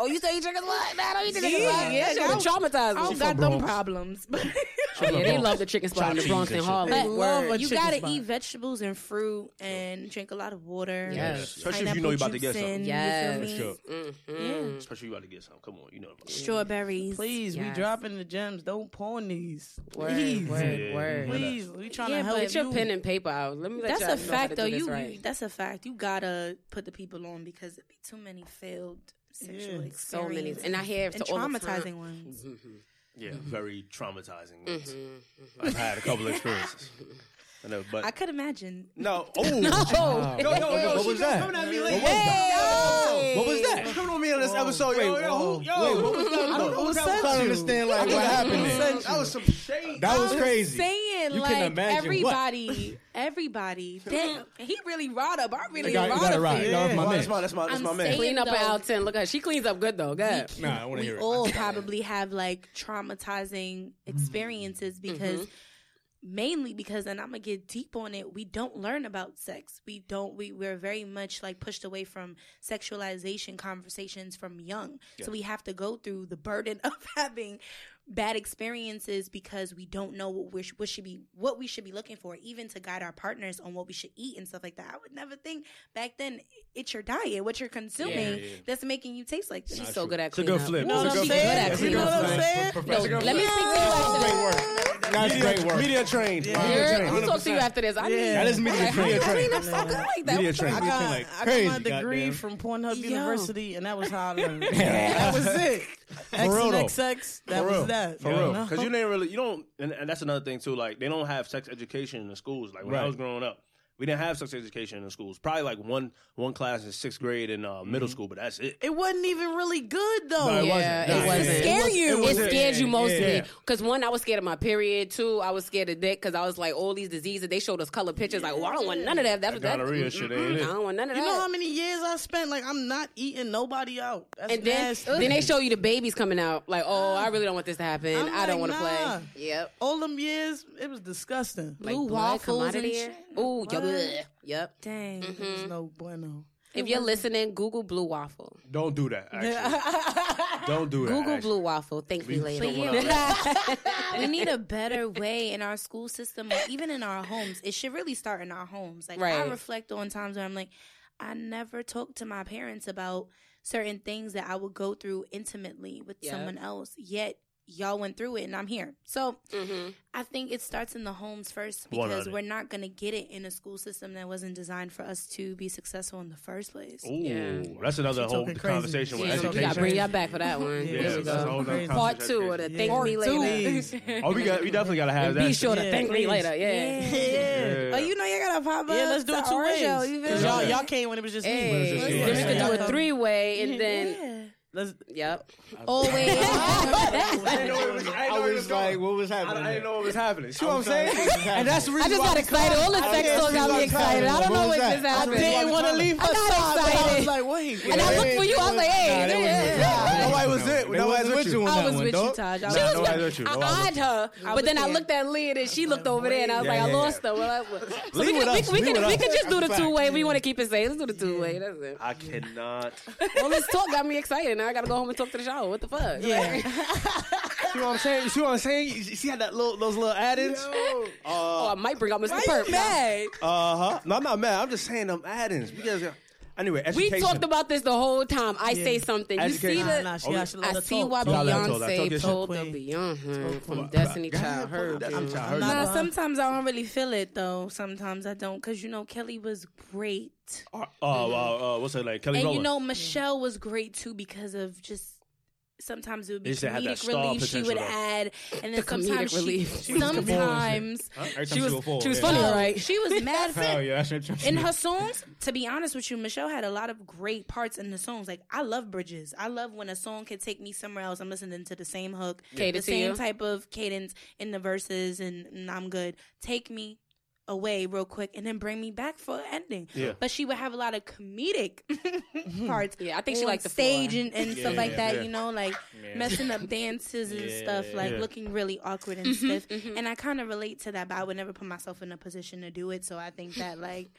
Speaker 2: Oh, you say eat chicken spot? Nah, I don't eat chicken
Speaker 6: Yeah,
Speaker 2: spot.
Speaker 6: yeah,
Speaker 2: That shit would
Speaker 6: I
Speaker 2: traumatize
Speaker 6: don't got them problems, but [laughs]
Speaker 2: Yeah, they love the chicken spot in the Bronx and
Speaker 3: and
Speaker 2: Harlem.
Speaker 5: They love a
Speaker 2: Word.
Speaker 6: you
Speaker 5: chicken
Speaker 6: gotta
Speaker 5: spot.
Speaker 6: eat vegetables and fruit and drink a lot of water.
Speaker 2: Yes.
Speaker 3: Especially if you know you're about to get
Speaker 6: Pineapple
Speaker 3: something.
Speaker 6: juice
Speaker 2: Yes.
Speaker 6: in, you feel me?
Speaker 2: Mhm.
Speaker 3: Especially you about to get something. Come on, you know. About.
Speaker 6: Strawberries.
Speaker 5: Please, we dropping the gems. Don't pawn these.
Speaker 2: Word,
Speaker 5: Please.
Speaker 2: word,
Speaker 3: Yeah, yeah,
Speaker 2: word.
Speaker 3: yeah.
Speaker 5: Please, we trying
Speaker 6: Yeah,
Speaker 5: to help
Speaker 6: but
Speaker 2: Get your pen and paper out. Let me let
Speaker 6: That's a fact, though. You,
Speaker 2: right.
Speaker 6: that's a fact. You gotta put the people on because there be too many failed sexual
Speaker 5: Yeah.
Speaker 2: So many- and I hear
Speaker 6: and
Speaker 2: to all the
Speaker 6: traumatizing
Speaker 2: time-
Speaker 6: ones. Mm-hmm. Mm-hmm.
Speaker 3: Yeah, mm-hmm. very traumatizing. ones.
Speaker 2: Mm-hmm.
Speaker 3: I've had a couple experiences. I know, but
Speaker 6: I could imagine.
Speaker 3: no. [laughs] Oh,
Speaker 2: No.
Speaker 3: no, no, no.
Speaker 4: What was that?
Speaker 3: Coming at me like,
Speaker 4: What was that?
Speaker 3: Coming on me on this episode, yo, yo, who- yo.
Speaker 4: Wait, what was that?
Speaker 5: I don't know who
Speaker 4: I'm
Speaker 5: sent
Speaker 4: trying to understand like what happened.
Speaker 3: That was some shade.
Speaker 4: That was
Speaker 6: I'm
Speaker 4: crazy.
Speaker 6: Saying
Speaker 4: You
Speaker 6: like
Speaker 4: can imagine what?
Speaker 6: everybody, everybody. [laughs] Damn, he really brought up. I really
Speaker 4: You got- you
Speaker 6: brought
Speaker 4: got it
Speaker 6: up.
Speaker 4: right.
Speaker 6: for
Speaker 4: You
Speaker 6: you.
Speaker 3: That's
Speaker 4: my
Speaker 3: my,
Speaker 4: man.
Speaker 3: that's my, that's my, that's my man.
Speaker 6: saying-
Speaker 2: Clean up
Speaker 6: though.
Speaker 2: an out ten. Look at her. She cleans up good though. Good.
Speaker 4: Nah, I want to
Speaker 6: we
Speaker 4: hear it.
Speaker 6: all [laughs] probably have like traumatizing experiences mm-hmm. because mm-hmm. mainly because and i'm gonna get deep on it we don't learn about sex we don't we we're very much like pushed away from sexualization conversations from young so we have to go through the burden [laughs] of having bad experiences because we don't know what we sh- what should be what we should be looking for even to guide our partners on what we should eat and stuff like that i would never think back then it's your diet what you're consuming
Speaker 3: Yeah, yeah.
Speaker 6: that's making you taste like this
Speaker 2: She's so good at
Speaker 3: It's a
Speaker 2: cleaning
Speaker 3: good
Speaker 2: up.
Speaker 3: flip.
Speaker 5: You know what
Speaker 3: It's good
Speaker 5: saying?
Speaker 3: flip.
Speaker 5: You know what I'm saying?
Speaker 2: Yo, let me speak to you after this.
Speaker 4: Great work. That's great work.
Speaker 3: Media trained.
Speaker 5: Yeah.
Speaker 3: Media
Speaker 2: Girl,
Speaker 3: trained.
Speaker 2: I'll talk to you after this. I need
Speaker 5: Yeah.
Speaker 4: That is media
Speaker 2: like, how
Speaker 4: trained.
Speaker 2: you clean up so good like that?
Speaker 3: Media
Speaker 2: What the
Speaker 3: trained.
Speaker 5: I got,
Speaker 4: like
Speaker 5: I got
Speaker 4: crazy,
Speaker 5: my degree
Speaker 4: goddamn.
Speaker 5: from Pornhub
Speaker 6: Yo.
Speaker 5: University, and that was how I learned. [laughs] that was it. X
Speaker 3: real,
Speaker 5: and. XX, that
Speaker 3: For
Speaker 5: was
Speaker 3: real.
Speaker 5: that.
Speaker 3: For real. Because you didn't really, you don't, and, and that's another thing too. Like, they don't have sex education in the schools. Like, when I was growing up, we didn't have sex education in the schools. Probably like one one class in sixth grade in uh, middle school, but that's it.
Speaker 5: It wasn't even really good though.
Speaker 3: No, it
Speaker 2: Yeah,
Speaker 3: wasn't.
Speaker 2: it
Speaker 3: Nah,
Speaker 2: wasn't.
Speaker 6: Scare you.
Speaker 2: It,
Speaker 3: wasn't-
Speaker 2: scared you
Speaker 4: yeah,
Speaker 2: mostly
Speaker 3: yeah.
Speaker 2: because one, I was scared of my period. Two, I was scared of dick because I was like all these diseases. They showed us color pictures. Like, well, I don't want none of that. That's
Speaker 3: That
Speaker 2: that,
Speaker 3: gonorrhea shit,
Speaker 2: mm-mm,
Speaker 3: ain't it?
Speaker 2: I don't want none of
Speaker 5: You
Speaker 2: that.
Speaker 5: You know how many years I spent? Like I'm not eating nobody out. That's
Speaker 2: and then,
Speaker 5: nasty.
Speaker 2: then they show you the babies coming out. Like, oh, I really don't want this to happen.
Speaker 5: I'm
Speaker 2: I don't
Speaker 5: like,
Speaker 2: want to
Speaker 5: nah.
Speaker 2: play. Yep.
Speaker 5: all them years, it was disgusting.
Speaker 2: Like
Speaker 6: Blue
Speaker 2: blood come
Speaker 6: waffles
Speaker 2: out of
Speaker 6: and
Speaker 2: there.
Speaker 6: shit.
Speaker 2: Ooh,
Speaker 5: What?
Speaker 2: Yep. Yep.
Speaker 6: Dang. Mm-hmm.
Speaker 5: It was no bueno.
Speaker 2: If you're listening, Google blue waffle.
Speaker 3: Don't do that. [laughs] Actually, don't do that.
Speaker 2: Google
Speaker 3: actually.
Speaker 2: blue waffle. Thank me
Speaker 3: We-
Speaker 2: later.
Speaker 3: But yeah. [laughs]
Speaker 6: we need a better way in our school system or even in our homes. It should really start in our homes. Like I
Speaker 2: Right.
Speaker 6: reflect on times where I'm like, I never talked to my parents about certain things that I would go through intimately with
Speaker 2: Yep.
Speaker 6: someone else. Yet y'all went through it and I'm here. So
Speaker 2: hmm
Speaker 6: I think it starts in the homes first because
Speaker 3: 100.
Speaker 6: we're not gonna get it in a school system that wasn't designed for us to be successful in the first place.
Speaker 3: Ooh,
Speaker 2: Yeah.
Speaker 3: that's another
Speaker 5: She
Speaker 3: whole
Speaker 5: talking crazy.
Speaker 3: conversation with
Speaker 2: Yeah, we
Speaker 5: Education.
Speaker 2: gotta bring y'all back for that one.
Speaker 5: Yeah,
Speaker 2: Here we
Speaker 3: that's a whole
Speaker 2: Part two of the
Speaker 3: Yeah.
Speaker 2: thank
Speaker 5: Part
Speaker 2: me later.
Speaker 3: Oh, we got, we definitely gotta have
Speaker 2: And
Speaker 3: that.
Speaker 2: be sure to
Speaker 5: Yeah,
Speaker 2: thank me later. Yeah.
Speaker 5: Yeah.
Speaker 6: Oh, you know you gotta pop up.
Speaker 5: Yeah, let's do it
Speaker 6: to
Speaker 5: two
Speaker 6: our
Speaker 5: ways.
Speaker 6: show, you feel
Speaker 5: 'Cause
Speaker 6: me?
Speaker 5: y'all, y'all came when it was just
Speaker 2: Hey,
Speaker 5: me.
Speaker 3: just you.
Speaker 2: then we could do a three way and then
Speaker 6: Yeah.
Speaker 5: Let's,
Speaker 2: yep.
Speaker 6: Always.
Speaker 3: Oh, oh, I know it was, I
Speaker 4: I
Speaker 3: know it
Speaker 4: was
Speaker 3: was
Speaker 4: like, what was happening?
Speaker 3: I didn't know what was happening. See what
Speaker 4: I'm
Speaker 3: I'm saying?
Speaker 4: trying to think.
Speaker 3: And that's the
Speaker 2: I
Speaker 3: reason
Speaker 2: just
Speaker 3: why
Speaker 2: got
Speaker 3: we
Speaker 2: excited. All the sex
Speaker 4: Yeah,
Speaker 2: talk got me excited. I don't
Speaker 4: was
Speaker 2: know what
Speaker 4: that?
Speaker 2: just
Speaker 4: I
Speaker 5: I didn't want to leave her
Speaker 2: I got
Speaker 5: side. but I
Speaker 2: excited.
Speaker 5: was like, wait.
Speaker 2: And I looked for you. I was like, hey,
Speaker 3: was it.
Speaker 4: They
Speaker 3: Nobody
Speaker 4: wasn't with
Speaker 3: with
Speaker 4: you
Speaker 3: you.
Speaker 6: I was with you. Taj. I
Speaker 3: Nah,
Speaker 6: was
Speaker 2: She was with-
Speaker 3: with you.
Speaker 2: I eyed her, but then I looked at Leah and she looked over there, and I was like, I lost her. [laughs] So we can,
Speaker 3: with
Speaker 2: we,
Speaker 3: us.
Speaker 2: we
Speaker 3: Leave
Speaker 2: can,
Speaker 3: with
Speaker 2: we
Speaker 3: us.
Speaker 2: can just do the two way. We want to keep it safe. Let's do the two way. That's it.
Speaker 3: I cannot. [laughs]
Speaker 2: All this talk got me excited. Now I gotta go home and talk to the shower. What the fuck?
Speaker 5: Yeah. [laughs]
Speaker 3: See what I'm saying? You see what I'm saying? You see how that little those little add-ins?
Speaker 2: oh, I might bring out Mr. Perp.
Speaker 6: mad?
Speaker 3: Uh huh. No, I'm not mad. I'm just saying them add-ins because anyway,
Speaker 2: We talked about this the whole time. I say something. You see
Speaker 3: Education.
Speaker 2: the.
Speaker 5: Nah, she
Speaker 3: Oh,
Speaker 5: actually let
Speaker 2: I
Speaker 5: her
Speaker 2: see
Speaker 5: talk.
Speaker 2: why
Speaker 3: Y'all let her talk. Talk your
Speaker 2: Beyonce
Speaker 3: shit.
Speaker 2: told the
Speaker 5: Queen.
Speaker 2: Beyonce from
Speaker 5: Queen.
Speaker 2: Destiny
Speaker 3: Go ahead,
Speaker 2: Child. Heard
Speaker 3: Destiny
Speaker 2: you.
Speaker 3: Child,
Speaker 5: I'm
Speaker 3: heard you.
Speaker 6: Nah, sometimes I don't really feel it though. Sometimes I don't, cause you know Kelly was great,
Speaker 3: Uh, uh, uh, uh, what's her like? Kelly
Speaker 6: and
Speaker 3: Rowland.
Speaker 6: you know Michelle was great too because of just. Sometimes it would be
Speaker 3: They used to have that
Speaker 6: comedic
Speaker 3: star
Speaker 6: relief she would
Speaker 3: though.
Speaker 6: add, and then
Speaker 2: The
Speaker 6: sometimes she,
Speaker 2: relief. She
Speaker 5: was
Speaker 6: sometimes
Speaker 4: Huh? Every time
Speaker 2: She was,
Speaker 4: go
Speaker 2: she was
Speaker 4: yeah.
Speaker 2: funny, oh,
Speaker 6: No,
Speaker 2: all right.
Speaker 6: She was [laughs] mad
Speaker 4: Hell
Speaker 6: fit.
Speaker 4: Oh, yeah, [laughs] that's what
Speaker 6: in her songs, to be honest with you, Michelle had a lot of great parts in the songs. Like I love bridges. I love when a song can take me somewhere else. I'm listening to the same hook,
Speaker 2: Cater
Speaker 6: the same
Speaker 2: you.
Speaker 6: type of cadence in the verses, and, and I'm good. Take me away real quick, and then bring me back for an ending.
Speaker 3: Yeah.
Speaker 6: But she would have a lot of comedic [laughs] mm-hmm. parts.
Speaker 2: Yeah, I think she
Speaker 6: on
Speaker 2: liked the
Speaker 6: stage
Speaker 2: floor.
Speaker 6: and, and stuff
Speaker 4: Yeah,
Speaker 6: like that.
Speaker 3: yeah.
Speaker 6: You know, like [laughs]
Speaker 4: Yeah.
Speaker 6: messing up dances and
Speaker 4: Yeah,
Speaker 6: stuff, like
Speaker 3: yeah.
Speaker 6: looking really awkward and mm-hmm, stiff. Mm-hmm. And I kind of relate to that, but I would never put myself in a position to do it. So I think that like.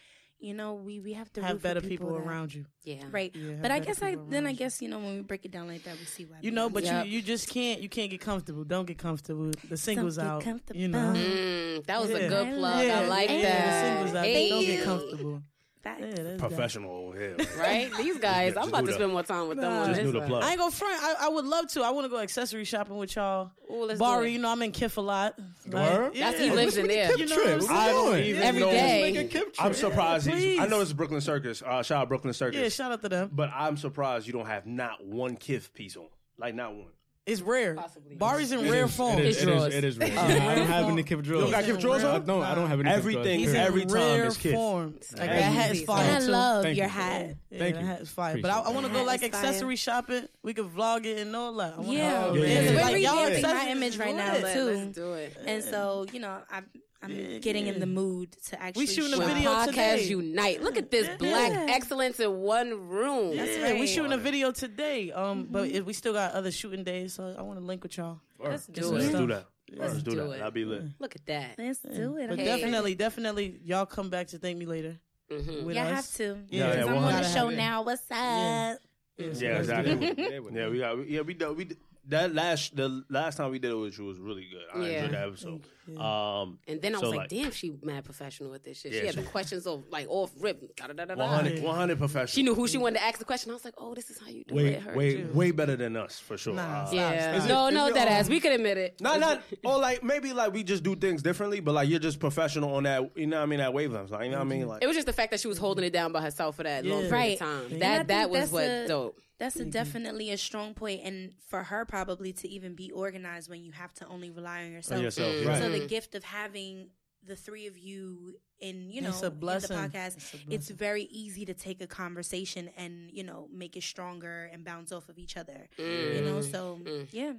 Speaker 6: You know, we we have to
Speaker 5: have better people,
Speaker 6: that-
Speaker 5: around you.
Speaker 2: Yeah.
Speaker 6: Right.
Speaker 5: Yeah,
Speaker 6: but I guess I then I guess you know when we break it down like that, we see why.
Speaker 5: You know, but
Speaker 2: Yep.
Speaker 5: you you just can't you can't get comfortable. Don't get comfortable. The singles
Speaker 6: get
Speaker 5: out.
Speaker 6: comfortable.
Speaker 5: You know.
Speaker 2: Mm, that was a good plug.
Speaker 5: Yeah,
Speaker 2: I like
Speaker 5: yeah,
Speaker 2: that.
Speaker 5: The singles out.
Speaker 2: Hey.
Speaker 5: Don't get comfortable.
Speaker 6: Facts.
Speaker 5: Yeah, that's
Speaker 3: Professional over here. [laughs]
Speaker 2: Right? These guys, I'm
Speaker 3: Just
Speaker 2: about
Speaker 3: do
Speaker 2: to
Speaker 3: the-
Speaker 2: spend more time with them.
Speaker 5: Nah,
Speaker 2: on
Speaker 3: Just
Speaker 2: this
Speaker 3: do the plug.
Speaker 5: I ain't gonna front. I, I would love to. I want to go accessory shopping with y'all.
Speaker 2: Ooh, let's
Speaker 5: Bari, you know I'm in Kith a lot.
Speaker 4: Word?
Speaker 2: That's he lives in there.
Speaker 5: You know what I'm
Speaker 4: Trip.
Speaker 5: saying?
Speaker 3: I don't
Speaker 4: doing?
Speaker 3: even
Speaker 2: Every
Speaker 3: know.
Speaker 2: day.
Speaker 4: Make a Kip
Speaker 3: I'm surprised. he's, I
Speaker 5: Please.
Speaker 3: know it's Brooklyn Circus. Uh, shout out Brooklyn Circus.
Speaker 5: Yeah, shout out to them.
Speaker 3: but I'm surprised you don't have not one Kith piece on. Like not one.
Speaker 5: It's rare.
Speaker 2: Possibly.
Speaker 5: Bari's in
Speaker 4: It
Speaker 5: rare
Speaker 4: is-
Speaker 5: form.
Speaker 4: It is, it is, it is, rare. I don't have any Kith drawers.
Speaker 3: You don't got
Speaker 5: He's Kith
Speaker 3: drawers on?
Speaker 4: I don't. I don't have any Kith
Speaker 3: Everything-
Speaker 4: drawers.
Speaker 5: He's in
Speaker 3: Every time
Speaker 5: rare
Speaker 3: it's Kith.
Speaker 5: form. Like that hat is
Speaker 2: piece.
Speaker 5: fire
Speaker 6: And I love
Speaker 4: Thank
Speaker 6: your
Speaker 4: you.
Speaker 6: hat.
Speaker 5: Yeah,
Speaker 4: Thank
Speaker 5: that
Speaker 4: you.
Speaker 5: hat is fire. But I, I want to go like
Speaker 6: is fire.
Speaker 5: accessory shopping. We could vlog it and all that. I wanna-
Speaker 6: Yeah,
Speaker 4: yeah,
Speaker 6: because
Speaker 4: yeah.
Speaker 6: we're
Speaker 5: Like, y'all
Speaker 6: revamping my image right now
Speaker 5: lit.
Speaker 6: Too.
Speaker 2: Let's do it.
Speaker 6: And so, you know, I'm I'm
Speaker 5: Yeah,
Speaker 6: getting in the mood to actually.
Speaker 5: We shooting a video
Speaker 2: podcasts
Speaker 5: today.
Speaker 2: unite. Look at this black excellence in one room.
Speaker 6: That's
Speaker 5: Yeah,
Speaker 6: right.
Speaker 5: we shooting a video today. Um, but it, we still got other shooting days, so I want to link with y'all.
Speaker 2: Let's do it.
Speaker 3: Let's
Speaker 2: it.
Speaker 3: do that.
Speaker 2: Let's
Speaker 3: Let's do
Speaker 2: do
Speaker 3: that.
Speaker 2: it.
Speaker 3: That'll be lit.
Speaker 2: Look at that.
Speaker 6: Let's do it.
Speaker 5: But
Speaker 6: okay.
Speaker 5: definitely, definitely, y'all come back to thank me later.
Speaker 2: hmm
Speaker 5: With
Speaker 6: Y'all
Speaker 5: us.
Speaker 6: have to.
Speaker 5: Yeah,
Speaker 3: Yeah, yeah,
Speaker 6: I'm on the
Speaker 5: have
Speaker 6: show now. What's up?
Speaker 5: Yeah.
Speaker 3: Yeah,
Speaker 5: so let's do
Speaker 3: exactly. Yeah, we got. Yeah, we did. We did, that last the last time we did it with you was really good. I
Speaker 2: Yeah.
Speaker 3: enjoyed that episode.
Speaker 5: Thank.
Speaker 3: Um,
Speaker 2: And then I
Speaker 3: So,
Speaker 2: was like,
Speaker 3: like-
Speaker 2: damn, she mad professional with this shit.
Speaker 3: Yeah,
Speaker 2: she had
Speaker 3: she-
Speaker 2: the questions of like off rip. Da, da, da, da, da.
Speaker 3: 100, 100 professional.
Speaker 2: She knew who she wanted to ask the question. I was like, oh, this is how you do
Speaker 3: way
Speaker 2: it. Her
Speaker 3: way
Speaker 2: too.
Speaker 3: way better than us for sure.
Speaker 5: Nah,
Speaker 3: Uh,
Speaker 5: stop,
Speaker 2: Yeah.
Speaker 5: stop.
Speaker 2: No,
Speaker 4: Is
Speaker 2: no,
Speaker 4: it-
Speaker 2: that ass. We could admit it.
Speaker 3: Not not or like maybe like we just do things differently, but like you're just professional on that. You know what I mean? That wavelength. Like you know what I mean? Like
Speaker 2: It was just the fact that she was holding it down by herself for that long
Speaker 5: Yeah.
Speaker 2: period of time.
Speaker 5: And
Speaker 2: That that was what dope.
Speaker 6: That's a definitely a strong point, and for her probably to even be organized when you have to only rely on yourself.
Speaker 3: on yourself,
Speaker 2: Mm.
Speaker 3: right?
Speaker 6: So the gift of having the three of you in, you know,
Speaker 5: It's a
Speaker 6: in the podcast,
Speaker 5: It's a
Speaker 6: it's very easy to take a conversation and you know make it stronger and bounce off of each other. You know, so
Speaker 2: Mm.
Speaker 6: yeah,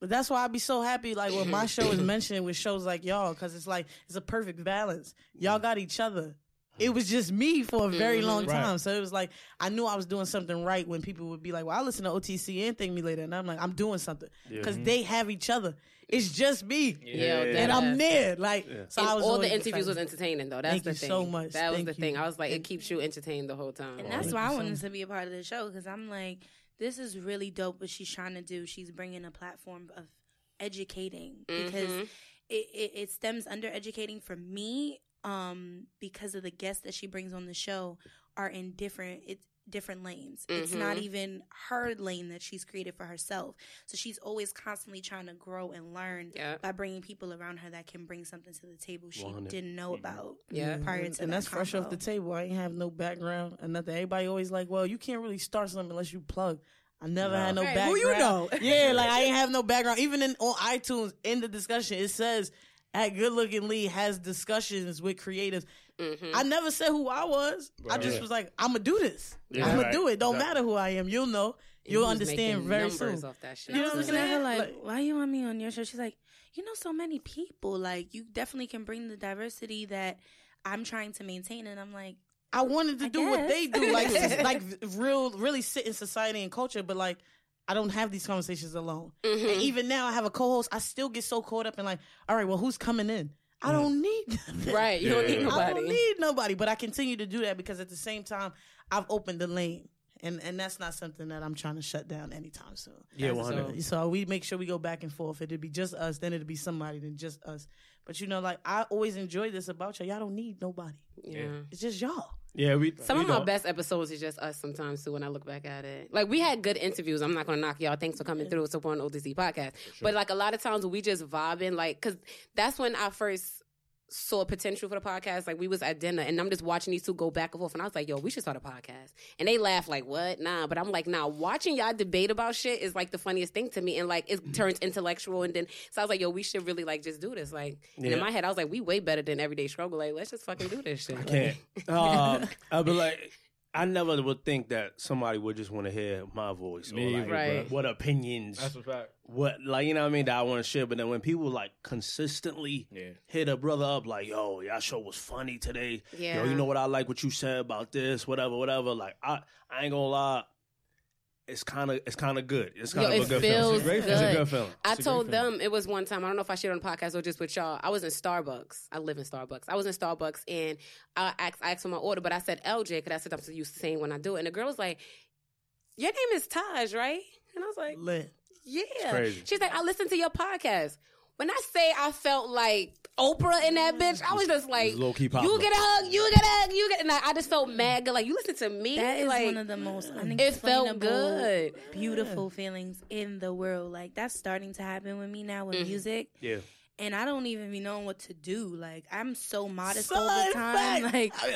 Speaker 5: But that's why I'd be so happy, like when my show is mentioned with shows like y'all, because it's like it's a perfect balance. Y'all got each other. It was just me for a very long
Speaker 4: Right.
Speaker 5: time, so it was like I knew I was doing something right when people would be like, "Well, I listen to OTC and Thank Me Later," and I'm like, "I'm doing something," because they have each other. It's just me,
Speaker 2: Yeah,
Speaker 3: Yeah.
Speaker 5: and I'm
Speaker 2: ass.
Speaker 5: there. Like, so
Speaker 2: And
Speaker 5: I was
Speaker 2: all the interviews was entertaining though. That's
Speaker 5: Thank
Speaker 2: the
Speaker 5: you
Speaker 2: thing.
Speaker 5: so much.
Speaker 2: That was the
Speaker 5: you.
Speaker 2: thing. I was like, it keeps you entertained the whole time.
Speaker 6: and that's
Speaker 5: Thank
Speaker 6: why I
Speaker 5: you so
Speaker 6: wanted to be a part of the show because I'm like, this is really dope what she's trying to do. She's bringing a platform of educating because
Speaker 2: Mhm.
Speaker 6: it, it, it stems under educating for me um because of the guests that she brings on the show are in different it's different lanes it's not
Speaker 2: Mhm.
Speaker 6: even her lane that she's created for herself so she's always constantly trying to grow and learn
Speaker 2: Yeah.
Speaker 6: by bringing people around her that can bring something to the table she
Speaker 3: 100.
Speaker 6: didn't know about
Speaker 2: Yeah.
Speaker 6: prior
Speaker 5: and,
Speaker 6: to
Speaker 5: and
Speaker 6: that
Speaker 5: that's fresh off the table. I ain't have no background and nothing. Everybody always like, "Well, you can't really start something unless you plug." I never had no
Speaker 6: Right,
Speaker 5: background.
Speaker 6: who you know?
Speaker 5: yeah, [laughs] like I ain't have no background. Even in on iTunes in the discussion, it says at Good Looking Lee has discussions with creatives.
Speaker 2: Mhm.
Speaker 5: I never said who I was. I just was like, I'm gonna do this.
Speaker 3: Yeah,
Speaker 5: I'm gonna
Speaker 3: right.
Speaker 5: do it. Don't
Speaker 3: Exactly.
Speaker 5: matter who I am. You'll know.
Speaker 2: And
Speaker 5: You'll understand very soon.
Speaker 2: Off that shit.
Speaker 5: You know what I'm
Speaker 6: at her
Speaker 5: saying?
Speaker 6: like,
Speaker 5: Like-
Speaker 6: why you want me on your show? She's like, you know, so many people. Like, you definitely can bring the diversity that I'm trying to maintain. And I'm like,
Speaker 5: I wanted to
Speaker 6: I
Speaker 5: do what they do, like like [laughs] real, really sit in society and culture. But like, I don't have these conversations alone.
Speaker 2: Mhm.
Speaker 5: And even now, I have a co-host. I still get so caught up in like, all right, well, who's coming in? I don't need nothing.
Speaker 2: Right. You don't
Speaker 3: Yeah,
Speaker 2: need nobody.
Speaker 5: I don't need nobody. But I continue to do that because at the same time, I've opened the lane. And, and that's not something that I'm trying to shut down anytime soon.
Speaker 3: Yeah, 100.
Speaker 5: So, so we make sure we go back and forth. It'd be just us, then it'd be somebody, then just us. But you know, like I always enjoy this about y'all. Y'all don't need nobody.
Speaker 2: yeah.
Speaker 5: It's just y'all.
Speaker 3: Yeah, we.
Speaker 2: Some
Speaker 3: we
Speaker 2: of my
Speaker 3: don't-
Speaker 2: best episodes is just us sometimes too when I look back at it. Like we had good interviews. I'm not gonna knock y'all. Thanks for coming through supporting OTC podcast. But like a lot of times we just vibing like cause that's when I first saw potential for the podcast. Like we was at dinner and I'm just watching these two go back and forth and I was like, yo, we should start a podcast. And they laugh like, what? Nah. But I'm like, nah, watching y'all debate about shit is like the funniest thing to me. And like it turns intellectual and then so I was like, yo, we should really like just do this. Like and in my head I was like, we way better than everyday struggle. Like, let's just fucking do this shit.
Speaker 3: I can't. [laughs] um, I'll be like, I never would think that somebody would just want to hear my voice.
Speaker 4: Me
Speaker 3: or like,
Speaker 4: either,
Speaker 2: Right.
Speaker 3: What opinions?
Speaker 4: That's a fact.
Speaker 3: what like you know what I mean that I want to share. But then when people like consistently
Speaker 4: Yeah.
Speaker 3: hit a brother up like, "Yo, y'all show was funny today.
Speaker 2: Yeah.
Speaker 3: Yo, you know what I like what you said about this, whatever, whatever." Like I, I ain't gonna lie. It's kind of it's kind of good. It's kind of
Speaker 2: it
Speaker 3: a good
Speaker 2: feels
Speaker 3: feeling.
Speaker 4: great
Speaker 3: It's a good feeling.
Speaker 2: I
Speaker 4: It's
Speaker 2: told
Speaker 4: great feeling.
Speaker 2: them it was one time. I don't know if I shared on the podcast or just with y'all. I was in Starbucks. I live in Starbucks. I was in Starbucks and I asked, I asked for my order, but I said LJ because I what I'm so used to saying when I do it. And the girl was like, "Your name is Taj, right?" And I was like,
Speaker 5: Lit.
Speaker 2: "Yeah."
Speaker 3: crazy.
Speaker 2: She's like, "I listened to your podcast." When I say I felt like Oprah in that bitch, I was just like,
Speaker 3: low-key
Speaker 2: "You
Speaker 3: popular.
Speaker 2: get a hug, you get a hug, you get," and I, I just felt mad. good. Like you listen to me,
Speaker 6: That is
Speaker 2: like,
Speaker 6: one of the most
Speaker 2: it
Speaker 6: unexplainable,
Speaker 2: felt good.
Speaker 6: beautiful feelings in the world. Like that's starting to happen with me now with
Speaker 2: Mhm.
Speaker 6: music,
Speaker 3: Yeah.
Speaker 6: and I don't even be knowing what to do. Like I'm so modest
Speaker 5: Son,
Speaker 6: all the time.
Speaker 5: fact.
Speaker 6: Like
Speaker 5: Son,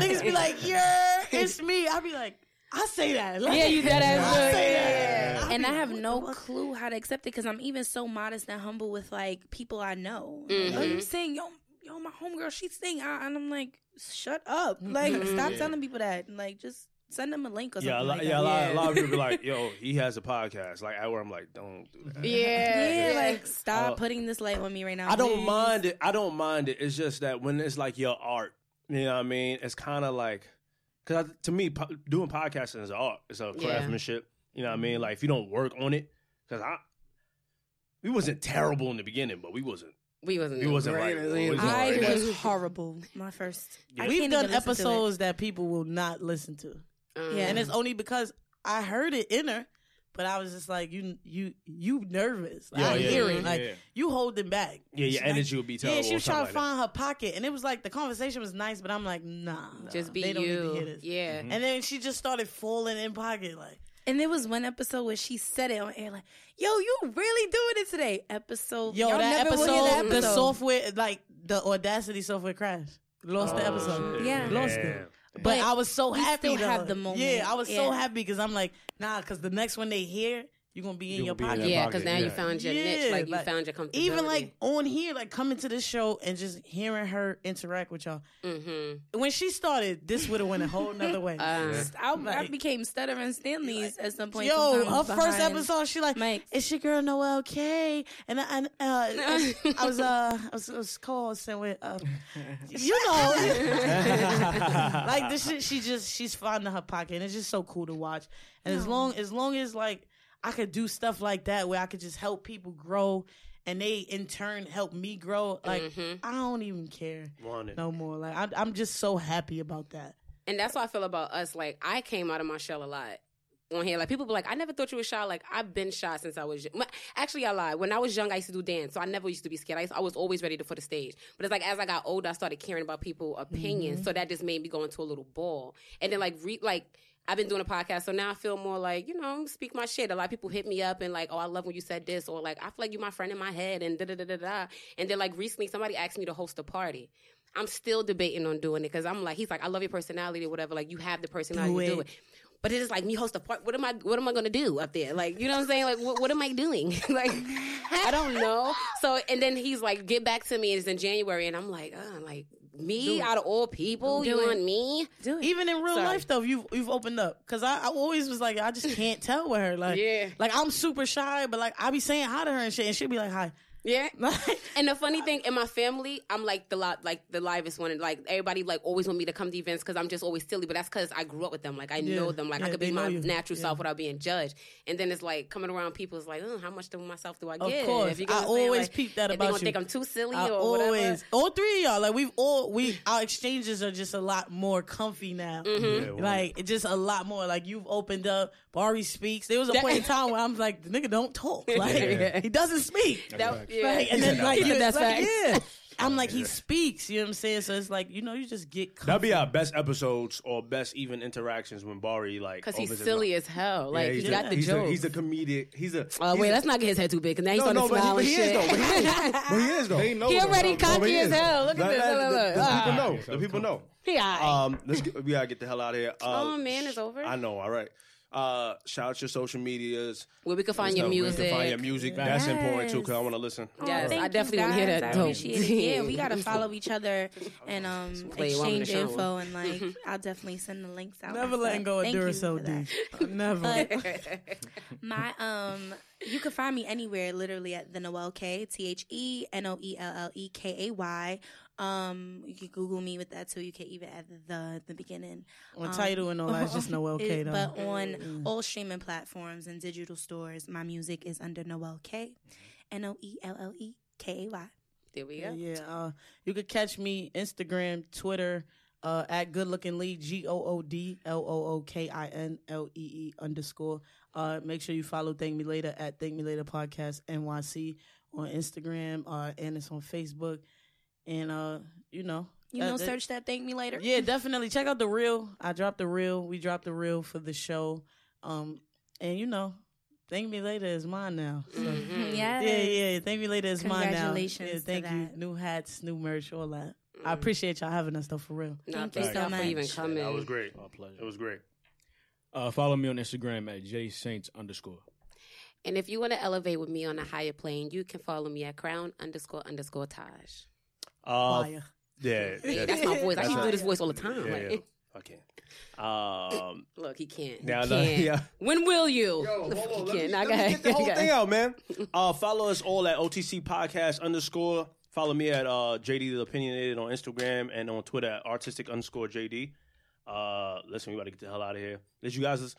Speaker 5: niggas be like, yeah, it's me. I be like, I say that. Like,
Speaker 2: Yeah, you dead ass
Speaker 5: I
Speaker 2: good.
Speaker 5: say
Speaker 2: Yeah.
Speaker 5: that. I
Speaker 6: and I have no clue how to accept it because I'm even so modest and humble with like people I know. Like,
Speaker 2: Mhm.
Speaker 6: oh, you sing, yo, yo, my homegirl, she sing, uh, and I'm like, shut up, like, stop
Speaker 3: Yeah.
Speaker 6: telling people that, like, just send them a link or something
Speaker 3: Yeah, a lot,
Speaker 6: like
Speaker 3: yeah, a
Speaker 6: that.
Speaker 3: lot, a lot of people be like, "Yo, he has a podcast." Like, I where I'm like, "Don't do that."
Speaker 2: Yeah,
Speaker 6: Yeah, like stop
Speaker 3: Uh,
Speaker 6: putting this light on me right now.
Speaker 3: I don't
Speaker 6: please.
Speaker 3: mind it. I don't mind it. It's just that when it's like your art, you know what I mean? It's kind of like, because to me, po- doing podcasting is art. It's a
Speaker 2: Yeah.
Speaker 3: craftsmanship. You know what I mean? Like if you don't work on it, because I, we wasn't terrible in the beginning, but we wasn't.
Speaker 2: we wasn't.
Speaker 3: We wasn't right.
Speaker 2: as
Speaker 3: We
Speaker 2: we-
Speaker 3: wasn't
Speaker 6: I
Speaker 3: right.
Speaker 6: was [laughs] horrible. My first. I
Speaker 5: We've done
Speaker 6: even listen to it.
Speaker 5: episodes that people will not listen to.
Speaker 2: Um,
Speaker 6: Yeah.
Speaker 5: And it's only because I heard it in her, but I was just like, you you you nervous.
Speaker 3: Yeah,
Speaker 5: I
Speaker 3: yeah,
Speaker 5: hear
Speaker 3: yeah,
Speaker 5: it. Like
Speaker 3: yeah.
Speaker 5: you holding back.
Speaker 3: Yeah, your
Speaker 5: She's like-
Speaker 3: energy would be terrible.
Speaker 5: Yeah, she was
Speaker 3: something
Speaker 5: trying
Speaker 3: like
Speaker 5: to
Speaker 3: that.
Speaker 5: find her pocket, and it was like the conversation was nice, but I'm like, nah,
Speaker 2: just be
Speaker 5: they don't
Speaker 2: you.
Speaker 5: need to hear this.
Speaker 2: Yeah.
Speaker 3: Mm-hmm.
Speaker 5: And then she just started falling in pocket, like
Speaker 6: And there was one episode where she said it on air, like, "Yo, you really doing it today?" Episode.
Speaker 5: yo,
Speaker 6: y'all
Speaker 5: that
Speaker 6: never
Speaker 5: episode,
Speaker 6: hear that
Speaker 5: the software, like the Audacity software crashed, lost the
Speaker 3: Oh,
Speaker 5: episode.
Speaker 3: shit.
Speaker 6: Yeah.
Speaker 5: Lost
Speaker 3: Damn.
Speaker 5: it. But,
Speaker 6: But
Speaker 5: I was so happy.
Speaker 6: still
Speaker 5: though.
Speaker 6: have the moment.
Speaker 5: Yeah, I was so happy because I'm like, nah, because the next one they hear, you're gonna be in
Speaker 3: You
Speaker 5: your
Speaker 3: gonna be in
Speaker 5: pocket.
Speaker 3: their
Speaker 2: Yeah,
Speaker 3: pocket,
Speaker 2: because now you
Speaker 3: yeah.
Speaker 2: found your niche, like you
Speaker 5: like,
Speaker 2: found your comfortability.
Speaker 5: Even like on here, like coming to this show and just hearing her interact with y'all.
Speaker 2: mm-hmm.
Speaker 5: When she started, this would have went a whole nother way. [laughs]
Speaker 2: Uh,
Speaker 6: I, I
Speaker 5: Like-
Speaker 6: became stuttering Stanley's at some point.
Speaker 5: Yo, her
Speaker 6: sometimes
Speaker 5: first
Speaker 6: behind
Speaker 5: episode, she like,
Speaker 6: Mike.
Speaker 5: it's your girl Noelle Kay, and I, and, uh, I was uh, I was, I was co-hosting with, uh, you know, [laughs] [laughs] like this shit. She just she's finding her pocket, and it's just so cool to watch. And as long as long as like I could do stuff like that, where I could just help people grow, and they in turn help me grow, like
Speaker 2: Mhm.
Speaker 5: I don't even care
Speaker 3: Want it.
Speaker 5: no more. Like I, I'm just so happy about that.
Speaker 2: and that's how I feel about us. Like I came out of my shell a lot on here. Like people be like, I never thought you were shy. Like I've been shy since I was young. Actually, I lied. When I was young, I used to do dance, so I never used to be scared. I, used, I was always ready to for the stage. But it's like as I got older, I started caring about people' opinions. So that just made me go into a little ball. And then like re- like. I've been doing a podcast, so now I feel more like, you know, speak my shit. A lot of people hit me up and like, oh, I love when you said this, or like, I feel like you're my friend in my head, and da da da da da. And then like recently, somebody asked me to host a party. I'm still debating on doing it because I'm like, he's like, I love your personality or whatever. Like, you have the personality
Speaker 5: Do
Speaker 2: to do
Speaker 5: it.
Speaker 2: But it is like me host a party. What am I? What am I gonna do up there? Like, you know what I'm saying? Like, what, what am I doing? [laughs] like, I don't know. So, and then he's like, get back to me. It's in January, and I'm like, uh, like me out of all people,
Speaker 6: Do
Speaker 2: you
Speaker 6: it.
Speaker 2: want me?
Speaker 6: Do it.
Speaker 5: Even in real
Speaker 2: Sorry.
Speaker 5: life, though, you've you've opened up because I, I always was like, I just can't tell with her. Like,
Speaker 2: Yeah.
Speaker 5: like I'm super shy, but like I be saying hi to her and shit, and she'll be like, hi.
Speaker 2: Yeah. [laughs] And the funny thing in my family, I'm like the lot, like the livest one, and like everybody like always want me to come to events because I'm just always silly. But that's because I grew up with them. Like I
Speaker 5: Yeah.
Speaker 2: know them. Like I could be my
Speaker 5: you.
Speaker 2: natural
Speaker 5: Yeah.
Speaker 2: self without being judged. And then it's like coming around people is like, oh, how much to myself do I get?
Speaker 5: Of
Speaker 2: give?
Speaker 5: course.
Speaker 2: You get
Speaker 5: I
Speaker 2: what I'm saying?
Speaker 5: always
Speaker 2: Like,
Speaker 5: peep that
Speaker 2: if
Speaker 5: about
Speaker 2: they gonna
Speaker 5: you.
Speaker 2: think I'm too silly
Speaker 5: I
Speaker 2: or
Speaker 5: always,
Speaker 2: whatever.
Speaker 5: all three of y'all, like we've all we our exchanges are just a lot more comfy now. Mm-hmm.
Speaker 3: Yeah, well,
Speaker 5: Like it's just a lot more. Like you've opened up. Bari speaks. There was a [laughs] point in time where I'm like, the nigga don't talk. [laughs] Like
Speaker 2: Yeah.
Speaker 5: he doesn't speak.
Speaker 2: That- yeah.
Speaker 5: Right? And then like,
Speaker 2: He said
Speaker 5: you,
Speaker 2: that's
Speaker 5: like yeah. I'm like he speaks. You know what I'm saying? So it's like you know you just get. Comfy.
Speaker 3: That'd be our best episodes or best even interactions when Bari like
Speaker 2: Because he's silly as hell. Like
Speaker 3: Yeah,
Speaker 2: he
Speaker 3: he's
Speaker 2: got
Speaker 3: a,
Speaker 2: the
Speaker 3: he's
Speaker 2: jokes.
Speaker 3: A, he's a comedic. He's a.
Speaker 2: Oh
Speaker 3: he's
Speaker 2: wait,
Speaker 3: a-
Speaker 2: let's not get his head too big because now he's
Speaker 3: No,
Speaker 2: starting
Speaker 3: no,
Speaker 2: to
Speaker 3: but he,
Speaker 2: smile
Speaker 3: but
Speaker 2: and
Speaker 3: he is
Speaker 2: shit.
Speaker 3: though. But he is, [laughs] but he is though.
Speaker 4: They know
Speaker 2: He already
Speaker 4: No, but
Speaker 2: cocky
Speaker 4: he
Speaker 2: as hell. Look at this.
Speaker 3: that-
Speaker 2: Look, look,
Speaker 3: the,
Speaker 2: look.
Speaker 3: the people
Speaker 2: Ah.
Speaker 3: know. The people know.
Speaker 2: He alright.
Speaker 3: Um, let's get, we gotta get the hell out of here. Uh,
Speaker 2: Oh, man, it's over?
Speaker 3: I know. All right. Uh, shout out your social medias.
Speaker 2: Where we can find your music.
Speaker 3: We can find your music. That's important too, cause I want to listen.
Speaker 2: Yes,
Speaker 6: thank
Speaker 2: I
Speaker 6: you
Speaker 2: definitely wanna hear
Speaker 6: guys.
Speaker 2: that
Speaker 6: I
Speaker 2: dope.
Speaker 6: appreciate it. Yeah, we gotta [laughs] follow each other and um
Speaker 2: Play it in the
Speaker 6: exchange
Speaker 2: shower.
Speaker 6: info and like [laughs] I'll definitely send the links out.
Speaker 5: Never
Speaker 6: and
Speaker 5: letting go of
Speaker 6: Thank you
Speaker 5: Duracell
Speaker 6: for
Speaker 5: D. Never. [laughs]
Speaker 6: My um, you can find me anywhere, literally at the Noelle Kay T H E N O E L L E K A Y Um, you can Google me with that too. You can even add the the beginning.
Speaker 5: On
Speaker 6: Um,
Speaker 5: title and all that, it's just Noelle [laughs] K. Though.
Speaker 6: But on all streaming platforms and digital stores, my music is under Noelle Kay. N O E L L E K A Y.
Speaker 2: There we go.
Speaker 5: yeah. Uh, you could catch me Instagram, Twitter, uh, at Good Looking Lee, G O O D L O O K I N L E E underscore. Uh, make sure you follow Thank Me Later at Thank Me Later Podcast NYC on Instagram, uh, and it's on Facebook. And uh, you know,
Speaker 6: You know,
Speaker 5: that-
Speaker 6: search that. Thank me later.
Speaker 5: Yeah, definitely check out the reel. I dropped the reel. We dropped the reel for the show. Um, and you know, Thank Me Later is mine now. So.
Speaker 6: Mhm,
Speaker 5: Yeah,
Speaker 6: yes.
Speaker 5: yeah. Thank me later is mine now.
Speaker 6: Congratulations
Speaker 5: Yeah,
Speaker 6: to
Speaker 5: thank you.
Speaker 6: that.
Speaker 5: New hats, new merch, all that. I appreciate y'all having us though for real.
Speaker 2: No,
Speaker 6: Thank you so
Speaker 2: y'all for even coming.
Speaker 3: That was great.
Speaker 4: My pleasure.
Speaker 3: It was great.
Speaker 4: Uh, follow me on Instagram at jsaints underscore.
Speaker 2: And if you want to elevate with me on a higher plane, you can follow me at crown underscore underscore Taj.
Speaker 3: Uh,
Speaker 5: Fire.
Speaker 3: yeah, [laughs]
Speaker 2: Hey, that's my voice. I
Speaker 3: That's
Speaker 2: used to do this voice all the time.
Speaker 3: Yeah,
Speaker 2: like,
Speaker 3: yeah. [laughs] Okay. Um, [laughs]
Speaker 2: Look, he can't.
Speaker 3: Now, no,
Speaker 2: can't.
Speaker 3: yeah.
Speaker 2: When will you?
Speaker 3: Yo,
Speaker 2: The
Speaker 3: hold on.
Speaker 2: he
Speaker 3: Let
Speaker 2: can't. Nah,
Speaker 3: let
Speaker 2: go
Speaker 3: me get the whole thing out, man. Uh, follow us all at OTC Podcast underscore. Follow me at uh, JD the Opinionated on Instagram and on Twitter at artistic underscore JD. Uh, listen, we about to get the hell out of here. Did you guys?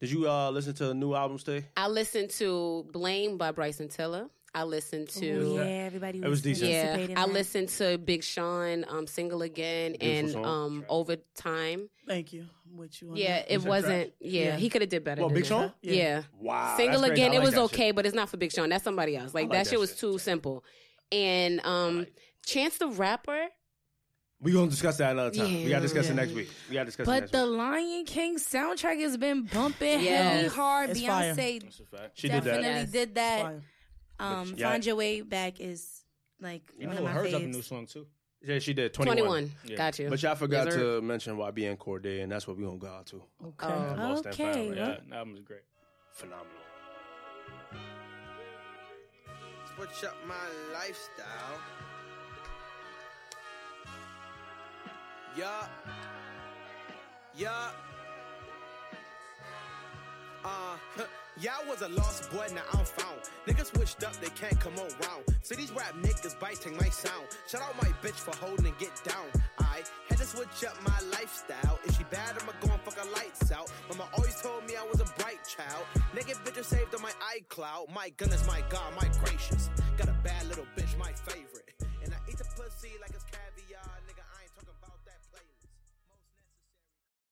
Speaker 3: Did you uh, listen to the new album today?
Speaker 2: I listened to Blame by Bryson Tiller. I listened to.
Speaker 6: Ooh, yeah, everybody
Speaker 3: It
Speaker 6: was,
Speaker 3: was decent.
Speaker 2: Yeah,
Speaker 6: anticipating
Speaker 2: I
Speaker 6: that.
Speaker 2: listened to Big Sean, um, "Single Again"
Speaker 3: Beautiful
Speaker 2: and
Speaker 3: song.
Speaker 2: um, "Overtime."
Speaker 5: Thank you. I'm with you.
Speaker 2: Yeah,
Speaker 5: that.
Speaker 2: it
Speaker 3: Was that
Speaker 2: wasn't. Yeah,
Speaker 5: Yeah.
Speaker 2: he could have did better.
Speaker 3: What,
Speaker 2: than
Speaker 3: Big
Speaker 2: that.
Speaker 3: Sean?
Speaker 2: Yeah.
Speaker 5: Yeah.
Speaker 3: Wow,
Speaker 2: Single
Speaker 3: that's.
Speaker 2: Again,
Speaker 3: I
Speaker 2: it was okay,
Speaker 3: shit.
Speaker 2: but it's not for Big Sean. That's somebody else. Like,
Speaker 3: like
Speaker 2: that,
Speaker 3: that
Speaker 2: shit was
Speaker 3: shit.
Speaker 2: too simple. And um, Chance the Rapper.
Speaker 3: We gonna discuss that another time. We gotta discuss
Speaker 2: Yeah.
Speaker 3: it next week. We gotta discuss it
Speaker 6: But
Speaker 3: next
Speaker 6: the
Speaker 3: week.
Speaker 6: Lion King soundtrack has been bumping
Speaker 2: Yes.
Speaker 6: heavy hard.
Speaker 5: It's.
Speaker 6: Beyonce
Speaker 4: That's a fact.
Speaker 3: She did
Speaker 6: definitely
Speaker 3: that.
Speaker 2: Yes.
Speaker 6: did that.
Speaker 5: Fire.
Speaker 6: Um,
Speaker 3: Yeah.
Speaker 6: Find Your Way Back is like
Speaker 4: You
Speaker 6: one
Speaker 4: know,
Speaker 6: of my
Speaker 4: hers up a new song too.
Speaker 3: Yeah, she did. Twenty
Speaker 2: 21.
Speaker 3: one.
Speaker 4: Yeah.
Speaker 2: Got you.
Speaker 3: But y'all forgot
Speaker 2: Wizard.
Speaker 3: to mention YBN Cordae, and that's what we're gonna go out to.
Speaker 5: Okay.
Speaker 2: Oh.
Speaker 3: Lost and
Speaker 6: Okay.
Speaker 3: Found,
Speaker 4: Yeah,
Speaker 3: yeah.
Speaker 4: that album is great.
Speaker 3: Phenomenal.
Speaker 1: Switch up my lifestyle. Yeah. Yeah. Uh, Y'all was a lost boy, now I'm found. Niggas switched up, they can't come around. So these rap niggas biting my sound. Shout out my bitch for holding and get down. I had to switch up my lifestyle. If she bad, I'ma go and fuck her lights out. Mama always told me I was a bright child. Nigga bitches saved on my iCloud. My goodness, my god, my gracious. Got a bad little bitch, my favorite. And I eat the pussy like it's